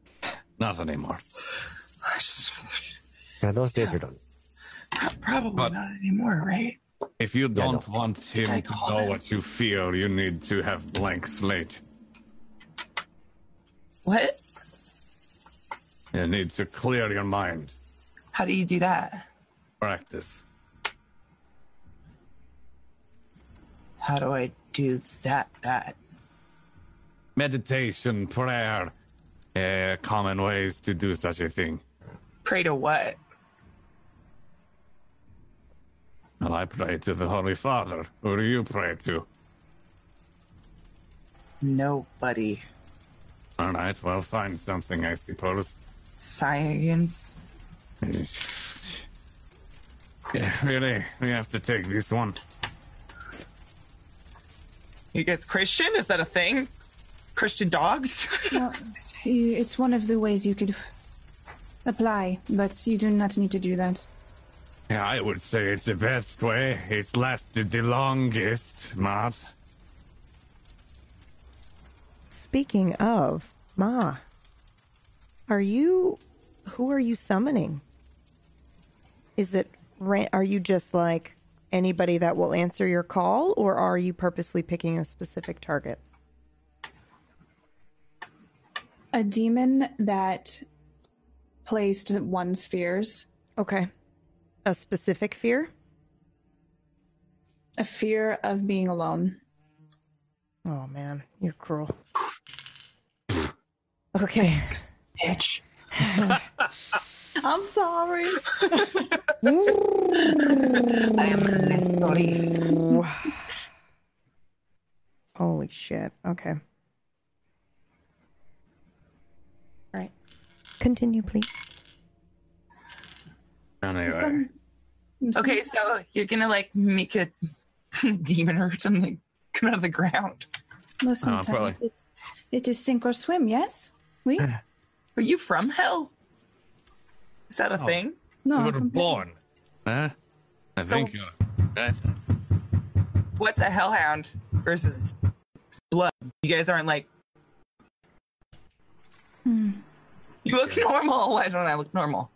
Not anymore. I just- Yeah, those days are done. Probably But- not anymore, right? If you don't want him to know him? what you feel, you need to have blank slate. What? You need to clear your mind. How do you do that? Practice. How do I do that? That Meditation, prayer, uh, common ways to do such a thing. pray to what? Well, I pray to the Holy Father. Who do you pray to? Nobody. All right, well, find something, I suppose. Science. Yeah, really, we have to take this one. You guys Christian? Is that a thing? Christian dogs? Well, it's one of the ways you could apply, but you do not need to do that. Yeah, I would say it's the best way. It's lasted the longest, Matt. Speaking of, Ma, are you who are you summoning? Is it are you just like anybody that will answer your call or are you purposely picking a specific target? A demon that plays to one's fears, Okay. A specific fear? a fear of being alone. Oh man, you're cruel. Okay. Bitch. I'm sorry. I am sorry. Holy shit. Okay. All right. Continue, please. Anyway, Okay, so you're gonna like make a demon or something come out of the ground. Well, Uh, sometimes probably. it, it is sink or swim, yes? We? Are you from hell? Is that a thing? No, you I'm were from born. Huh? I So- think you're. What's a hellhound versus blood? You guys aren't like. Hmm. You look normal. Why don't I look normal?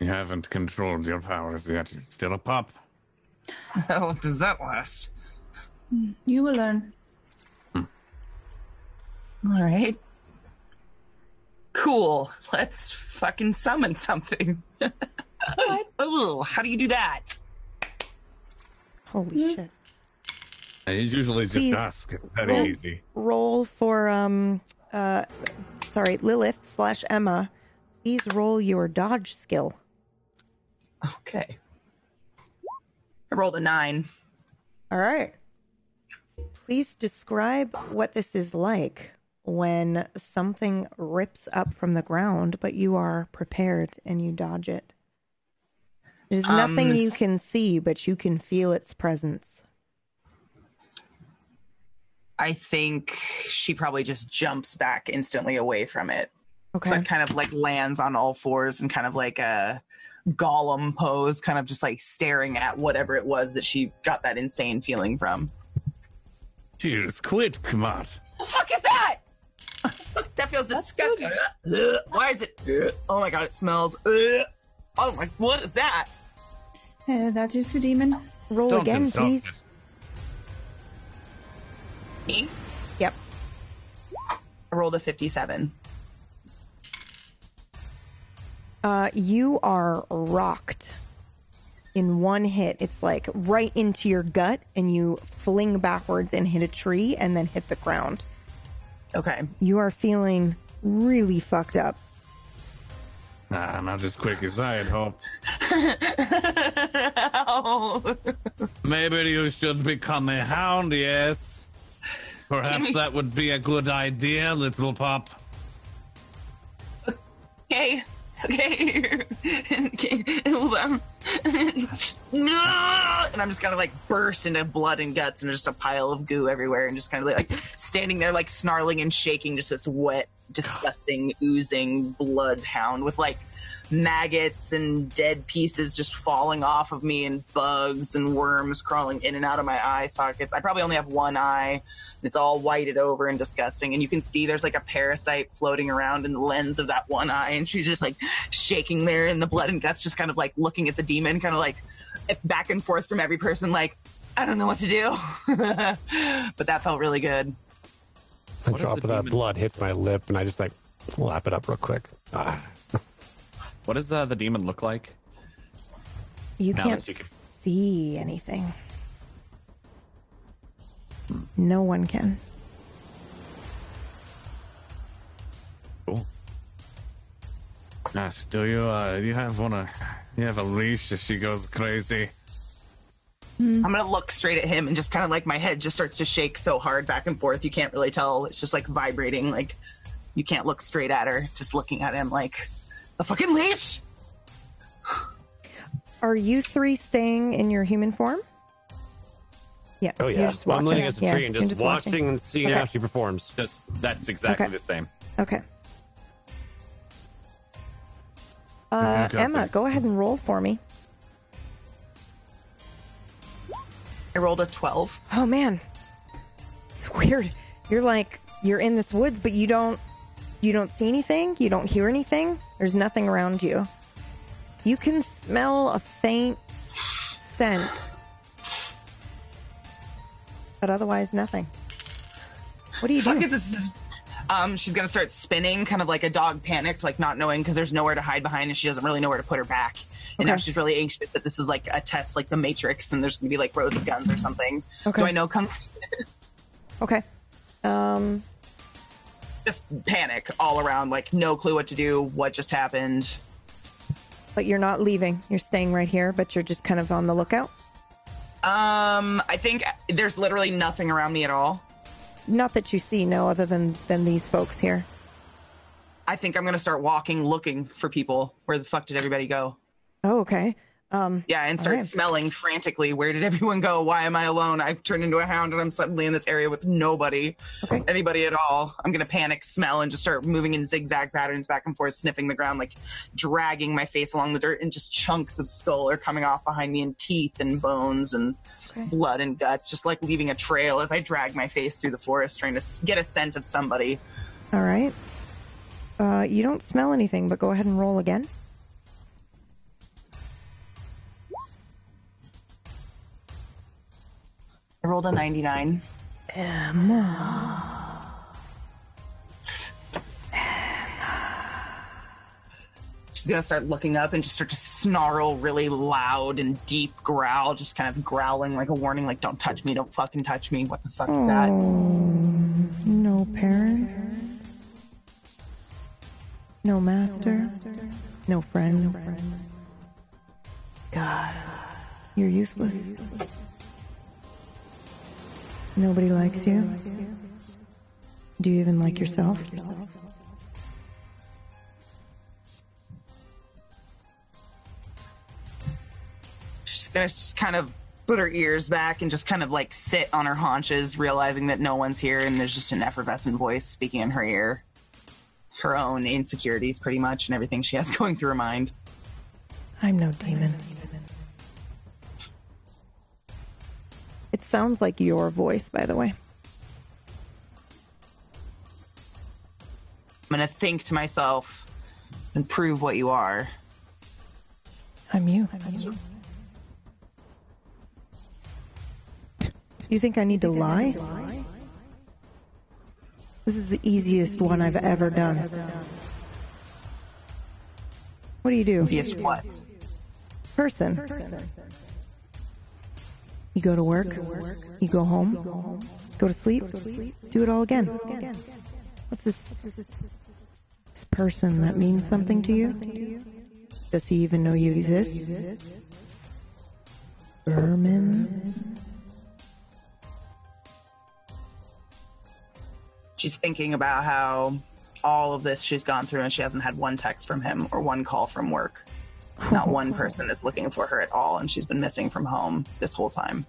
You haven't controlled your powers yet. You're still a pup. How long does that last? Hmm. You will learn. Hmm. All right. Cool. Let's fucking summon something. Ooh, how do you do that? Holy shit. And it's usually just Please. us, 'cause it's very Roll- easy. Roll for um uh sorry, Lilith slash Emma. Please roll your dodge skill. Okay. I rolled a nine. All right. Please describe what this is like when something rips up from the ground, but you are prepared and you dodge it. There's Um, nothing you can see, but you can feel its presence. I think she probably just jumps back instantly away from it, Okay. but kind of like lands on all fours and kind of like a Gollum pose, kind of just like staring at whatever it was that she got that insane feeling from. Cheers, quit, Kmat. The fuck is that? that feels disgusting. Ugh. Why is it? Oh my god, it smells. Oh my, what is that? Uh, that is the demon. Roll Don't again, insult please. Me? Yep. I rolled a 57. Uh, you are rocked in one hit. It's like right into your gut, and you fling backwards and hit a tree and then hit the ground. Okay. You are feeling really fucked up. Nah, not as quick as I had hoped. Ow. Maybe you should become a hound, yes. Perhaps we- that would be a good idea, little pup. Okay. Okay. okay. Hold on. and I'm just kind of like burst into blood and guts and just a pile of goo everywhere and just kind of like standing there like snarling and shaking just this wet, disgusting, oozing bloodhound with like maggots and dead pieces just falling off of me and bugs and worms crawling in and out of my eye sockets. I probably only have one eye. It's all whited over and disgusting. And you can see there's like a parasite floating around in the lens of that one eye. And she's just like shaking there in the blood and guts just kind of like looking at the demon, kind of like back and forth from every person, like, I don't know what to do. but that felt really good. A drop of that blood hits my lip, and I just like lap it up real quick. Ah. What does uh, the demon look like? You Now can't you can- see anything. No one can. Cool. Gosh, do you uh you have one of you have a leash if she goes crazy? I'm gonna look straight at him and just kind of like my head just starts to shake so hard back and forth. You can't really tell. It's just like vibrating. Like you can't look straight at her. Just looking at him like the fucking leash. Are you three staying in your human form? Yeah. Oh you're yeah, just Well, I'm watching. looking a the Yeah, tree and you're just, watching, watching. and seeing Okay. how she performs. Just that's exactly Okay. the same. Okay. Yeah, Uh, Emma, that. go ahead and roll for me. I rolled a twelve. Oh man, it's weird. You're like you're in this woods, but you don't you don't see anything. You don't hear anything. There's nothing around you. You can smell a faint scent, but otherwise nothing. What do you Fuck do? is this? Um, she's gonna start spinning, kind of like a dog panicked, like not knowing because there's nowhere to hide behind, and she doesn't really know where to put her back. And now she's really anxious that this is like a test, like the Matrix, and there's gonna be like rows of guns or something. Okay. Do I know kung? Okay. Um. Just panic all around, like no clue what to do, what just happened. But you're not leaving. You're staying right here, but you're just kind of on the lookout. Um, I think there's literally nothing around me at all. Not that you see, no, other than than these folks here. I think I'm gonna start walking, looking for people. Where the fuck did everybody go? Oh, okay. Um. Yeah, and start Alright. smelling frantically. Where did everyone go? Why am I alone? I've turned into a hound and I'm suddenly in this area with nobody, Okay. anybody at all. I'm gonna panic, smell, and just start moving in zigzag patterns back and forth, sniffing the ground, like dragging my face along the dirt, and just chunks of skull are coming off behind me, and teeth and bones and Okay. blood and guts, just like leaving a trail as I drag my face through the forest, trying to get a scent of somebody. All right. Uh, you don't smell anything, but go ahead and roll again. I rolled a 99. Emma. She's gonna start looking up and just start to snarl really loud and deep growl, just kind of growling like a warning, like "Don't touch me! Don't fucking touch me!" What the fuck is that? No parents. No master. No friends. God, you're useless. Nobody likes you. Do you even like yourself? She's gonna just kind of put her ears back and just kind of like sit on her haunches, realizing that no one's here, and there's just an effervescent voice speaking in her ear. Her own insecurities, pretty much, and everything she has going through her mind. I'm no demon. It sounds like your voice, by the way. I'm gonna think to myself and prove what you are. I'm you. i'm You you think I need to lie? This is the easiest one I've ever done. What do you do? Easiest what? Person. You go to work. You go home. Go to sleep. Do it all again. What's this? This person that means something to you? Does he even know you exist? Berman. She's thinking about how all of this she's gone through and she hasn't had one text from him or one call from work. Not one person is looking for her at all, and she's been missing from home this whole time.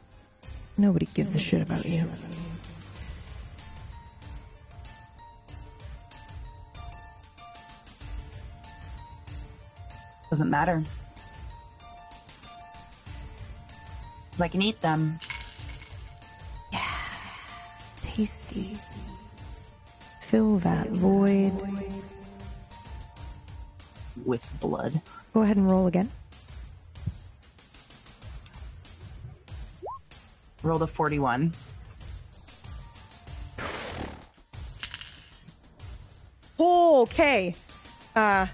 Nobody gives a shit about you. Doesn't matter. I can eat them. Yeah. Tasty. Fill that void. with blood. Go ahead and roll again. Rolled a 41. Okay. Uh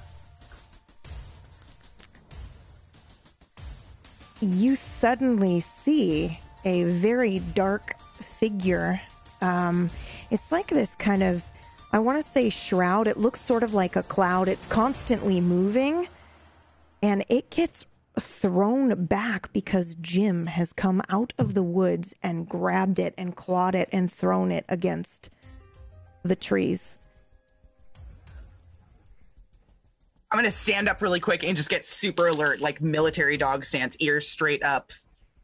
you suddenly see a very dark figure. Um it's like this kind of I want to say shroud. It looks sort of like a cloud. It's constantly moving and it gets thrown back because Jim has come out of the woods and grabbed it and clawed it and thrown it against the trees. I'm gonna stand up really quick and just get super alert, like military dog stance, ears straight up.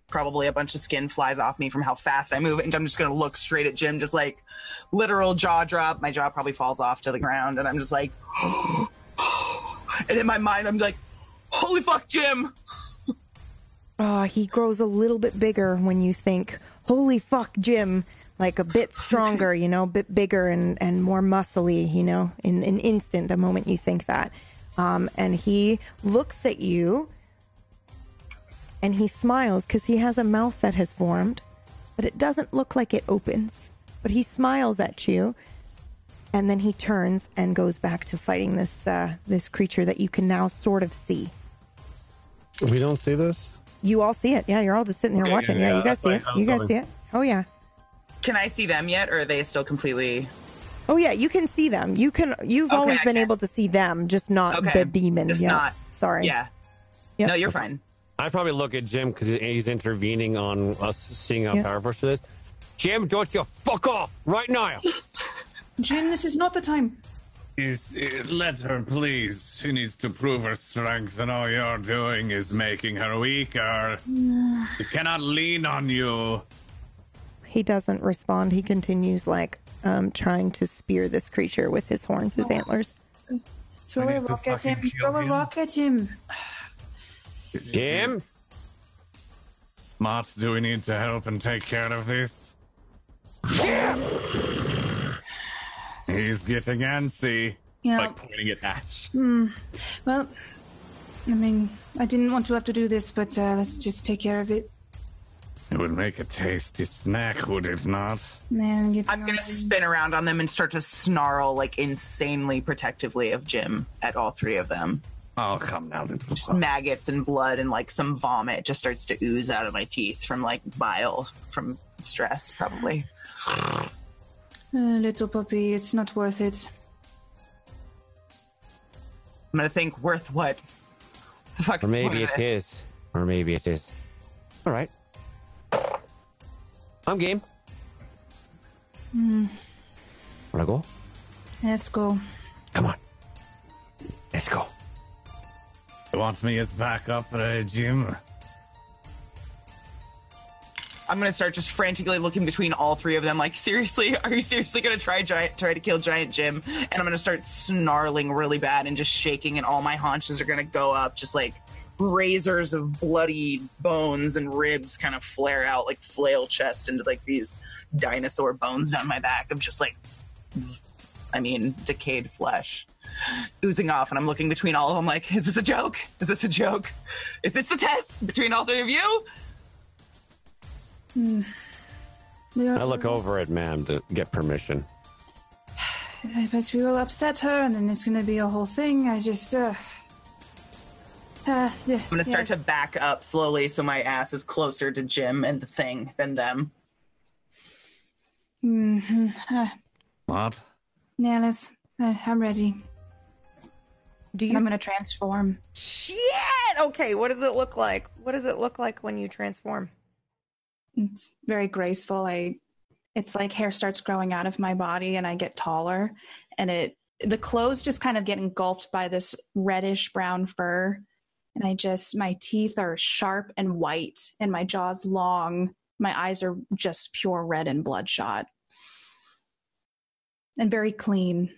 Probably a bunch of skin flies off me from how fast I move, and I'm just gonna look straight at Jim, just like literal jaw drop. My jaw probably falls off to the ground, and I'm just like, and in my mind, I'm like, holy fuck, Jim! Oh, he grows a little bit bigger when you think, holy fuck, Jim. Like a bit stronger, you know, a bit bigger and, and more muscly, you know, in an instant, the moment you think that. Um, and he looks at you and he smiles because he has a mouth that has formed, but it doesn't look like it opens. But he smiles at you and then he turns and goes back to fighting this uh, this creature that you can now sort of see. We don't see this. You all see it. Yeah, you're all just sitting here Okay, watching. yeah, Yeah, yeah, you guys see it. that's fine. You guys I'm see it. Oh yeah. Can I see them yet, or are they still completely? Oh yeah, you can see them. You can you've Okay, always been okay. able to see them, just not Okay, the demon. just yeah. not- Sorry. Yeah. Yep. No, you're fine. I'd probably look at Jim because he's intervening on us seeing how Yeah. powerful she is. Jim, don't you fuck off right now. Jim, this is not the time. Is, uh, let her, please. She needs to prove her strength, and all you're doing is making her weaker. she cannot lean on you. He doesn't respond. He continues like um trying to spear this creature with his horns, his antlers. Throw We a need to rock at him. fucking kill Throw a him. rock at him. Jim, Mott, do we need to help and take care of this? He's getting antsy. Yeah. Like pointing at Ash. Well, I mean, I didn't want to have to do this, but uh, let's just take care of it. It would make a tasty snack, would it not? Man, get I'm gonna spin around on them and start to snarl like insanely protectively of Jim at all three of them. Oh, come now, little Just fuck. maggots and blood and like some vomit just starts to ooze out of my teeth from like bile from stress, probably. Uh, little puppy, it's not worth it. I'm gonna think worth what? The fuck's or maybe of it this? is, or maybe it is. All right, I'm game. Mm, Wanna go? Let's go. Come on, let's go. You want me as backup, uh, Jim? I'm gonna start just frantically looking between all three of them. Like, seriously, are you seriously gonna try giant, try to kill Giant Jim? And I'm gonna start snarling really bad and just shaking, and all my haunches are gonna go up, just like razors of bloody bones and ribs kind of flare out like flail chest into like these dinosaur bones down my back of just like, I mean, decayed flesh oozing off. And I'm looking between all of them, like, is this a joke? Is this a joke? Is this the test between all three of you? Yeah, I look over at Mam to get permission. I bet we will upset her, and then it's gonna be a whole thing. I just, uh. Uh, yeah, I'm gonna start to back up slowly so my ass is closer to Jim and the thing than them. hmm Uh, What? yeah, let's. Uh, I'm ready. Do you I'm gonna transform. Shit! Okay, what does it look like? What does it look like when you transform? It's very graceful. I, it's like hair starts growing out of my body, and I get taller, and it the clothes just kind of get engulfed by this reddish brown fur, and I just my teeth are sharp and white, and my jaw's long. My eyes are just pure red and bloodshot, and very clean.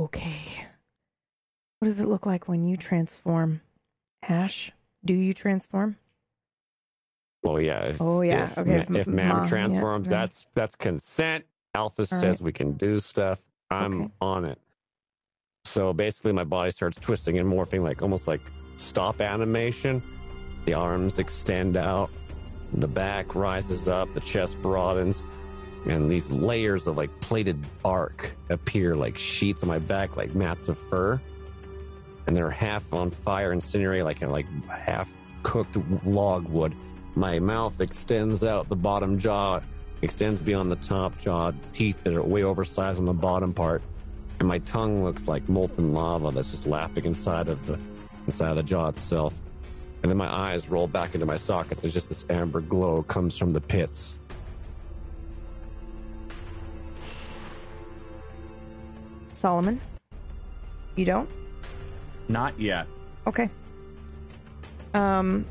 Okay. What does it look like when you transform? Ash, do you transform? Oh yeah. If, Oh, yeah. If, Okay, if m- man ma, transforms, yeah. that's that's consent. Alpha All says right. we can do stuff. I'm Okay. on it. So basically, my body starts twisting and morphing, like almost like stop animation. The arms extend out, the back rises up, the chest broadens, and these layers of like plated bark appear like sheets on my back, like mats of fur. And they're half on fire, incinerated, like like half cooked log wood. My mouth extends out, the bottom jaw extends beyond the top jaw, teeth that are way oversized on the bottom part, and my tongue looks like molten lava that's just lapping inside of the inside of the jaw itself. And then my eyes roll back into my sockets. There's just this amber glow comes from the pits. Solomon? You don't? Not yet. Okay. Um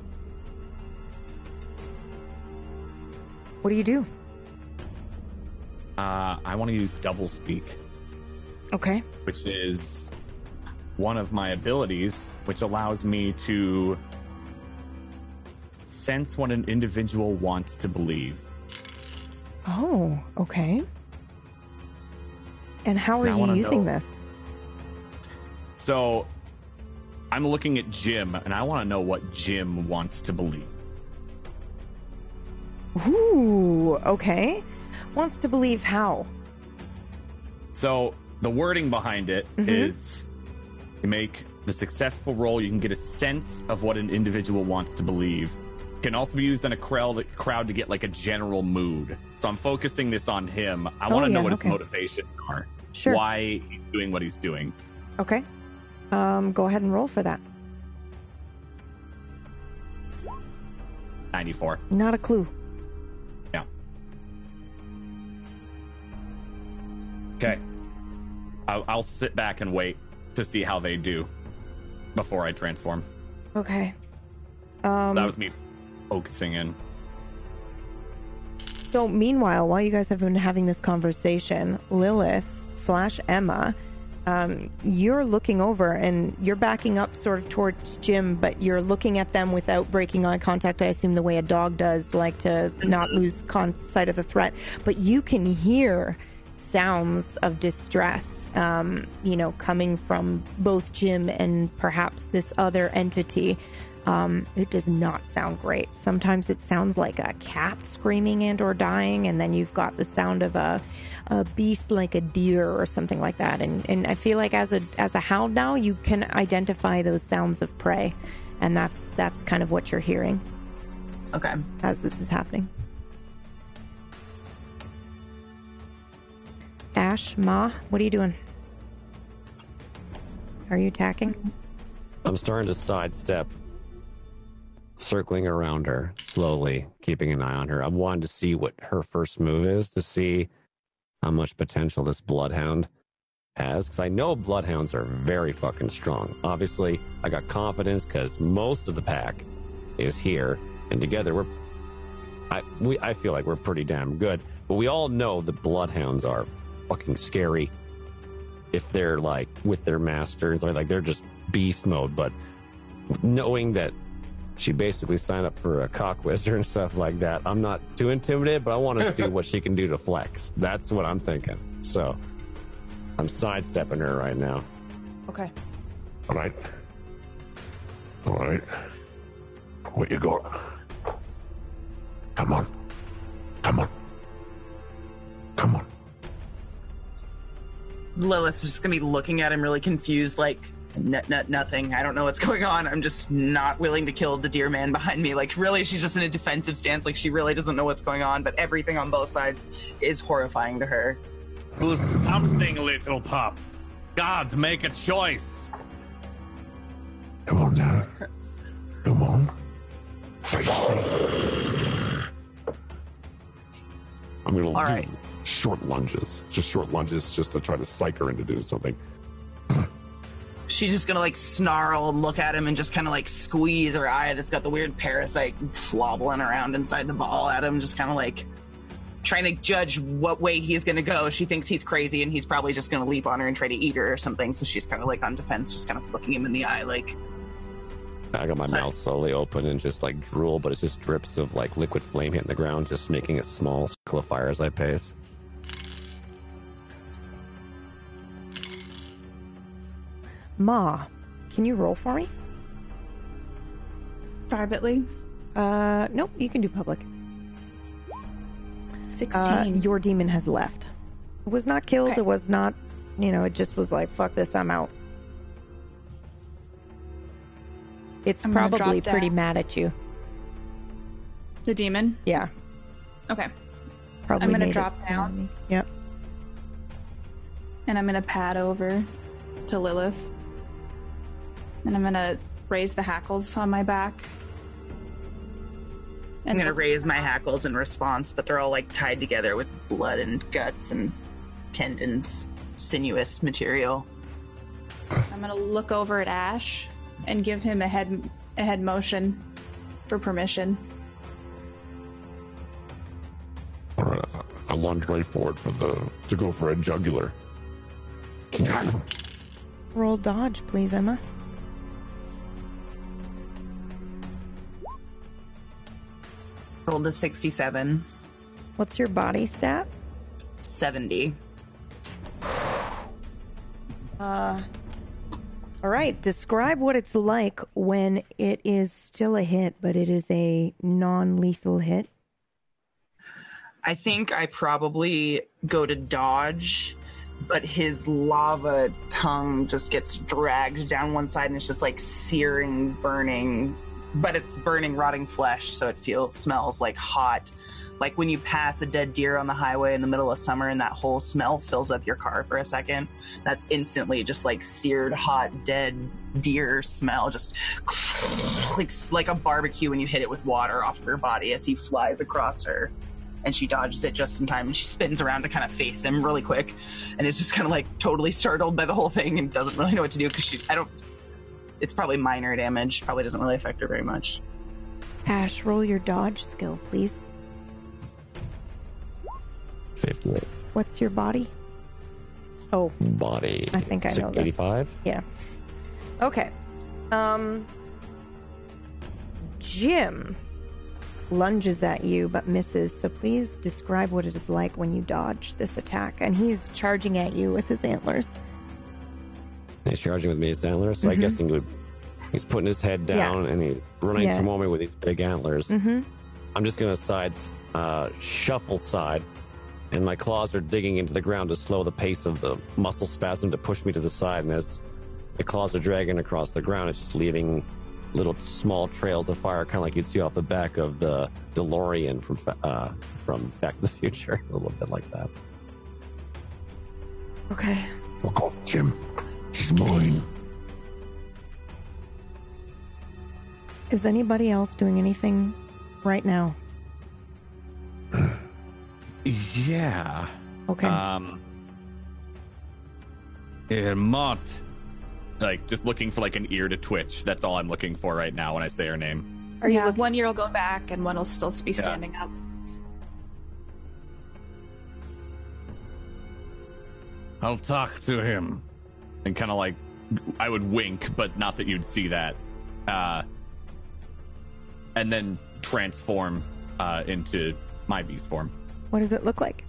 What do you do? Uh, I want to use double speak, Okay. which is one of my abilities, which allows me to sense what an individual wants to believe. Oh, okay. And how are you using know- this? So I'm looking at Jim, and I want to know what Jim wants to believe. Ooh, okay. Wants to believe how? So the wording behind it is: Mhm. you make the successful roll, you can get a sense of what an individual wants to believe. Can also be used on a crowd to get like a general mood. So I'm focusing this on him. I Oh, want to know yeah, what his okay. motivations are. Sure. Why he's doing what he's doing. Okay. Um, go ahead and roll for that. 94. Not a clue. Yeah. Okay. I'll, I'll sit back and wait to see how they do before I transform. Okay. Um, that was me focusing in. So, meanwhile, while you guys have been having this conversation, Lilith slash Emma, um, you're looking over and you're backing up sort of towards Jim, but you're looking at them without breaking eye contact. I assume the way a dog does, like to not lose con- sight of the threat. But you can hear sounds of distress, um, you know, coming from both Jim and perhaps this other entity. Um, it does not sound great. Sometimes it sounds like a cat screaming and or dying, and then you've got the sound of a, a beast like a deer or something like that. And and I feel like as a as a hound now, you can identify those sounds of prey, and that's that's kind of what you're hearing Okay. as this is happening. Ash, Ma, what are you doing? Are you attacking? I'm starting to sidestep, circling around her slowly, keeping an eye on her. I wanted to see what her first move is to see how much potential this bloodhound has because I know bloodhounds are very fucking strong. Obviously, I got confidence because most of the pack is here, and together we're. I we I feel like we're pretty damn good, but we all know that bloodhounds are fucking scary. If they're like with their masters, or like they're just beast mode. But knowing that she basically signed up for a cock wizard and stuff like that, I'm not too intimidated. But I want to see what she can do to flex. That's what I'm thinking. So I'm sidestepping her right now. Okay. All right. All right. What you got? Come on. Come on. Come on. Lilith's just gonna be looking at him really confused, like n- n- nothing. I don't know what's going on. I'm just not willing to kill the deer man behind me. Like really, she's just in a defensive stance. Like she really doesn't know what's going on. But everything on both sides is horrifying to her. Do something, little pup. Gods, make a choice. Come on now. Come on. Face me. I'm gonna All do right. short lunges, just short lunges, just to try to psych her into doing something. She's just gonna like snarl and look at him and just kind of like squeeze her eye that's got the weird parasite flobbling around inside the ball at him. Just kind of like trying to judge what way he's going to go. She thinks he's crazy and he's probably just going to leap on her and try to eat her or something. So she's kind of like on defense, just kind of looking him in the eye, like, I got my mouth slowly open and just like drool, but it's just drips of like liquid flame hitting the ground, just making a small circle of fire as I pace. Ma, can you roll for me? Privately, Uh, nope, you can do public. 16. Uh, your demon has left. It was not killed. Okay. It was not, you know, it just was like, fuck this, I'm out. It's I'm probably pretty mad at you. the demon? Yeah, Okay. probably. I'm gonna drop down. Yep. And I'm to pad over to Lilith. And I'm going to raise the hackles on my back. I'm going to raise my hackles in response, but they're all like tied together with blood and guts and tendons, sinuous material. I'm going to look over at Ash and give him a head a head motion for permission. All right, I- I lunge right forward for the to go for a jugular. Roll dodge, please, Emma. Rolled a 67, What's your body stat? 70. Uh, all right. Describe what it's like when it is still a hit, but it is a non-lethal hit. I think I probably go to dodge, but his lava tongue just gets dragged down one side and it's just like searing, burning. But it's burning, rotting flesh, so it feels smells like hot. Like when you pass a dead deer on the highway in the middle of summer and that whole smell fills up your car for a second. That's instantly just like seared, hot, dead deer smell, just like like a barbecue when you hit it with water off of her body as he flies across her and she dodges it just in time and she spins around to kind of face him really quick and is just kind of like totally startled by the whole thing and doesn't really know what to do because she i don't it's probably minor damage probably doesn't really affect her very much Ash, roll your dodge skill, please. 58. What's your body? Oh, Body. I think I know this. 85. yeah. Okay. Um Jim lunges at you but misses. So please describe what it is like when you dodge this attack. And he's charging at you with his antlers. He's charging with me as antlers, so I Mhm. guess he would. He's putting his head down and he's running Yeah. toward me with these big antlers. Mm-hmm. I'm just gonna side uh, shuffle side, and my claws are digging into the ground to slow the pace of the muscle spasm to push me to the side. And as the claws are dragging across the ground, it's just leaving little small trails of fire, kind of like you'd see off the back of the DeLorean from uh, from Back to the Future, a little bit like that. Okay. Fuck off, Jim. She's mine. Is anybody else doing anything right now? Yeah. Okay. Um. Yeah, Like just looking for like an ear to twitch. That's all I'm looking for right now when I say her name. Are you yeah, looking- one ear will go back and one will still be Yeah. standing up. I'll talk to him. And kind of like I would wink, but not that you'd see that. Uh. And then transform uh, into my beast form. what does it look like?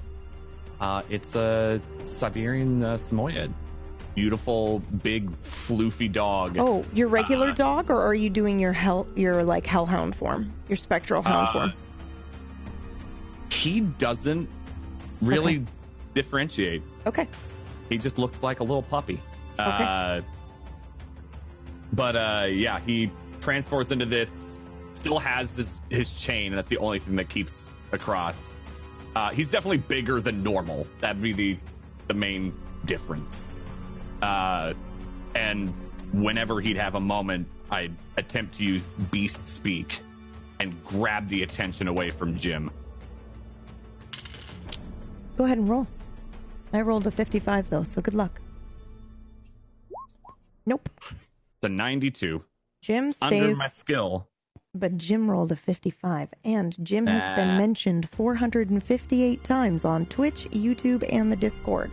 Uh, it's a Siberian uh, Samoyed. Beautiful, big, floofy dog. Oh, your regular Uh, dog, or are you doing your hell, your like hellhound form, your spectral hound Uh, form? He doesn't really differentiate. Okay. He just looks like a little puppy. Uh, but uh, yeah, he transforms into this. Still has this his chain, and that's the only thing that keeps across. Uh, he's definitely bigger than normal. That'd be the the main difference. Uh, and whenever he'd have a moment, I'd attempt to use beast speak and grab the attention away from Jim. Go ahead and roll. I rolled a 55 though, so good luck. Nope. It's a 92. Jim Under stays. my skill. but Jim rolled a 55, and Jim has been Ah. mentioned 458 times on Twitch, YouTube, and the Discord.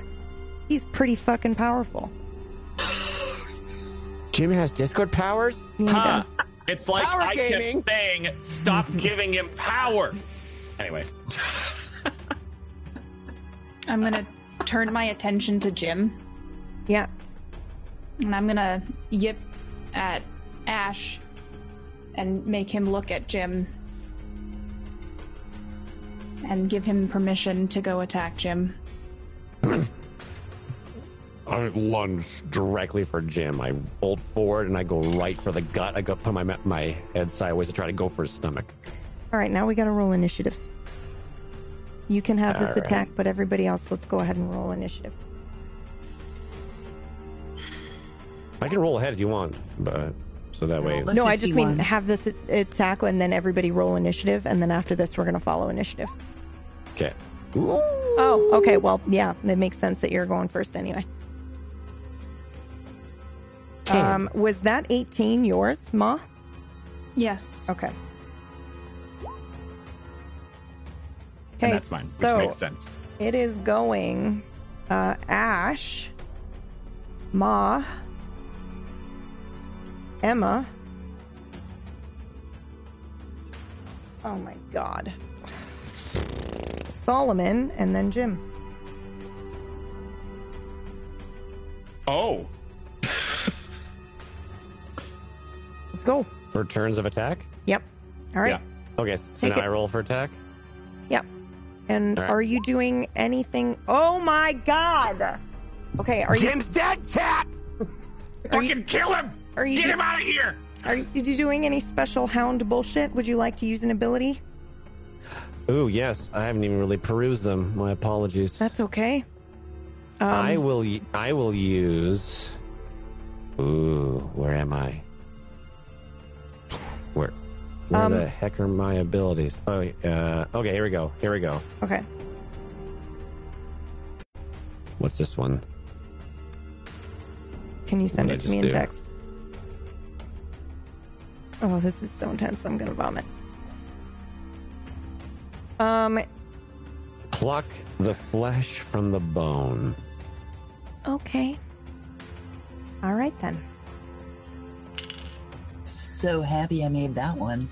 He's pretty fucking powerful. Jim has Discord powers? Yeah, he Huh. does. It's like Power I gaming. kept saying, stop giving him power. Anyway, I'm gonna turn my attention to Jim, Yeah. And I'm gonna yip at Ash and make him look at Jim and give him permission to go attack Jim. I lunge. Directly for Jim. I bolt forward and I go right for the gut. I go put my my head sideways to try to go for his stomach. All right, now we got to roll initiatives. You can have this All right. attack, but everybody else, let's go ahead and roll initiative. I can roll ahead if you want, but so that way. No, I just mean have this attack, and then everybody roll initiative, and then after this, we're going to follow initiative. Okay. Oh, okay. Well, yeah, it makes sense that you're going first anyway. Um, was that 18 yours, Ma? Yes. Okay. and that's mine, which so makes sense. it is going uh, Ash, Ma, Emma. Oh my God. Solomon, and then Jim. Oh, Let's go. For turns of attack? Yep. All right. Yeah. Okay, so Take now it. I roll for attack? Yep. And All right. are you doing anything? Oh my God. Okay. Are you Jim's dead, chat! Are you- fucking kill him! Are you Get him out of here! are you, you doing any special hound bullshit? Would you like to use an ability? Ooh, yes. I haven't even really perused them. My apologies. That's okay. Um, I will. y- I will use. Ooh, where am I? Where? Where Um, the heck are my abilities? Oh, uh, okay. Here we go. Here we go. Okay. What's this one? Can you send What it to I me in text? Oh, this is so intense. I'm gonna vomit. Um. Pluck the flesh from the bone. Okay. All right then. So happy I made that one.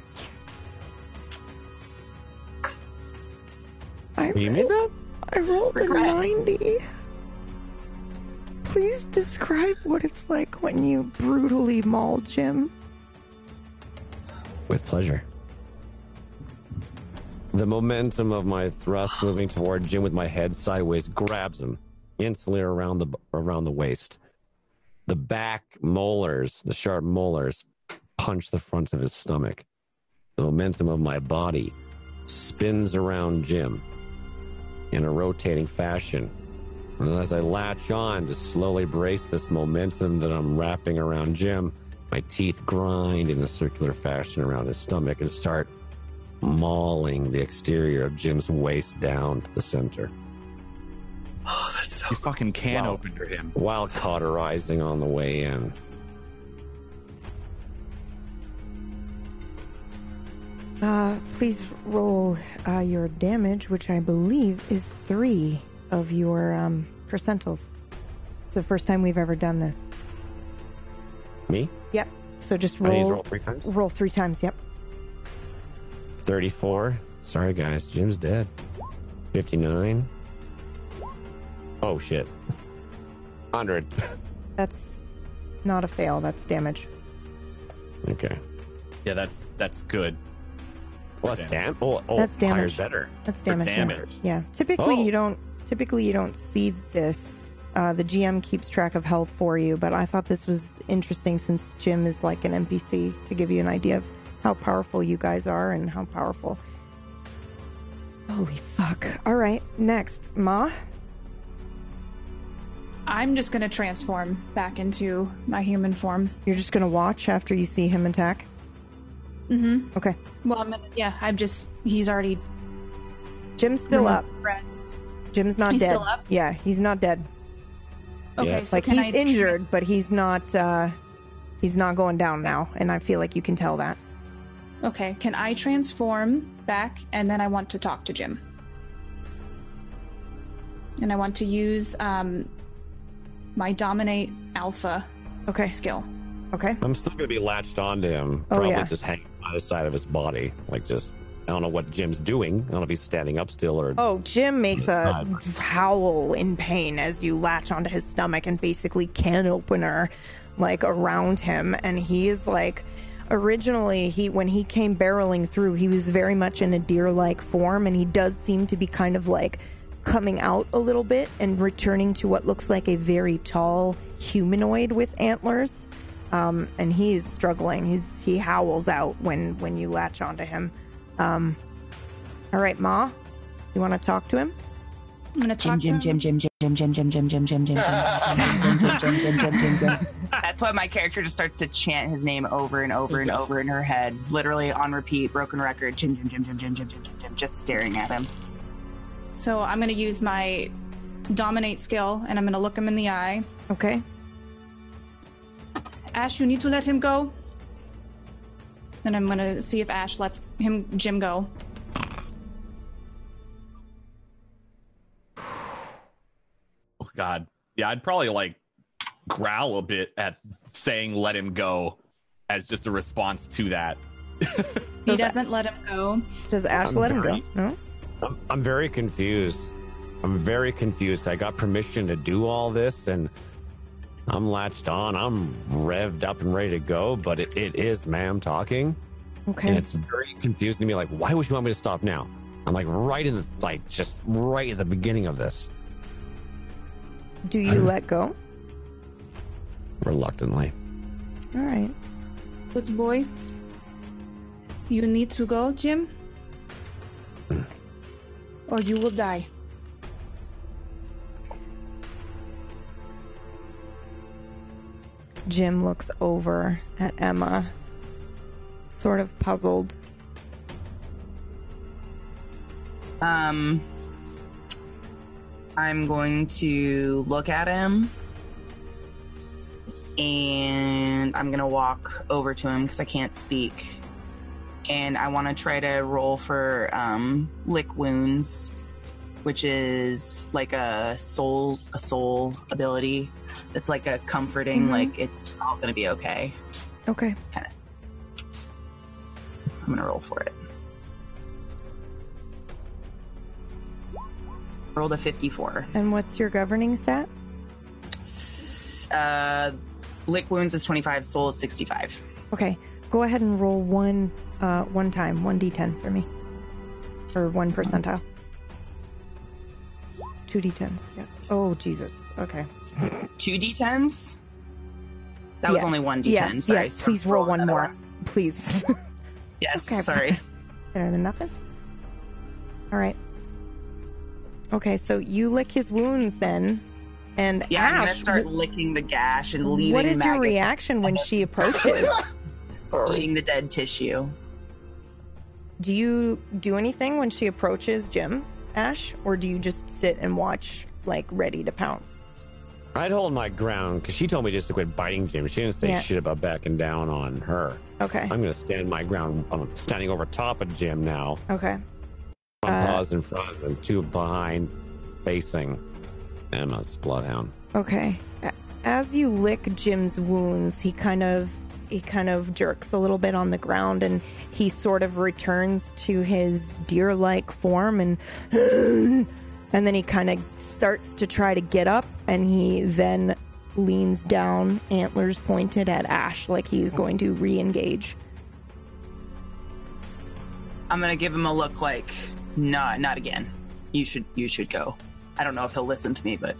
I You made that? I rolled a 90. Please describe what it's like when you brutally maul Jim. With pleasure. The momentum of my thrust moving toward Jim with my head sideways grabs him instantly around the around the waist. The back molars, the sharp molars, punch the front of his stomach. The momentum of my body spins around Jim in a rotating fashion. And as I latch on to slowly brace this momentum that I'm wrapping around Jim, my teeth grind in a circular fashion around his stomach and start mauling the exterior of Jim's waist down to the center, Oh, that's so You fucking can Wow. opener him. while cauterizing on the way in. Uh, please roll uh, your damage, which I believe is three of your um, percentiles. It's the first time we've ever done this. Me? Yep. So just I need to roll roll three times. roll three times. Yep. 34. Sorry, guys. Jim's dead. 59. Oh, shit. 100. That's not a fail. That's damage. Okay. Yeah, that's that's good. Well, that's damn. Oh, oh That's damage. better. That's For damage. yeah. Yeah. Typically, Oh. you don't. Typically, you don't see this. Uh, the GM keeps track of health for you, but I thought this was interesting since Jim is like an NPC to give you an idea of how powerful you guys are and how powerful. Holy fuck! All right, next, Ma. I'm just gonna transform back into my human form. You're just gonna watch after you see him attack. Mm-hmm. Okay. Well, I'm gonna. Yeah, I'm just. He's already. Jim's still up. Red. Jim's not He's dead. still up? Yeah, he's not dead. Okay, Yeah. so like can he's I injured, but he's not. uh He's not going down now, and I feel like you can tell that. Okay, can I transform back and then I want to talk to Jim? And I want to use um, my dominate alpha Okay. skill. Okay. I'm still gonna be latched onto him, Oh, probably yeah. just hanging by the side of his body, like just. I don't know what Jim's doing. I don't know if he's standing up still or. Oh, Jim makes a howl in pain as you latch onto his stomach and basically can opener like around him. And he is like, originally, he when he came barreling through, he was very much in a deer like form, and he does seem to be kind of like coming out a little bit and returning to what looks like a very tall humanoid with antlers. Um, and he is struggling. He's he howls out when when you latch onto him. Um, all right, Ma, you want to talk to him? I'm gonna Jim, talk Jim, to him. Jim, Jim, Jim, Jim, Jim, Jim, Jim, Jim, Jim, Jim, Jim, Jim, Jim, Jim, Jim, Jim, Jim, Jim. That's why my character just starts to chant his name over and over and over in her head, literally on repeat, broken record. Jim, Jim, Jim, Jim, Jim, Jim, Jim, Jim, Jim, just staring at him. So I'm gonna use my dominate skill and I'm gonna look him in the eye. Okay. Ash, you need to let him go. And I'm gonna see if Ash lets him Jim go. Oh God, yeah, I'd probably like growl a bit at saying "let him go" as just a response to that. He Does- doesn't let him go. Does Ash I'm let him go? No. I'm, I'm very confused. I'm very confused. I got permission to do all this and I'm latched on. I'm revved up and ready to go, but it, it is ma'am talking. Okay. And it's very confusing to me. Like, why would you want me to stop now? I'm like right in the, like, just right at the beginning of this. Do you let go? Reluctantly. All right. Good boy. You need to go, Jim. or you will die. Jim looks over at Emma, sort of puzzled. Um, I'm going to look at him and I'm going to walk over to him because I can't speak. And I want to try to roll for um, lick wounds, which is like a soul a soul ability. It's like a comforting, Mhm. like it's all going to be okay. Okay. I'm going to roll for it. Rolled a 54. And what's your governing stat? Uh, lick wounds is 25, soul is 65. Okay. Go ahead and roll one uh one time, one d10 for me. Or one percentile. Two d10s. Yeah. Oh Jesus. Okay. Two d10s? That was only one d10. Yes, sorry. yes. So Please roll one another more. Please. Yes, Okay. sorry. Better than nothing. All right. Okay, so you lick his wounds then, and Yeah, I'm gonna Ash, start licking the gash and leaving what is your reaction when she approaches? eating the dead tissue. do you do anything when she approaches Jim, Ash, or do you just sit and watch, like ready to pounce? I'd hold my ground because she told me just to quit biting Jim. She didn't say Yeah. shit about backing down on her. Okay. I'm going to stand my ground. I'm standing over top of Jim now. Okay. One Uh, paws in front and two behind, facing Emma's bloodhound. Okay. As you lick Jim's wounds, he kind of he kind of jerks a little bit on the ground and he sort of returns to his deer-like form and and then he kind of starts to try to get up and he then leans down, antlers pointed at Ash like he's going to re-engage. I'm gonna give him a look like, nah, not again. You should you should go. I don't know if he'll listen to me, but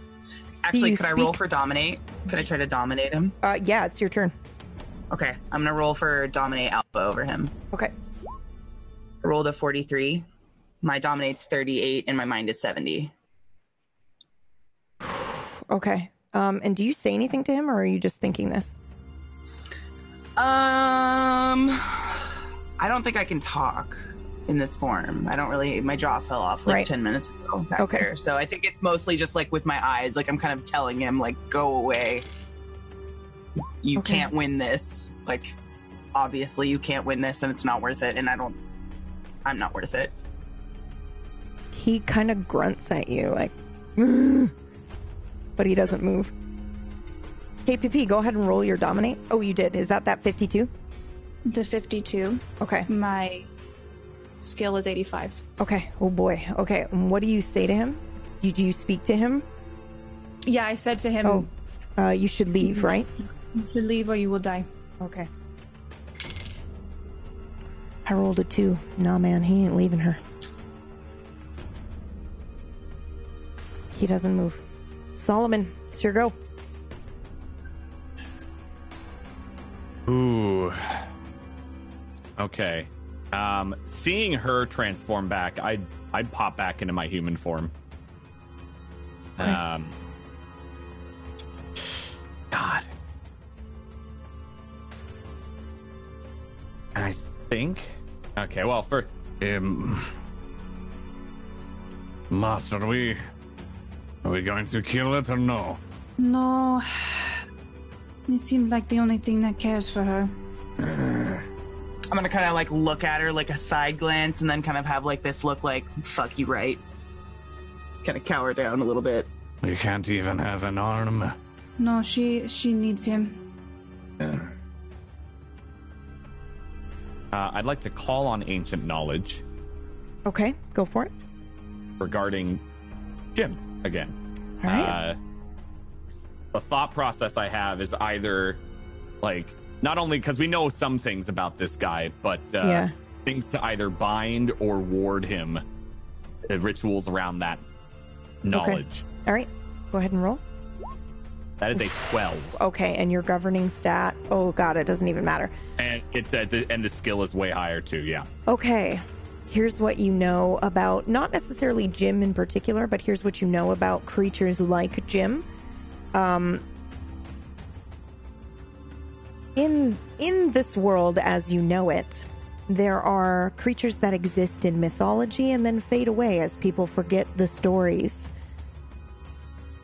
actually, could I roll for dominate? Could I try to dominate him? Uh yeah, it's your turn. Okay, I'm gonna roll for dominate alpha over him. Okay. I rolled a 43. My dominate's 38, and my mind is 70. Okay. Um and do you say anything to him or are you just thinking this? Um, I don't think I can talk in this form. I don't really. My jaw fell off like Right. 10 minutes ago back Okay. there. So I think it's mostly just like with my eyes. Like I'm kind of telling him like, go away. You Okay. can't win this. Like, obviously you can't win this and it's not worth it and I don't I'm not worth it. He kind of grunts at you, like, but he doesn't move. KPP, go ahead and roll your dominate. Oh, you did. Is that that 52? To 52. Okay. My skill is 85. Okay. Oh boy. Okay. What do you say to him? You, do you speak to him? Yeah, I said to him, Oh, uh, you should leave, right? "You should leave or you will die. Okay. I rolled a two. Nah, man, he ain't leaving her. He doesn't move. Solomon, it's your go. Ooh. Okay. Um, seeing her transform back, I'd I'd pop back into my human form. Okay. Um. God. I think. Okay. Well, for Um, Master, we are we going to kill it or no? No. It seemed like the only thing that cares for her. I'm gonna kind of like look at her like a side glance and then kind of have like this look like fuck you right. Kind of cower down a little bit. You can't even have an arm. No, she she needs him. uh, I'd like to call on ancient knowledge Okay, go for it. regarding Jim again. All right. Uh, the thought process I have is either like not only because we know some things about this guy, but uh, yeah. things to either bind or ward him. The rituals around that knowledge. All right, go ahead and roll. That is a twelve, Okay, and your governing stat. Oh god, it doesn't even matter. and it uh, the, and the skill is way higher too. Yeah. Okay, here's what you know about not necessarily Jim in particular, but here's what you know about creatures like Jim. Um, in in this world as you know it, there are creatures that exist in mythology and then fade away as people forget the stories.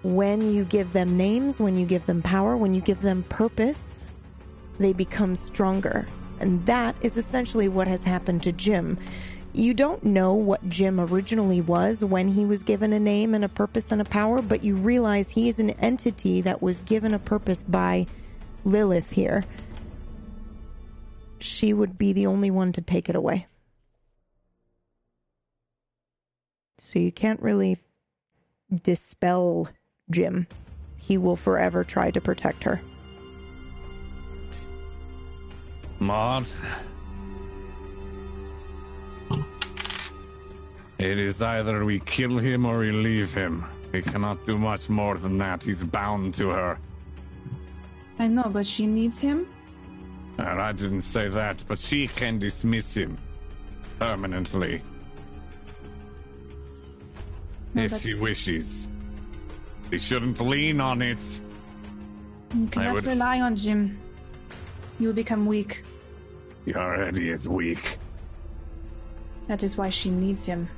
When you give them names, when you give them power, when you give them purpose, they become stronger. And that is essentially what has happened to Jim. You don't know what Jim originally was when he was given a name and a purpose and a power, but you realize he is an entity that was given a purpose by Lilith here. She would be the only one to take it away. So you can't really dispel Jim. He will forever try to protect her. Maud. It is either we kill him or we leave him. We cannot do much more than that. He's bound to her. I know, but she needs him. And I didn't say that, but she can dismiss him permanently No, if she wishes. She shouldn't lean on it. You cannot would- rely on Jim. You will become weak. He already is weak. That is why she needs him.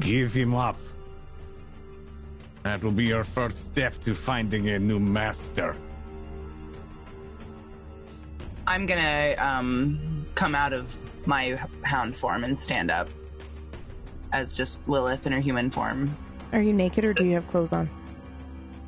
Give him up. That will be your first step to finding a new master. I'm gonna um, come out of my hound form and stand up as just Lilith in her human form. Are you naked or do you have clothes on?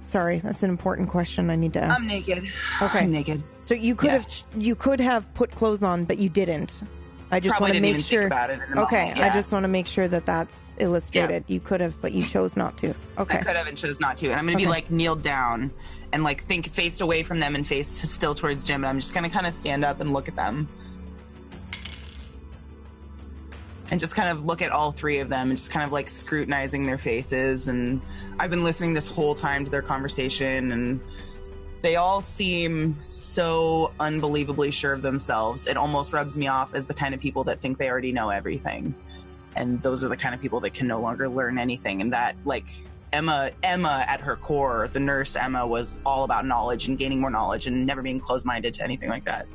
Sorry, that's an important question I need to ask. I'm naked. Okay. I'm naked. so you could yeah. have you could have put clothes on, but you didn't. I just want to make sure. Okay, moment, I just want to make sure that that's illustrated. You could have, but you chose not to. Okay. I could have and chose not to. And I'm gonna be like kneeled down and like think faced away from them and face still towards Jim. And I'm just gonna kind of stand up and look at them. And just kind of look at all three of them and just kind of like scrutinizing their faces. And I've been listening this whole time to their conversation and they all seem so unbelievably sure of themselves. It almost rubs me off as the kind of people that think they already know everything. And those are the kind of people that can no longer learn anything. And that, like, Emma, Emma at her core, the nurse Emma was all about knowledge and gaining more knowledge and never being closed minded to anything like that.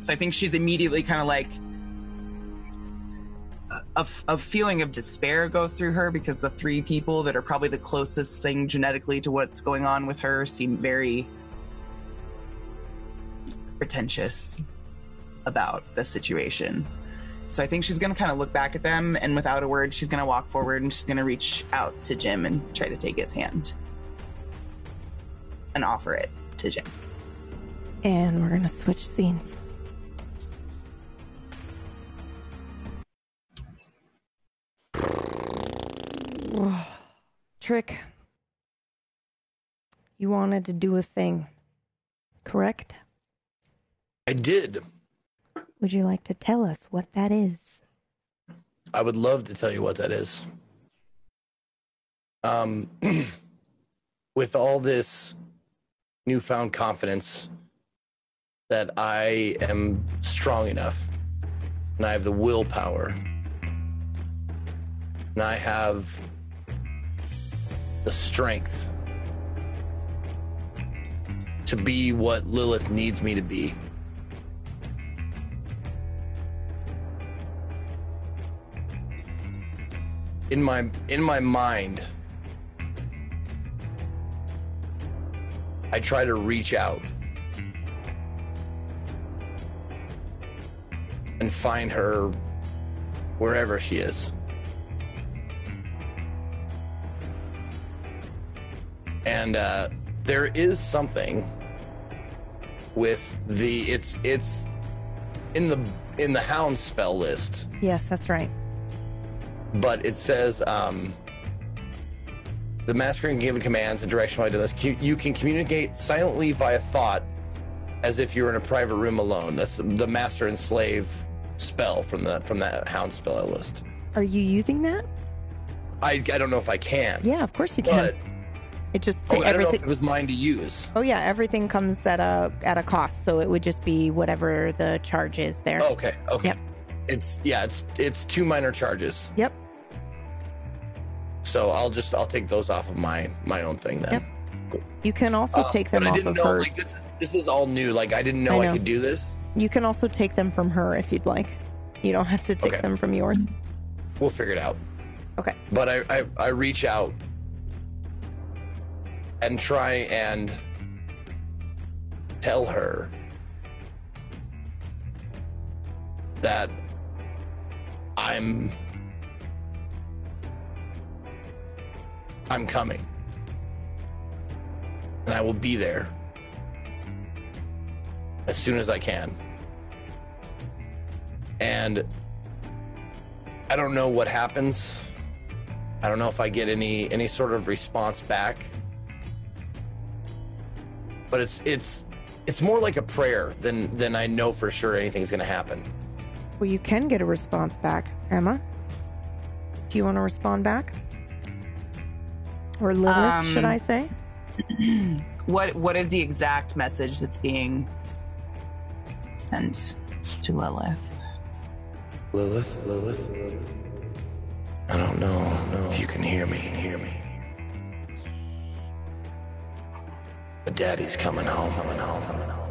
So I think she's immediately kind of like a, a feeling of despair goes through her because the three people that are probably the closest thing genetically to what's going on with her seem very pretentious about the situation. So I think she's going to kind of look back at them and without a word, she's going to walk forward and she's going to reach out to Jim and try to take his hand and offer it to Jim. And we're gonna switch scenes. Trick. You wanted to do a thing, correct? I did. Would you like to tell us what that is? I would love to tell you what that is. Um, with all this newfound confidence that I am strong enough and I have the willpower and I have the strength to be what Lilith needs me to be. In my in my mind I try to reach out and find her wherever she is. And uh, there is something with the it's it's in the in the hound spell list, Yes, that's right. But it says um, the master can give commands and direction while doing this. You, you can communicate silently via thought as if you're in a private room alone. That's the master and slave spell from the from that hound spell list. Are you using that? I, I don't know if I can. Yeah, of course you can. But it just oh, I don't know if everything. it was mine to use. Oh yeah, everything comes at a at a cost, so it would just be whatever the charge is there. Okay, okay. Yep. It's yeah, it's it's two minor charges. Yep. So I'll just I'll take those off of my my own thing then. Yep. You can also Uh, take them but I didn't of know hers. like this. This is all new. Like I didn't know I I, could do this. You can also take them from her if you'd like. You don't have to take Okay. them from yours. We'll figure it out. Okay. But I I, I reach out and try and tell her that I'm I'm coming. And I will be there as soon as I can. And I don't know what happens. I don't know if I get any any sort of response back. But it's it's it's more like a prayer than than I know for sure anything's going to happen. Well, you can get a response back, Emma. Do you want to respond back? Or Lilith, should Um, I say? what what is the exact message that's being sent to Lilith? Lilith, Lilith, Lilith. I don't know if you can hear me. Hear me. But Daddy's coming home. Coming home. Coming home.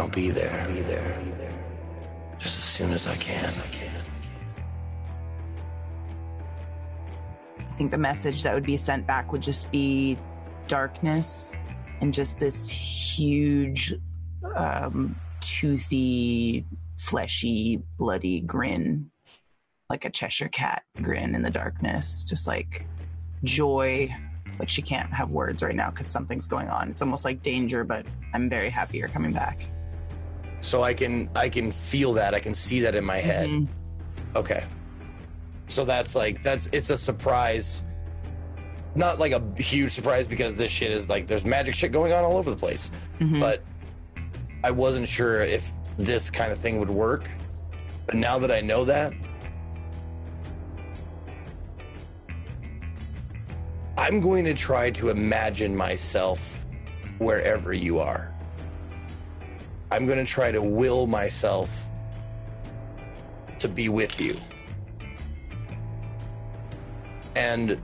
I'll be there. Be there. Just as soon as I can. I can. I think the message that would be sent back would just be darkness and just this huge, um, toothy, fleshy, bloody grin, like a Cheshire cat grin in the darkness. Just like joy. Like she can't have words right now because something's going on. It's almost like danger, but I'm very happy you're coming back. So I can I can feel that. I can see that in my head. Mhm. Okay. So that's like that's it's a surprise. Not like a huge surprise because this shit is like there's magic shit going on all over the place. Mhm. But I wasn't sure if this kind of thing would work. But now that I know that, I'm going to try to imagine myself wherever you are. I'm going to try to will myself to be with you. And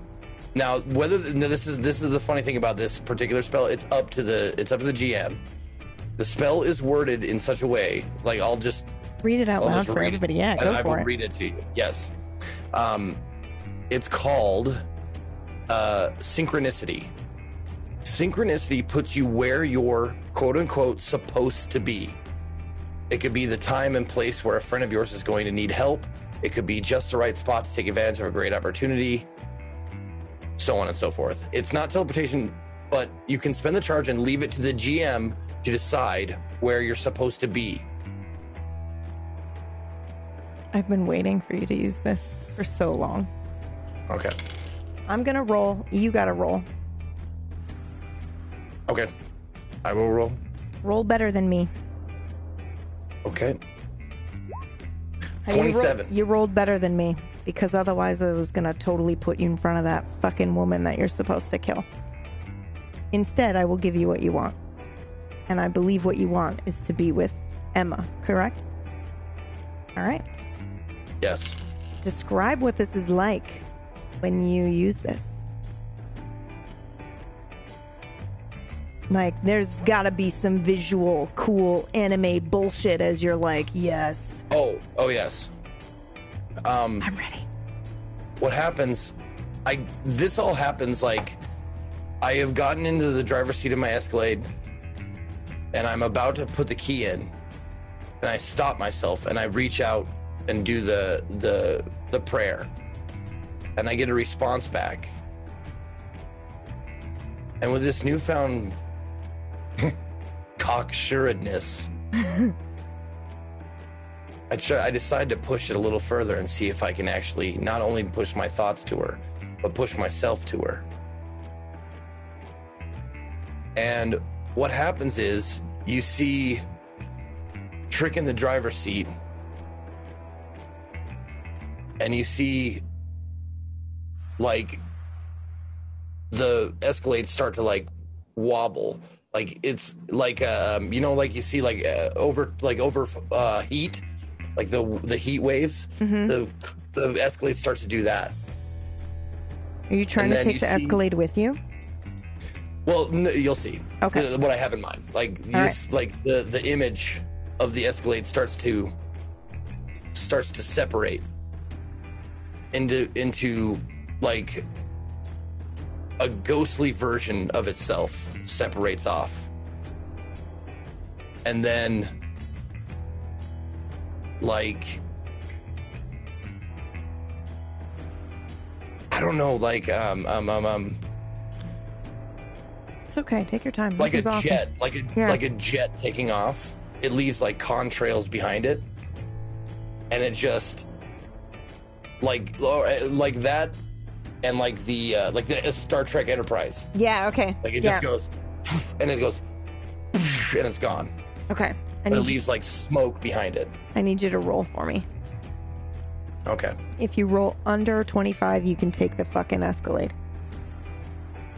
now whether now this is this is the funny thing about this particular spell, it's up to the it's up to the GM. The spell is worded in such a way, like I'll just Read it out I'll loud for read it. everybody. Yeah, I, go I will it. read it to you. Yes. Um, it's called uh, synchronicity. synchronicity puts you where you're quote unquote supposed to be. It could be the time and place where a friend of yours is going to need help. It could be just the right spot to take advantage of a great opportunity, so on and so forth. It's not teleportation, but you can spend the charge and leave it to the GM to decide where you're supposed to be. I've been waiting for you to use this for so long. Okay. I'm gonna roll. You gotta roll. Okay. I will roll. Roll better than me. Okay. You roll- 27. You rolled better than me because otherwise I was gonna totally put you in front of that fucking woman that you're supposed to kill. Instead, I will give you what you want. And I believe what you want is to be with Emma, correct? All right. Yes. Describe what this is like when you use this. Like, there's gotta be some visual, cool anime bullshit as you're like, yes, Oh, oh yes. Um I'm ready. what happens I this all happens like I have gotten into the driver's seat of my Escalade and I'm about to put the key in and I stop myself and I reach out and do the the the prayer and I get a response back. And with this newfound cocksuredness I try, I decide to push it a little further and see if I can actually not only push my thoughts to her, but push myself to her. And what happens is you see Trick in the driver's seat, and you see like the Escalade start to like wobble. Like it's like um, you know, like you see like uh, over like over uh, heat, like the the heat waves. Mhm. The the Escalade starts to do that. Are you trying And to take the see- Escalade with you? Well, n- you'll see. Okay. What I have in mind, like All right. like the the image of the Escalade starts to starts to separate into into like a ghostly version of itself separates off, and then like I don't know, like um um um um It's okay. Take your time. like this is a awesome. jet, like a Yeah. like a jet taking off. It leaves like contrails behind it, and it just like uh, like that, and like the uh, like the Star Trek Enterprise. Yeah. Okay. Like it yeah. just goes, and it goes, and it's gone. Okay. I But it leaves like smoke behind it. I need you to roll for me. Okay, If you roll under 25, you can take the fucking Escalade.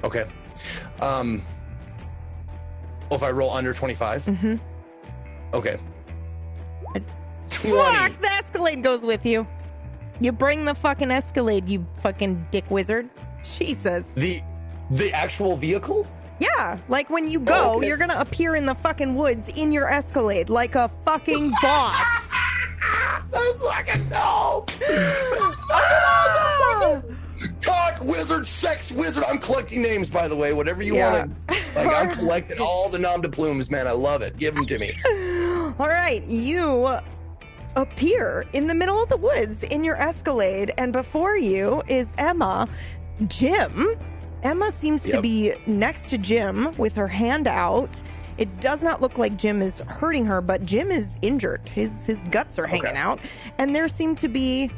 okay. Um, oh, if I roll under twenty five, Mm-hmm. okay. Twenty. Fuck! The Escalade goes with you. You bring the fucking Escalade, you fucking dick wizard. Jesus. The the actual vehicle. Yeah, like when you go, Oh, okay. you're gonna appear in the fucking woods in your Escalade like a fucking boss. That's fucking dope. Ah! Cock wizard, sex wizard. I'm collecting names, by the way. Whatever you Yeah. want to. Like I'm collecting all the nom de plumes, man. I love it. Give them to me. All right, you appear in the middle of the woods in your Escalade, and before you is Emma, Jim. Emma seems to be next to Jim with her hand out. It does not look like Jim is hurting her, but Jim is injured. His his guts are hanging Okay. out, and there seem to be.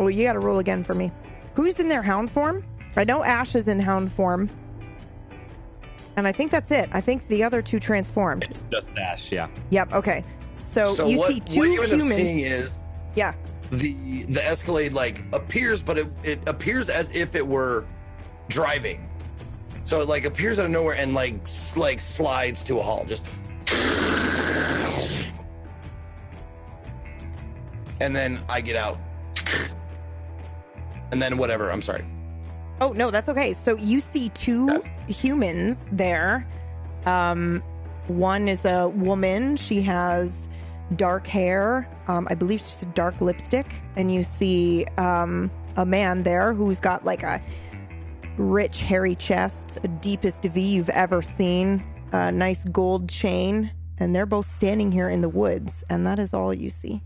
Oh, you got to roll again for me. Who's in their hound form? I know Ash is in hound form, and I think that's it. I think the other two transformed. It's just Ash, yeah. Yep. Okay. So, so you what, see two what you end humans. up seeing is yeah. the the Escalade like appears, but it, it appears as if it were driving. So it like appears out of nowhere and like s- like slides to a halt. Just and then I get out. And then whatever. I'm sorry. Oh no, that's okay. So you see two humans there. Um, one is a woman. She has dark hair. Um, I believe she's a dark lipstick, and you see um a man there who's got like a rich, hairy chest, a deepest V you've ever seen, a nice gold chain, and they're both standing here in the woods, and that is all you see.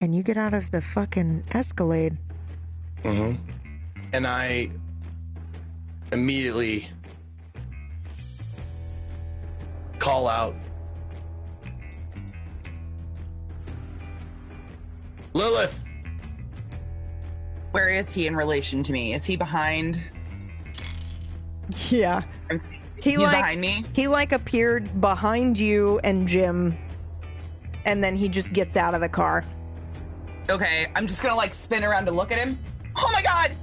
And you get out of the fucking Escalade. Mm-hmm. And I immediately call out Lilith. Where is he in relation to me? Is he behind? Yeah. He He's like behind me. he like appeared behind you and Jim, and then he just gets out of the car. Okay, I'm just gonna like spin around to look at him. Oh my god!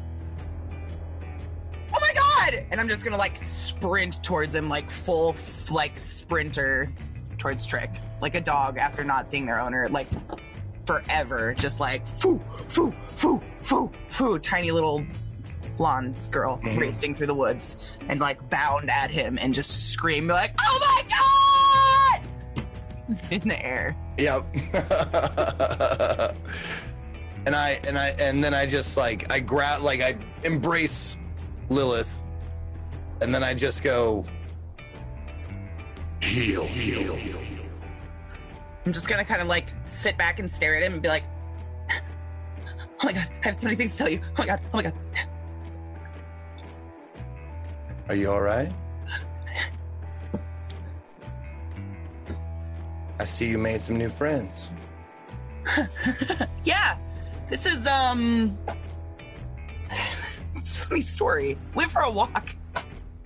God! And I'm just gonna like sprint towards him, like full like sprinter towards Trick, like a dog after not seeing their owner, like forever, just like foo, foo, foo, foo, foo, tiny little blonde girl mm-hmm. racing through the woods and like bound at him and just scream like, "Oh my god!" in the air. Yep. and I and I and then I just like I grab like I embrace Lilith, and then I just go heal, heal, heal. I'm just gonna kind of like sit back and stare at him and be like, "Oh my god, I have so many things to tell you. Oh my god, oh my god." Are you all right? I see you made some new friends. yeah, this is um, it's a funny story. Went for a walk.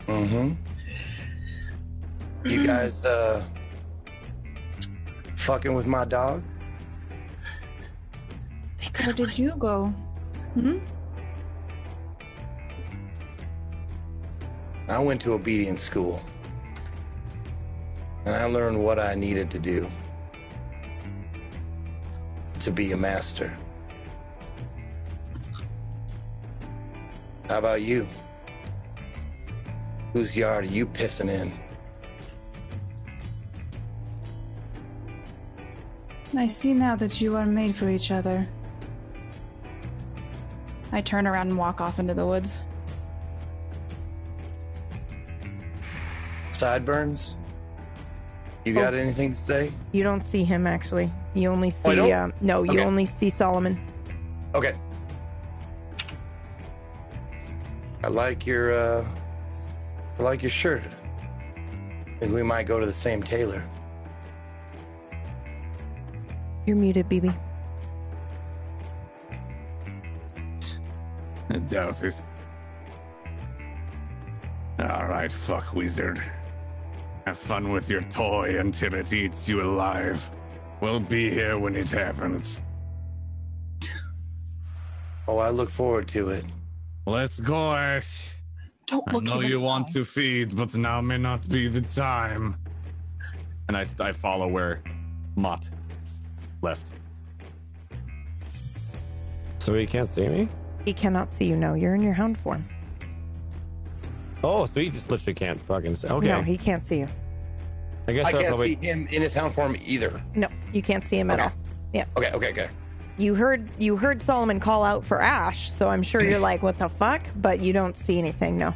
Mm-hmm. You guys uh fucking with my dog? Where did you go? Hmm? I went to obedience school. And I learned what I needed to do to be a master. How about you? Whose yard are you pissing in? I see now that you are made for each other. I turn around and walk off into the woods. Sideburns? You got anything to say? You don't see him actually. You only Oh, see don't? um, no, you Okay. only see Solomon. Okay. I like your uh I like your shirt. Think we might go to the same tailor. You're muted, BB. I doubt it. Alright, fuck wizard. Have fun with your toy until it eats you alive. We'll be here when it happens. Oh, I look forward to it. Let's go, Ash. Don't I look know him you the want eye. to feed, but now may not be the time. And I, I follow where Mott left. So he can't see me? He cannot see you. No, you're in your hound form. Oh, so he just literally can't fucking see. Okay. No, he can't see you. I guess I I'll can't probably. see him in his hound form either. No, you can't see him at all. Yeah. Okay, okay, okay. You heard you heard Solomon call out for Ash, so I'm sure you're like, "What the fuck?" But you don't see anything. No.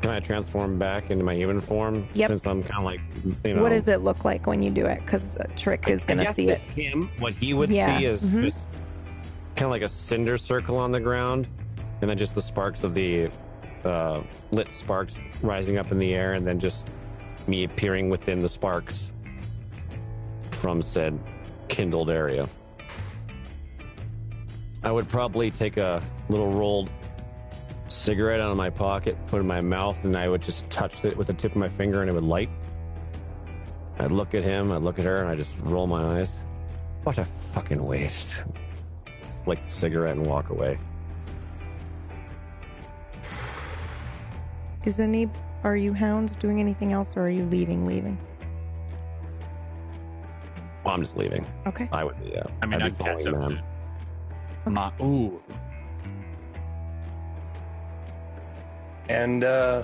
Can I transform back into my human form? Yep. Since I'm kind of like, you know. What does it look like when you do it? Because Trick is gonna see it. Him, what he would Yeah, see is mhm. just kind of like a cinder circle on the ground, and then just the sparks of the uh, lit sparks rising up in the air, and then just me appearing within the sparks from said kindled area. I would probably take a little rolled cigarette out of my pocket, put it in my mouth, and I would just touch it with the tip of my finger, and it would light. I'd look at him, I'd look at her, and I just roll my eyes. What a fucking waste. Flick the cigarette and walk away. Is any? Are you hounds doing anything else, or are you leaving? Leaving. Well, I'm just leaving. Okay. I would, yeah. Uh, I mean, I'd I'd be catch following up. them. To Mott. Ooh. And uh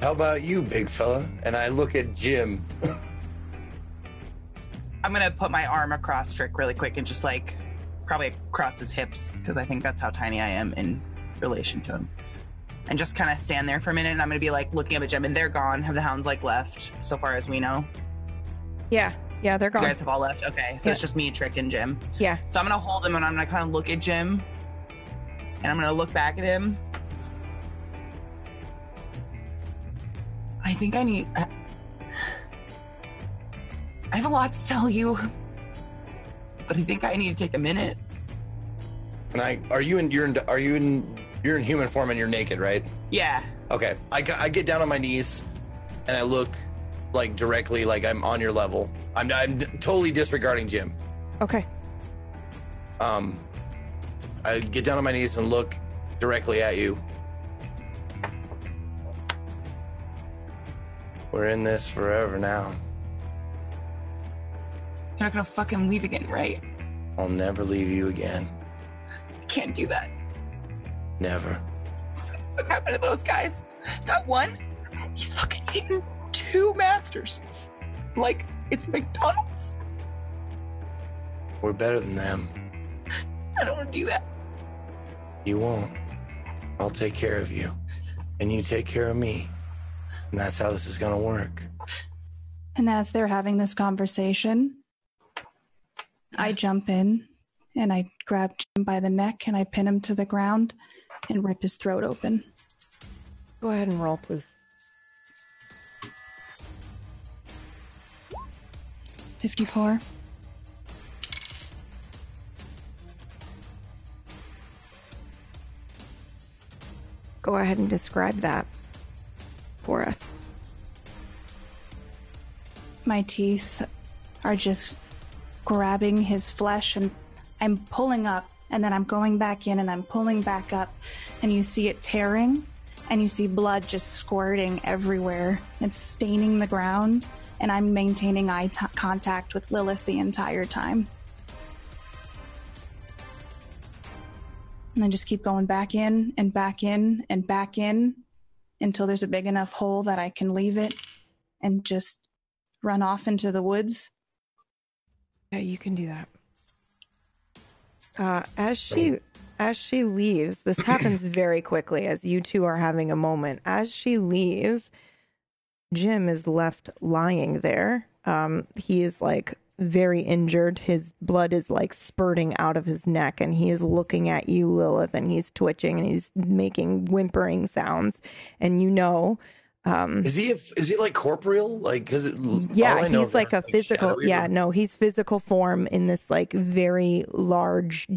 how about you, big fella? And I look at Jim. I'm gonna put my arm across Trick really quick and just like probably across his hips because I think that's how tiny I am in relation to him. And just kind of stand there for a minute. And I'm gonna be like looking up at Jim, and they're gone. Have the hounds like left so far as we know? Yeah, yeah, they're gone. You guys have all left. Okay, so Yeah. it's just me, Trick, and Jim. Yeah. So I'm gonna hold him, and I'm gonna kind of look at Jim, and I'm gonna look back at him. I think I need. I I have a lot to tell you, but I think I need to take a minute. And I are you in you're in are you in you're in human form and you're naked, right? Yeah. Okay. I I get down on my knees and I look like directly like I'm on your level. I'm I'm totally disregarding Jim. Okay. Um, I get down on my knees and look directly at you. We're in this forever now. You're not gonna fucking leave again, right? I'll never leave you again. I can't do that. Never. What happened to those guys? That one, he's fucking eating two masters. Like it's McDonald's. We're better than them. I don't want to do that. You won't. I'll take care of you. And you take care of me. And that's how this is gonna work. And as they're having this conversation, I jump in and I grab Jim by the neck and I pin him to the ground and rip his throat open. Go ahead and roll, please. Fifty-four. Go ahead and describe that for us. My teeth are just grabbing his flesh and I'm pulling up and then I'm going back in and I'm pulling back up and you see it tearing and you see blood just squirting everywhere. It's staining the ground and I'm maintaining eye t- contact with Lilith the entire time. And I just keep going back in and back in and back in until there's a big enough hole that I can leave it and just run off into the woods. Yeah, you can do that. Uh, as she as she leaves, this happens very quickly as you two are having a moment. As she leaves, Jim is left lying there. Um, he is like very injured. His blood is like spurting out of his neck, and he is looking at you, Lilith, and he's twitching and he's making whimpering sounds. And you know, um, Is he a, is he like corporeal? Like because yeah, he's like a physical. shadowy Yeah, no, he's physical form in this like very large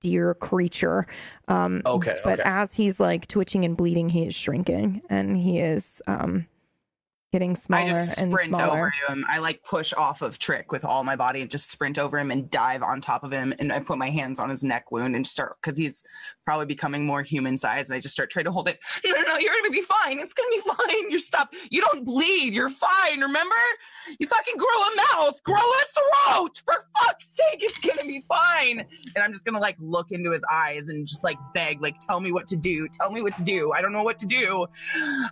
deer creature. Um, Okay, but okay. as he's like twitching and bleeding, he is shrinking and he is um getting smaller I just and sprint smaller. over him. I like push off of Trick with all my body and just sprint over him and dive on top of him. And I put my hands on his neck wound and just start because he's probably becoming more human size. And I just start trying to hold it. No, no, no, you're gonna be fine. It's gonna be fine. You're stop. You don't bleed. You're fine. Remember? You fucking grow a mouth, grow a throat. For fuck's sake, it's gonna be fine. And I'm just gonna like look into his eyes and just like beg, like, tell me what to do. Tell me what to do. I don't know what to do.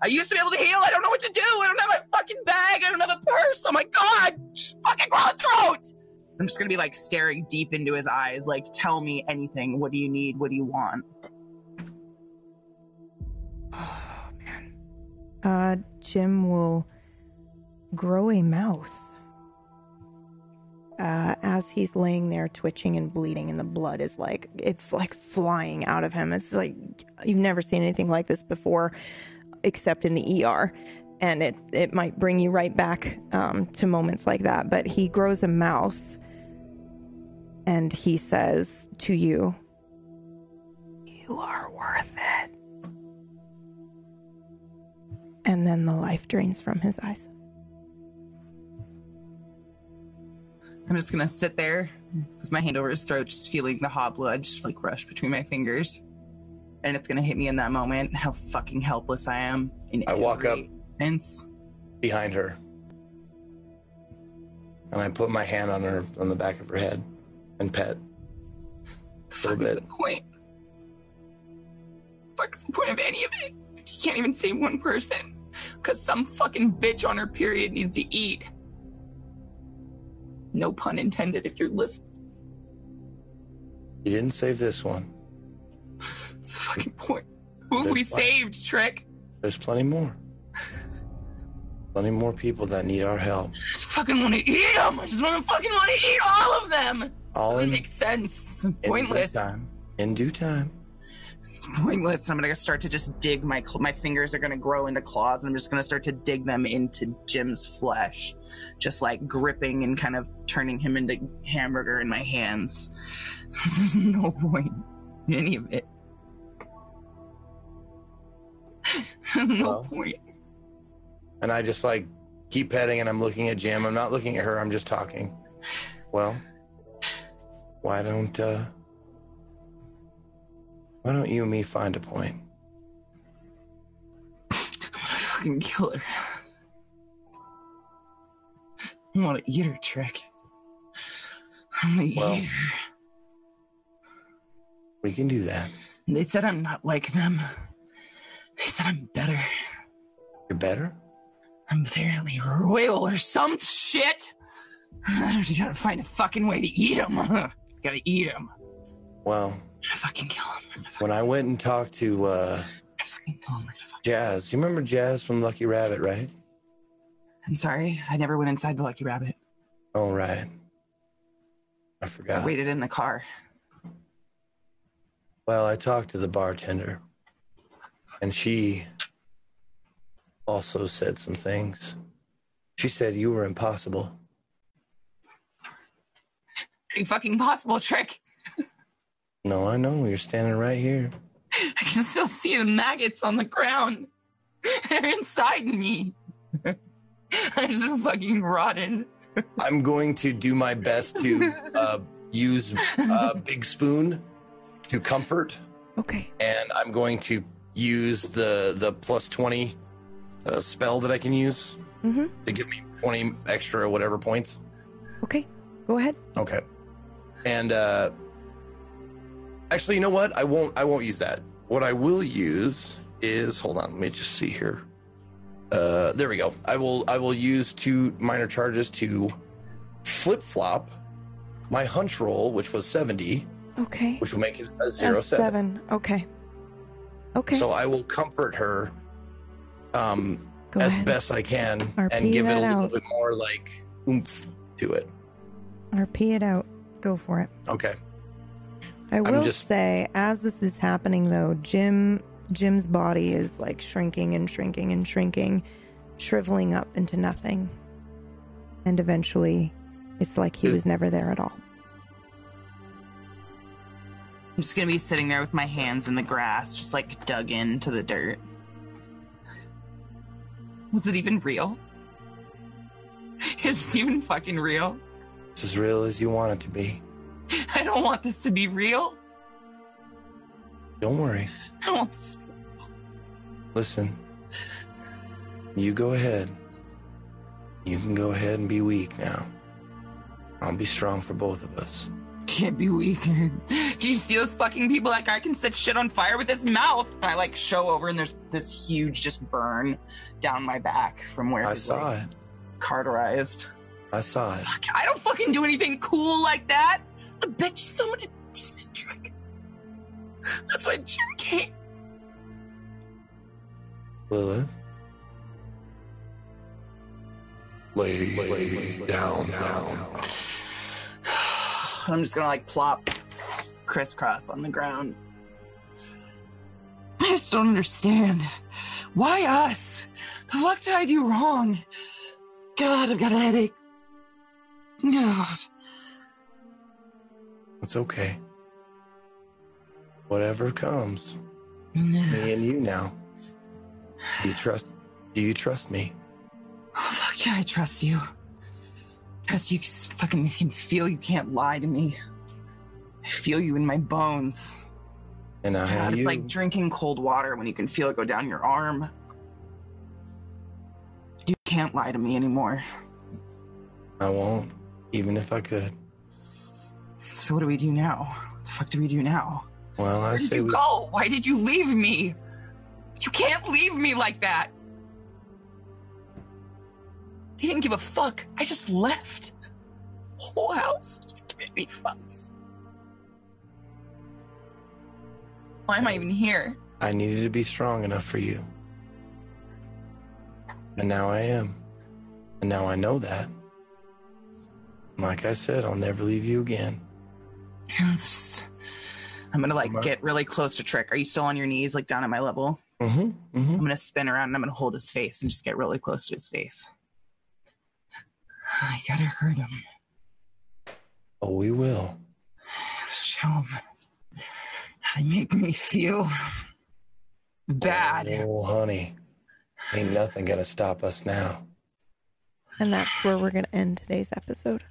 I used to be able to heal. I don't know what to do. I don't have my fucking bag. I don't have a purse. Oh my god! Just fucking grow a throat. I'm just gonna be like staring deep into his eyes, like, tell me anything. What do you need? What do you want? Oh man. Uh, Jim will grow a mouth. Uh, as he's laying there twitching and bleeding, and the blood is like, it's like flying out of him. It's like, you've never seen anything like this before, except in the ER. And it, it might bring you right back um, to moments like that. But he grows a mouth and he says to you, You are worth it. And then the life drains from his eyes. I'm just gonna sit there with my hand over his throat, just feeling the hot blood just like rush between my fingers. And it's gonna hit me in that moment how fucking helpless I am. In I walk up sense. behind her, and I put my hand on her on the back of her head and pet. A little bit. Point. Fuck's the point of any of it? You can't even save one person. Cause some fucking bitch on her period needs to eat. No pun intended if you're listening. You didn't save this one. What's the fucking point? Who There's we saved, Trick? There's plenty more. Plenty more people that need our help. I just fucking want to eat them. I just want to fucking want to eat all of them. All Doesn't in, make sense. in Pointless. due time. In due time. It's pointless. I'm gonna start to just dig my cl- my fingers are gonna grow into claws, and I'm just gonna start to dig them into Jim's flesh, just like gripping and kind of turning him into hamburger in my hands. There's no point in any of it. There's no Well. point. And I just like keep petting and I'm looking at Jim. I'm not looking at her, I'm just talking. Well, why don't uh why don't you and me find a point? I'm gonna fucking kill her. I want to eat her, Trick. I'm gonna Well. eat her. We can do that. They said I'm not like them. They said I'm better. You're better? I'm fairly royal or some shit. I just gotta find a fucking way to eat him. gotta eat him. Well, gonna fucking kill him. I'm gonna fucking, when I went and talked to uh I'm fucking kill him. I'm, gonna fucking... Jazz, you remember Jazz from Lucky Rabbit, right? I'm sorry. I never went inside the Lucky Rabbit. Oh right. I I forgot. waited in the car. Well, I talked to the bartender, and she also said some things. She said you were impossible. Pretty fucking possible trick. No, I know. You're standing right here. I can still see the maggots on the ground. They're inside me. I'm just fucking rotten. I'm going to do my best to uh, use a big spoon to comfort, Okay. and I'm going to use the the plus twenty uh, spell that I can use Mm-hmm. to give me twenty extra whatever points. Okay. Go ahead. Okay. And uh actually, you know what? I won't I won't use that. What I will use is hold on, let me just see here. Uh there we go. I will I will use two minor charges to flip-flop my hunch roll, which was 70, Okay. which will make it a zero A seven. seven. Okay. Okay. So I will comfort her um Go as ahead. best I can RP and give it a little out. bit more like oomph to it. RP it out. Go for it. Okay. I will just- say, as this is happening, though, Jim Jim's body is like shrinking and shrinking and shrinking, shriveling up into nothing, and eventually, it's like he Is- was never there at all. I'm just gonna be sitting there with my hands in the grass, just like dug into the dirt. Was it even real? Is it even fucking real? It's as real as you want it to be. I don't want this to be real. Don't worry. I don't want this. Listen, you go ahead. You can go ahead and be weak now. I'll be strong for both of us. Can't be weak. Do you see those fucking people? That guy can set shit on fire with his mouth. And I like show over, and there's this huge just burn down my back from where I he's saw like, it. cauterized. I saw it. Fuck, I don't fucking do anything cool like that. The bitch summoned a demon trick. That's why Jim came. Lilith, Lay, lay down, down. I'm just gonna like plop crisscross on the ground. I just don't understand. Why us? The fuck did I do wrong? God, I've got a headache. God. it's okay. Whatever comes, Oh, me and you now. Do you trust? Do you trust me? Oh, fuck yeah, I trust you. Trust you fucking can feel you can't lie to me. I feel you in my bones. And I God, you. it's like drinking cold water when you can feel it go down your arm. You can't lie to me anymore. I won't, even if I could. So what do we do now? What the fuck do we do now? Well, I Where did you we. go? Why did you leave me? You can't leave me like that. He didn't give a fuck. I just left. Whole house. Just gave me fucks. Why am I even here? I needed to be strong enough for you. And now I am. And now I know that. Like I said, I'll never leave you again. Just- I'm gonna like get really close to Trick. Are you still on your knees, like down at my level? Mm-hmm. I'm Mm-hmm. gonna spin around and I'm gonna hold his face and just get really close to his face. I gotta hurt him. Oh, we will. Show him how they make me feel bad. Oh, honey. Ain't nothing gonna stop us now. And that's where we're going to end today's episode.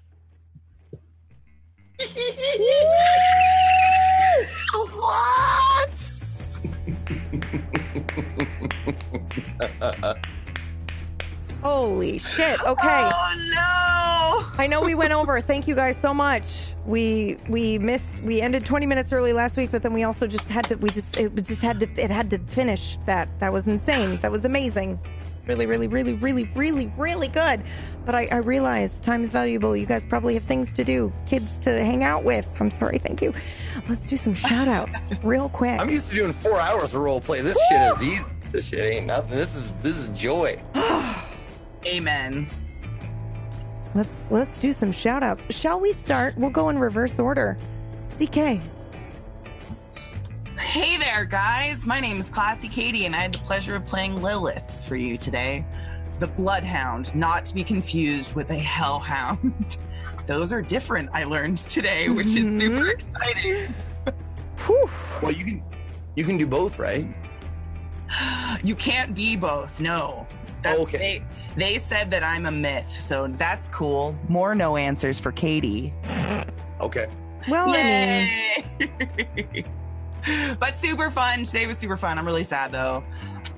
what? Holy shit. Okay. Oh no. I know we went over. Thank you guys so much. We we missed we ended 20 minutes early last week, but then we also just had to we just it just had to it had to finish that. That was insane. That was amazing. Really, really, really, really, really, really good. But I, I realize time is valuable. You guys probably have things to do, kids to hang out with. I'm sorry, thank you. Let's do some shout outs real quick. I'm used to doing four hours of role play. This shit is easy. This shit ain't nothing. This is this is joy. Amen. Let's let's do some shout outs. Shall we start? We'll go in reverse order. CK. Hey there, guys. My name is Classy Katie, and I had the pleasure of playing Lilith for you today. The Bloodhound, not to be confused with a Hellhound. Those are different, I learned today, which is super Mhm. exciting. Whew. Well, you can you can do both, right? You can't be both, no. That's, Okay. They, they said that I'm a myth, so that's cool. More no answers for Katie. Okay. Well, I mean, Yay! but super fun. Today was super fun. I'm really sad though.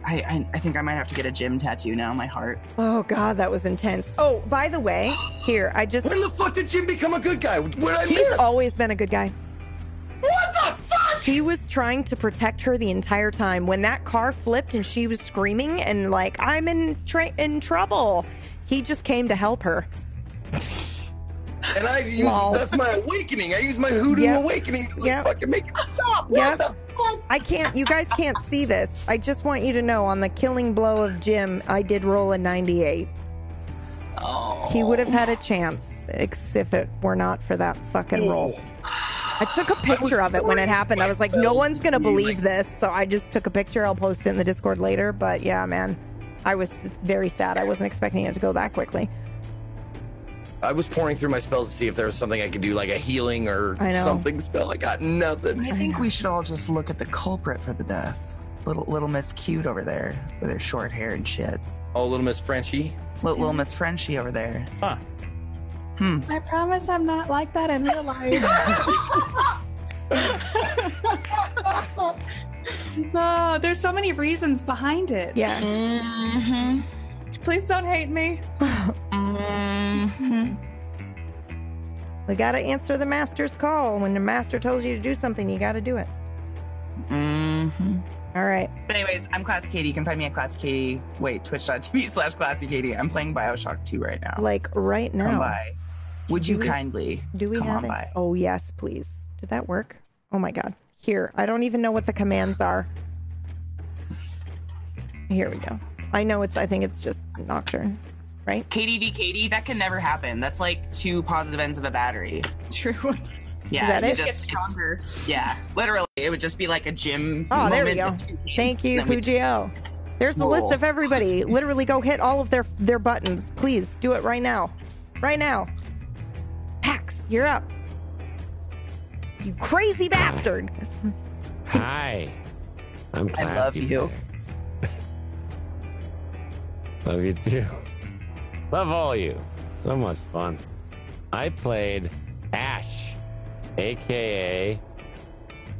I, I I think I might have to get a gym tattoo now on my heart. oh god, that was intense. Oh, by the way, here I just When the fuck did Jim become a good guy? What did I he's miss? always been a good guy. What the fuck? He was trying to protect her the entire time. When that car flipped and she was screaming and like I'm in tra- in trouble, he just came to help her. And I use Lol. that's my awakening. I use my hoodoo Yep. awakening to like, Yep. fucking make it stop. Yep. What the fuck? I can't. You guys can't see this. I just want you to know on the killing blow of Jim, I did roll a 98. Oh, He would have had a oh. chance if it were not for that fucking roll. I took a picture of it when it happened. I was like, no one's gonna believe this, so I just took a picture. I'll post it in the Discord later. But yeah, man, I was very sad. I wasn't expecting it to go that quickly. I was pouring through my spells to see if there was something I could do, like a healing or something spell. I got nothing. I think we should all just look at the culprit for the death. Little little Miss Cute over there with her short hair and shit. Oh, little Miss Frenchie. Little, little Miss Frenchie over there. Huh. Hmm. I promise I'm not like that in real life. no, there's so many reasons behind it. Yeah. Mm-hmm. Please don't hate me. Mm-hmm. We gotta answer the master's call. When the master tells you to do something, you gotta do it. Mm-hmm. All right. But anyways, I'm Classy Katie. You can find me at Classy Katie. Wait, twitch.tv slash Classy Katie. I'm playing Bioshock 2 right now. Like right Come now. by. Would you we- kindly Do we come have on it? by? Oh yes, please. Did that work? Oh my god. Here, I don't even know what the commands are. Here we go. I know it's. I think it's just Nocturne, right? Katie v Katie, that can never happen. That's like two positive ends of a battery. True. Yeah, that it? just- Get stronger. yeah, literally, it would just be like a gym. Oh, there we go. of two games, Thank you, and then we- Kujio. There's the list of everybody. Literally, go hit all of their their buttons. Please do it right now. Right now. Pax, you're up. You crazy bastard. Hi. I'm classy. I love you. love you too. Love all you. So much fun. I played Ash, aka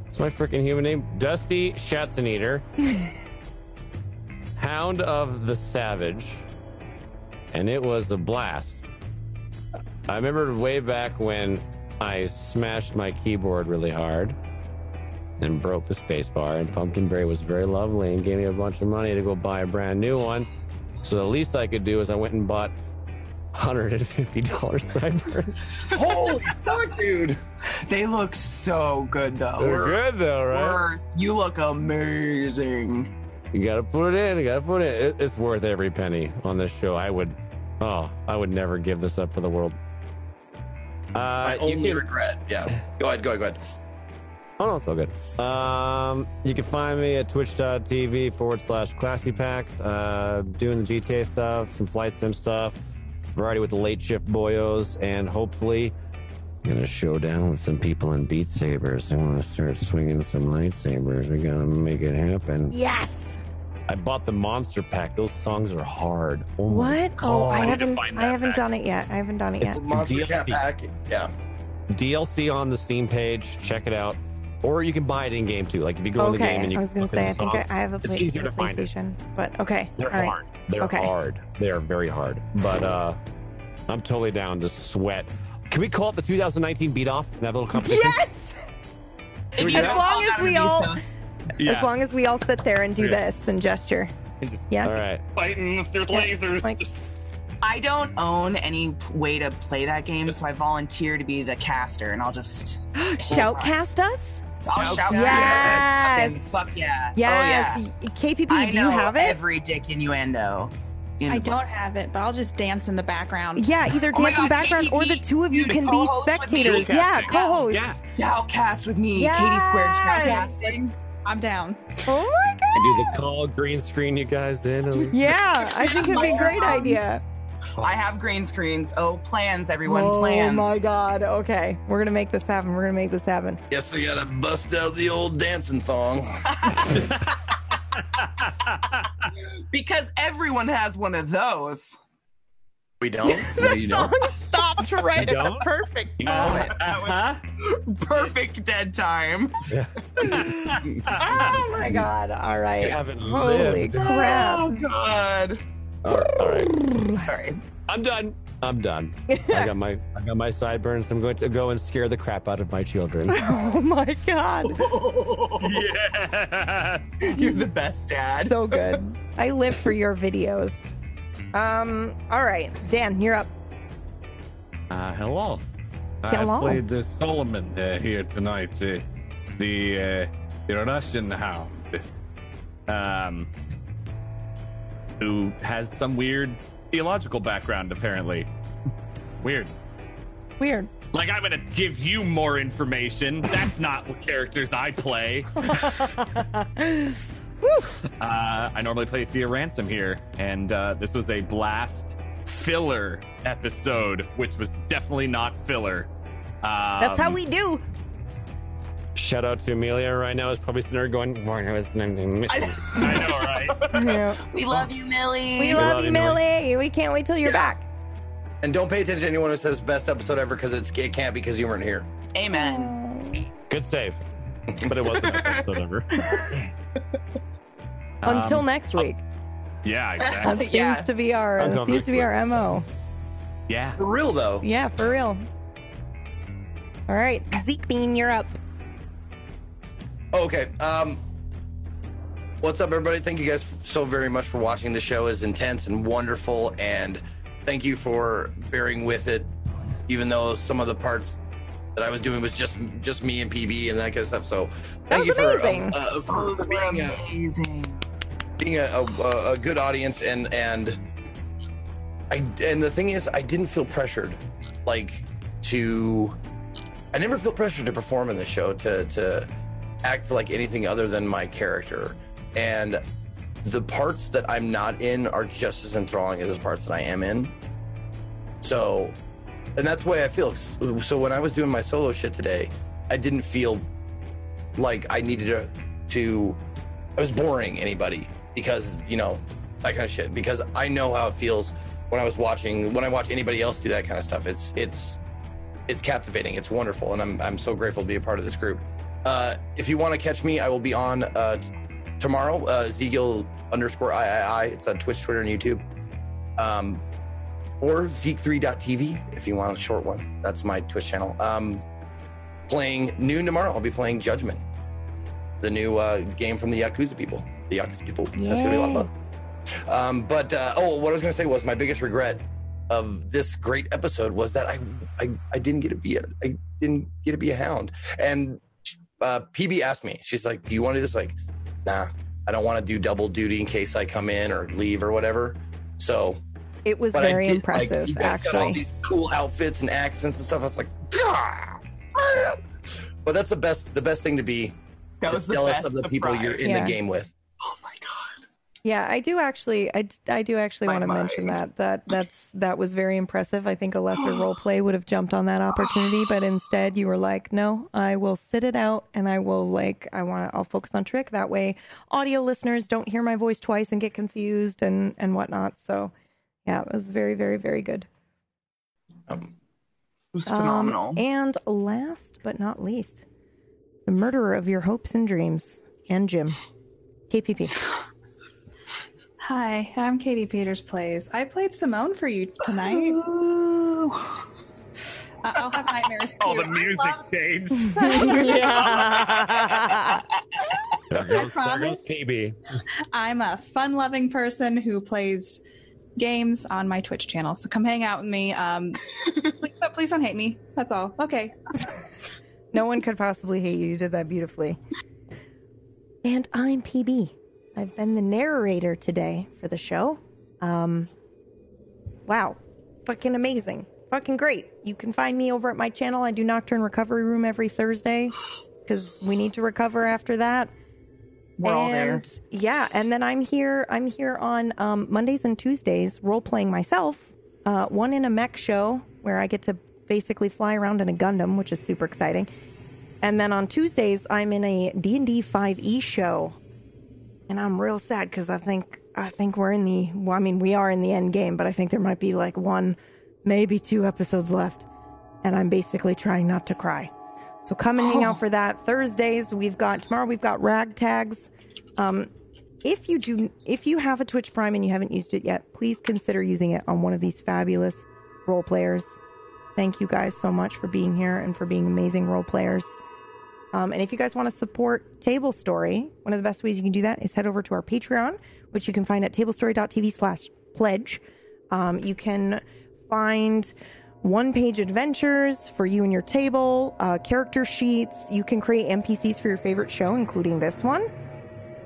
it's my freaking human name? Dusty Schatzeneater, Hound of the Savage, and it was a blast. I remember way back when I smashed my keyboard really hard and broke the spacebar, and Pumpkinberry was very lovely and gave me a bunch of money to go buy a brand new one. So the least I could do is I went and bought hundred and fifty dollars cyber. Holy fuck, dude! They look so good though. They're good though, right? Worth, you look amazing. You gotta put it in. You gotta put it. it. It's worth every penny on this show. I would. Oh, I would never give this up for the world. My Uh, you only can- regret. Yeah. Go ahead. Go ahead. Go ahead. Oh no, it's all good. Um, you can find me at twitch.tv forward slash Classy Pax. Uh, doing the GTA stuff, some flight sim stuff, variety with the late shift boyos, and hopefully gonna show down with some people in Beat Sabers. They want to start swinging some lightsabers. We gotta make it happen. Yes. I bought the monster pack. Those songs are hard. Oh What? Oh, I God. haven't. I haven't back. done it yet. I haven't done it It's yet. a monster DLC. cat pack. Yeah. DLC on the Steam page. Check it out. Or you can buy it in game too. Like if you go in the game and you I was gonna say. I the think I, I have a it's play, easier to find it. PlayStation, but okay. They're All right. hard. They're Okay. hard. They are very hard. But uh I'm totally down to sweat. Can we call it the 2019 beat off and have a little competition? Yes. Can we If do you As long as we all- Vsauce, Yeah. As long as we all sit there and do Yeah. this and gesture. Yeah. All right. Fighting if there's Yeah, lasers. like- I don't own any way to play that game, so I volunteer to be the caster, and I'll just Shoutcast us. I'll shout. Yes. Fuck yeah. Oh, yes. Oh yeah. KPP, I do you have it? every dick innuendo. in I don't have it, but I'll just dance in the background. Yeah, either Oh my dance in the background or the two of you dude, can be co-host with me. spectators. Yeah, Shoutcasting. co-hosts. Yeah. Shoutcast with me, Yes. Katie Squared shoutcasting. I'm down. Oh my god. And do the call green screen you guys in. Um, yeah, I think it'd be a great idea. I have green screens. Oh, plans, everyone, oh plans. Oh my god. Okay, we're gonna make this happen. We're gonna make this happen. Guess we gotta bust out the old dancing thong. Because everyone has one of those. We don't. No, you don't. Song stopped right at the don't? perfect moment. know, uh-huh. Perfect dead time. Oh my god. All You right. haven't Holy lived. crap. Oh god. All right, all right. Sorry. I'm done. I'm done. I got my I got my sideburns. I'm going to go and scare the crap out of my children. Oh my god. yes. You're the best dad. So good. I live for your videos. Um, all right. Dan, you're up. Uh, hello. Hello. I played the Solomon uh, here tonight, uh, the uh, the Russian Hound. um, who has some weird theological background, apparently. Weird. Weird. Like, I'm gonna give you more information. That's not what characters I play. Uh, I normally play Thea Ransom here, and uh, this was a blast filler episode, which was definitely not filler. Um, That's how we do. Shout out to Amelia right now. Is probably sitting there going, "Warren, I was I know, right? Yeah. We love you, Millie. We love love you, you, Millie. Millie. We can't wait till you're Yeah. back. And don't pay attention to anyone who says best episode ever because it's it can't because you weren't here. Amen. Good save, but it wasn't the best episode ever. Until Um, next week. Yeah, That exactly. seems Yeah. to be our Until seems next to be week. our MO. Yeah. For real though. Yeah, for real. All right, Zeke Bean, you're up. Oh, okay. Um, what's up, everybody? Thank you guys so very much for watching. The show is intense and wonderful, and thank you for bearing with it, even though some of the parts that I was doing was just just me and PB and that kind of stuff. So, thank was you for, amazing. uh, uh, for, Those for being a, amazing. Being a, a, a good audience and and I and the thing is I didn't feel pressured like to I never feel pressured to perform in the show to to act like anything other than my character. And the parts that I'm not in are just as enthralling as the parts that I am in. So and that's the way I feel. So when I was doing my solo shit today I didn't feel like I needed to to I was boring anybody because you know that kind of shit because I know how it feels when I was watching when I watch anybody else do that kind of stuff. It's it's it's captivating. It's wonderful, and I'm I'm so grateful to be a part of this group. Uh, if you want to catch me, I will be on uh, t- tomorrow. Uh, Zegil underscore III. It's on Twitch, Twitter, and YouTube. Um, or Zeke3.tv if you want a short one. That's my Twitch channel. Um, playing noon tomorrow. I'll be playing Judgment, the new uh, game from the Yakuza people. The Yakuza people. That's gonna be a lot of fun. Um, but uh, oh, what I was gonna say was my biggest regret of this great episode was that I I, I didn't get to be a I didn't get to be a hound. And uh, PB asked me, she's like, "Do you want to do this?" Like, nah, I don't want to do double duty in case I come in or leave or whatever. So It was very did, impressive, like, you guys got all these cool outfits and accents and stuff. I was like, God, man." but that's the best. The best thing to be That is was the jealous best of the people you're in Yeah. the game with. Oh my god. Yeah, I do actually. I, I do actually My want to mention that that that's that was very impressive. I think a lesser role play would have jumped on that opportunity, but instead you were like, "No, I will sit it out, and I will like I want to. I'll focus on trick. That way, audio listeners don't hear my voice twice and get confused and and whatnot." So, yeah, it was very, very, very good. Um, It was Um, phenomenal. and last but not least, the murderer of your hopes and dreams, and Jim, KPP. Hi, I'm Katie Peters Plays. I played Simone for you tonight. Ooh. I- I'll have nightmares too. All the music love- changed. yeah. There goes, there promise. goes KB. I'm a fun-loving person who plays games on my Twitch channel. So come hang out with me. Um, please, please don't hate me. That's all. Okay. No one could possibly hate you. You did that beautifully. And I'm PB. I've been the narrator today for the show. Um, wow. Fucking amazing. Fucking great. You can find me over at my channel. I do Nocturne Recovery Room every Thursday because we need to recover after that. We're all there. Yeah, and then I'm here. I'm here on um, Mondays and Tuesdays, role playing myself. Uh, one in a mech show where I get to basically fly around in a Gundam, which is super exciting. And then on Tuesdays, I'm in a D and D 5e show, and I'm real sad because I think I think we're in the. Well, I mean, we are in the end game, but I think there might be like one, maybe two episodes left, and I'm basically trying not to cry. So come and hang out for that. Thursdays we've got tomorrow we've got ragtags. Um, if you do, if you have a Twitch Prime and you haven't used it yet, please consider using it on one of these fabulous role players. Thank you guys so much for being here and for being amazing role players. Um, and if you guys want to support Table Story, one of the best ways you can do that is head over to our Patreon, which you can find at tablestory.tv slash pledge. Um, you can find one page adventures for you and your table, uh, character sheets. You can create NPCs for your favorite show, including this one.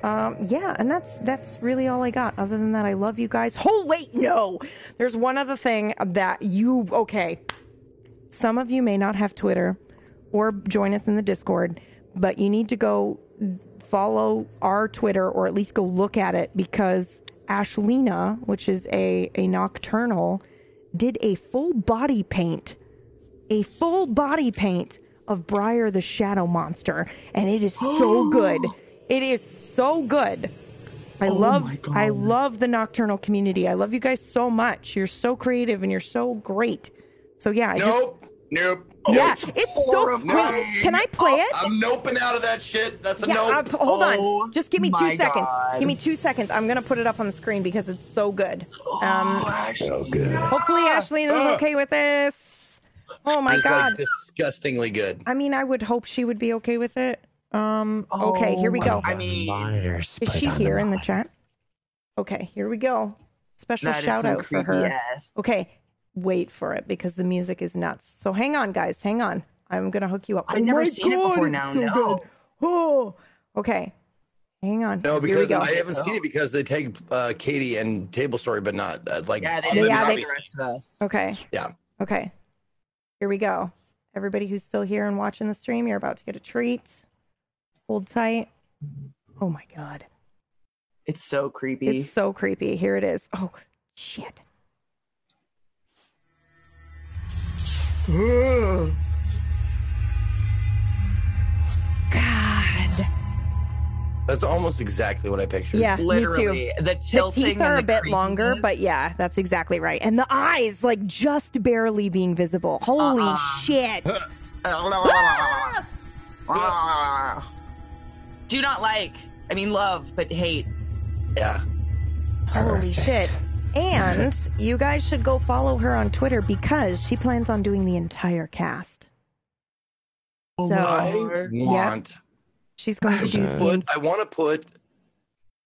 Um, yeah, and that's that's really all I got. Other than that, I love you guys. Oh wait, no, there's one other thing that you okay. Some of you may not have Twitter or join us in the Discord, but you need to go follow our Twitter or at least go look at it because Ashlina, which is a, a nocturnal, did a full body paint, a full body paint of Briar the Shadow Monster, and it is so good. It is so good. I oh love. I love the nocturnal community. I love you guys so much. You're so creative and you're so great. So yeah, I just Nope. Nope. yeah, Nope. it's so wait, can I play it? I'm noping out of that shit. That's a Yeah, nope. uh, hold Oh on. Just give me two my seconds. God. Give me two seconds. I'm gonna put it up on the screen because it's so good. Um, So good. hopefully Ashley is okay with this. Oh my It's, god. like disgustingly good. I mean, I would hope she would be okay with it. Um, okay, here we Oh go. I mean, Monitors Is she on here in the chat? Okay, here we go. Special that is shout out for her. ass. Okay, wait for it because the music is nuts. So hang on, guys. Hang on. I'm gonna hook you up. I've Oh never my seen it before now, so no. good. Oh, okay. Hang on. No, because. I haven't seen it because they take uh, Katie and Table Story, but not uh, like. Yeah, they didn't Yeah, they- the rest of us. Okay. Yeah. Okay. Here we go. Everybody who's still here and watching the stream, you're about to get a treat. Hold tight. Oh my god. It's so creepy. It's so creepy. Here it is. Oh shit. God. That's almost exactly what I pictured. Yeah, me too. Literally, the The teeth are the a bit longer, but yeah, that's exactly right. And the eyes, like, just barely being visible. Holy Uh-uh. shit. Do not like. I mean, love, but hate. Yeah. Holy shit. And you guys should go follow her on Twitter because she plans on doing the entire cast. So I want. she's going to do to the put. I want to put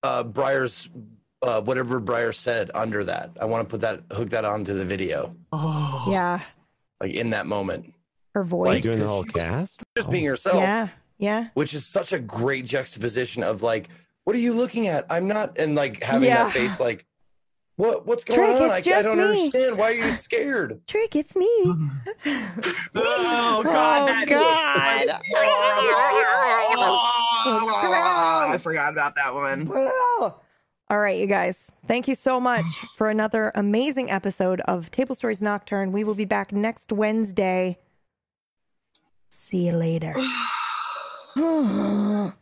uh, Briar's uh, whatever Briar said under that. I want to put that hook that onto the video, Oh. Yeah. like in that moment, Her voice. you doing the whole cast? just being yourself. yeah. Yeah. which is such a great juxtaposition of like, what are you looking at? I'm not, and like having Yeah. that face, like, what what's going Trick, on? it's I, I don't me. understand. Why are you scared? Trick, it's me. Oh God! Oh, that God. I forgot about that one. All right, you guys. Thank you so much for another amazing episode of Table Stories Nocturne. We will be back next Wednesday. See you later.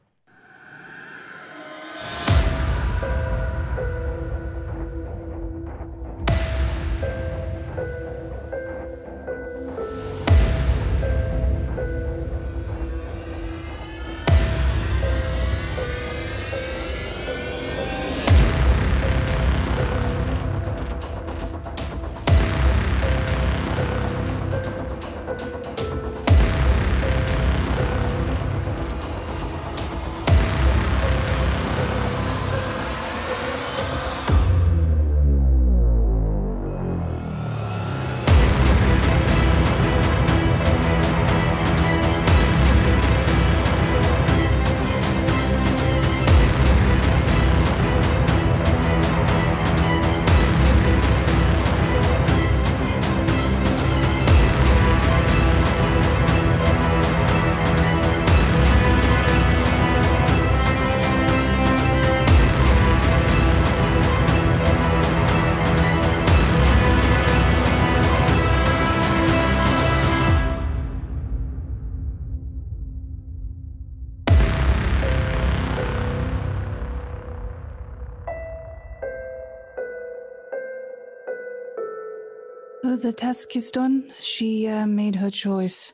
the task is done. She uh, made her choice.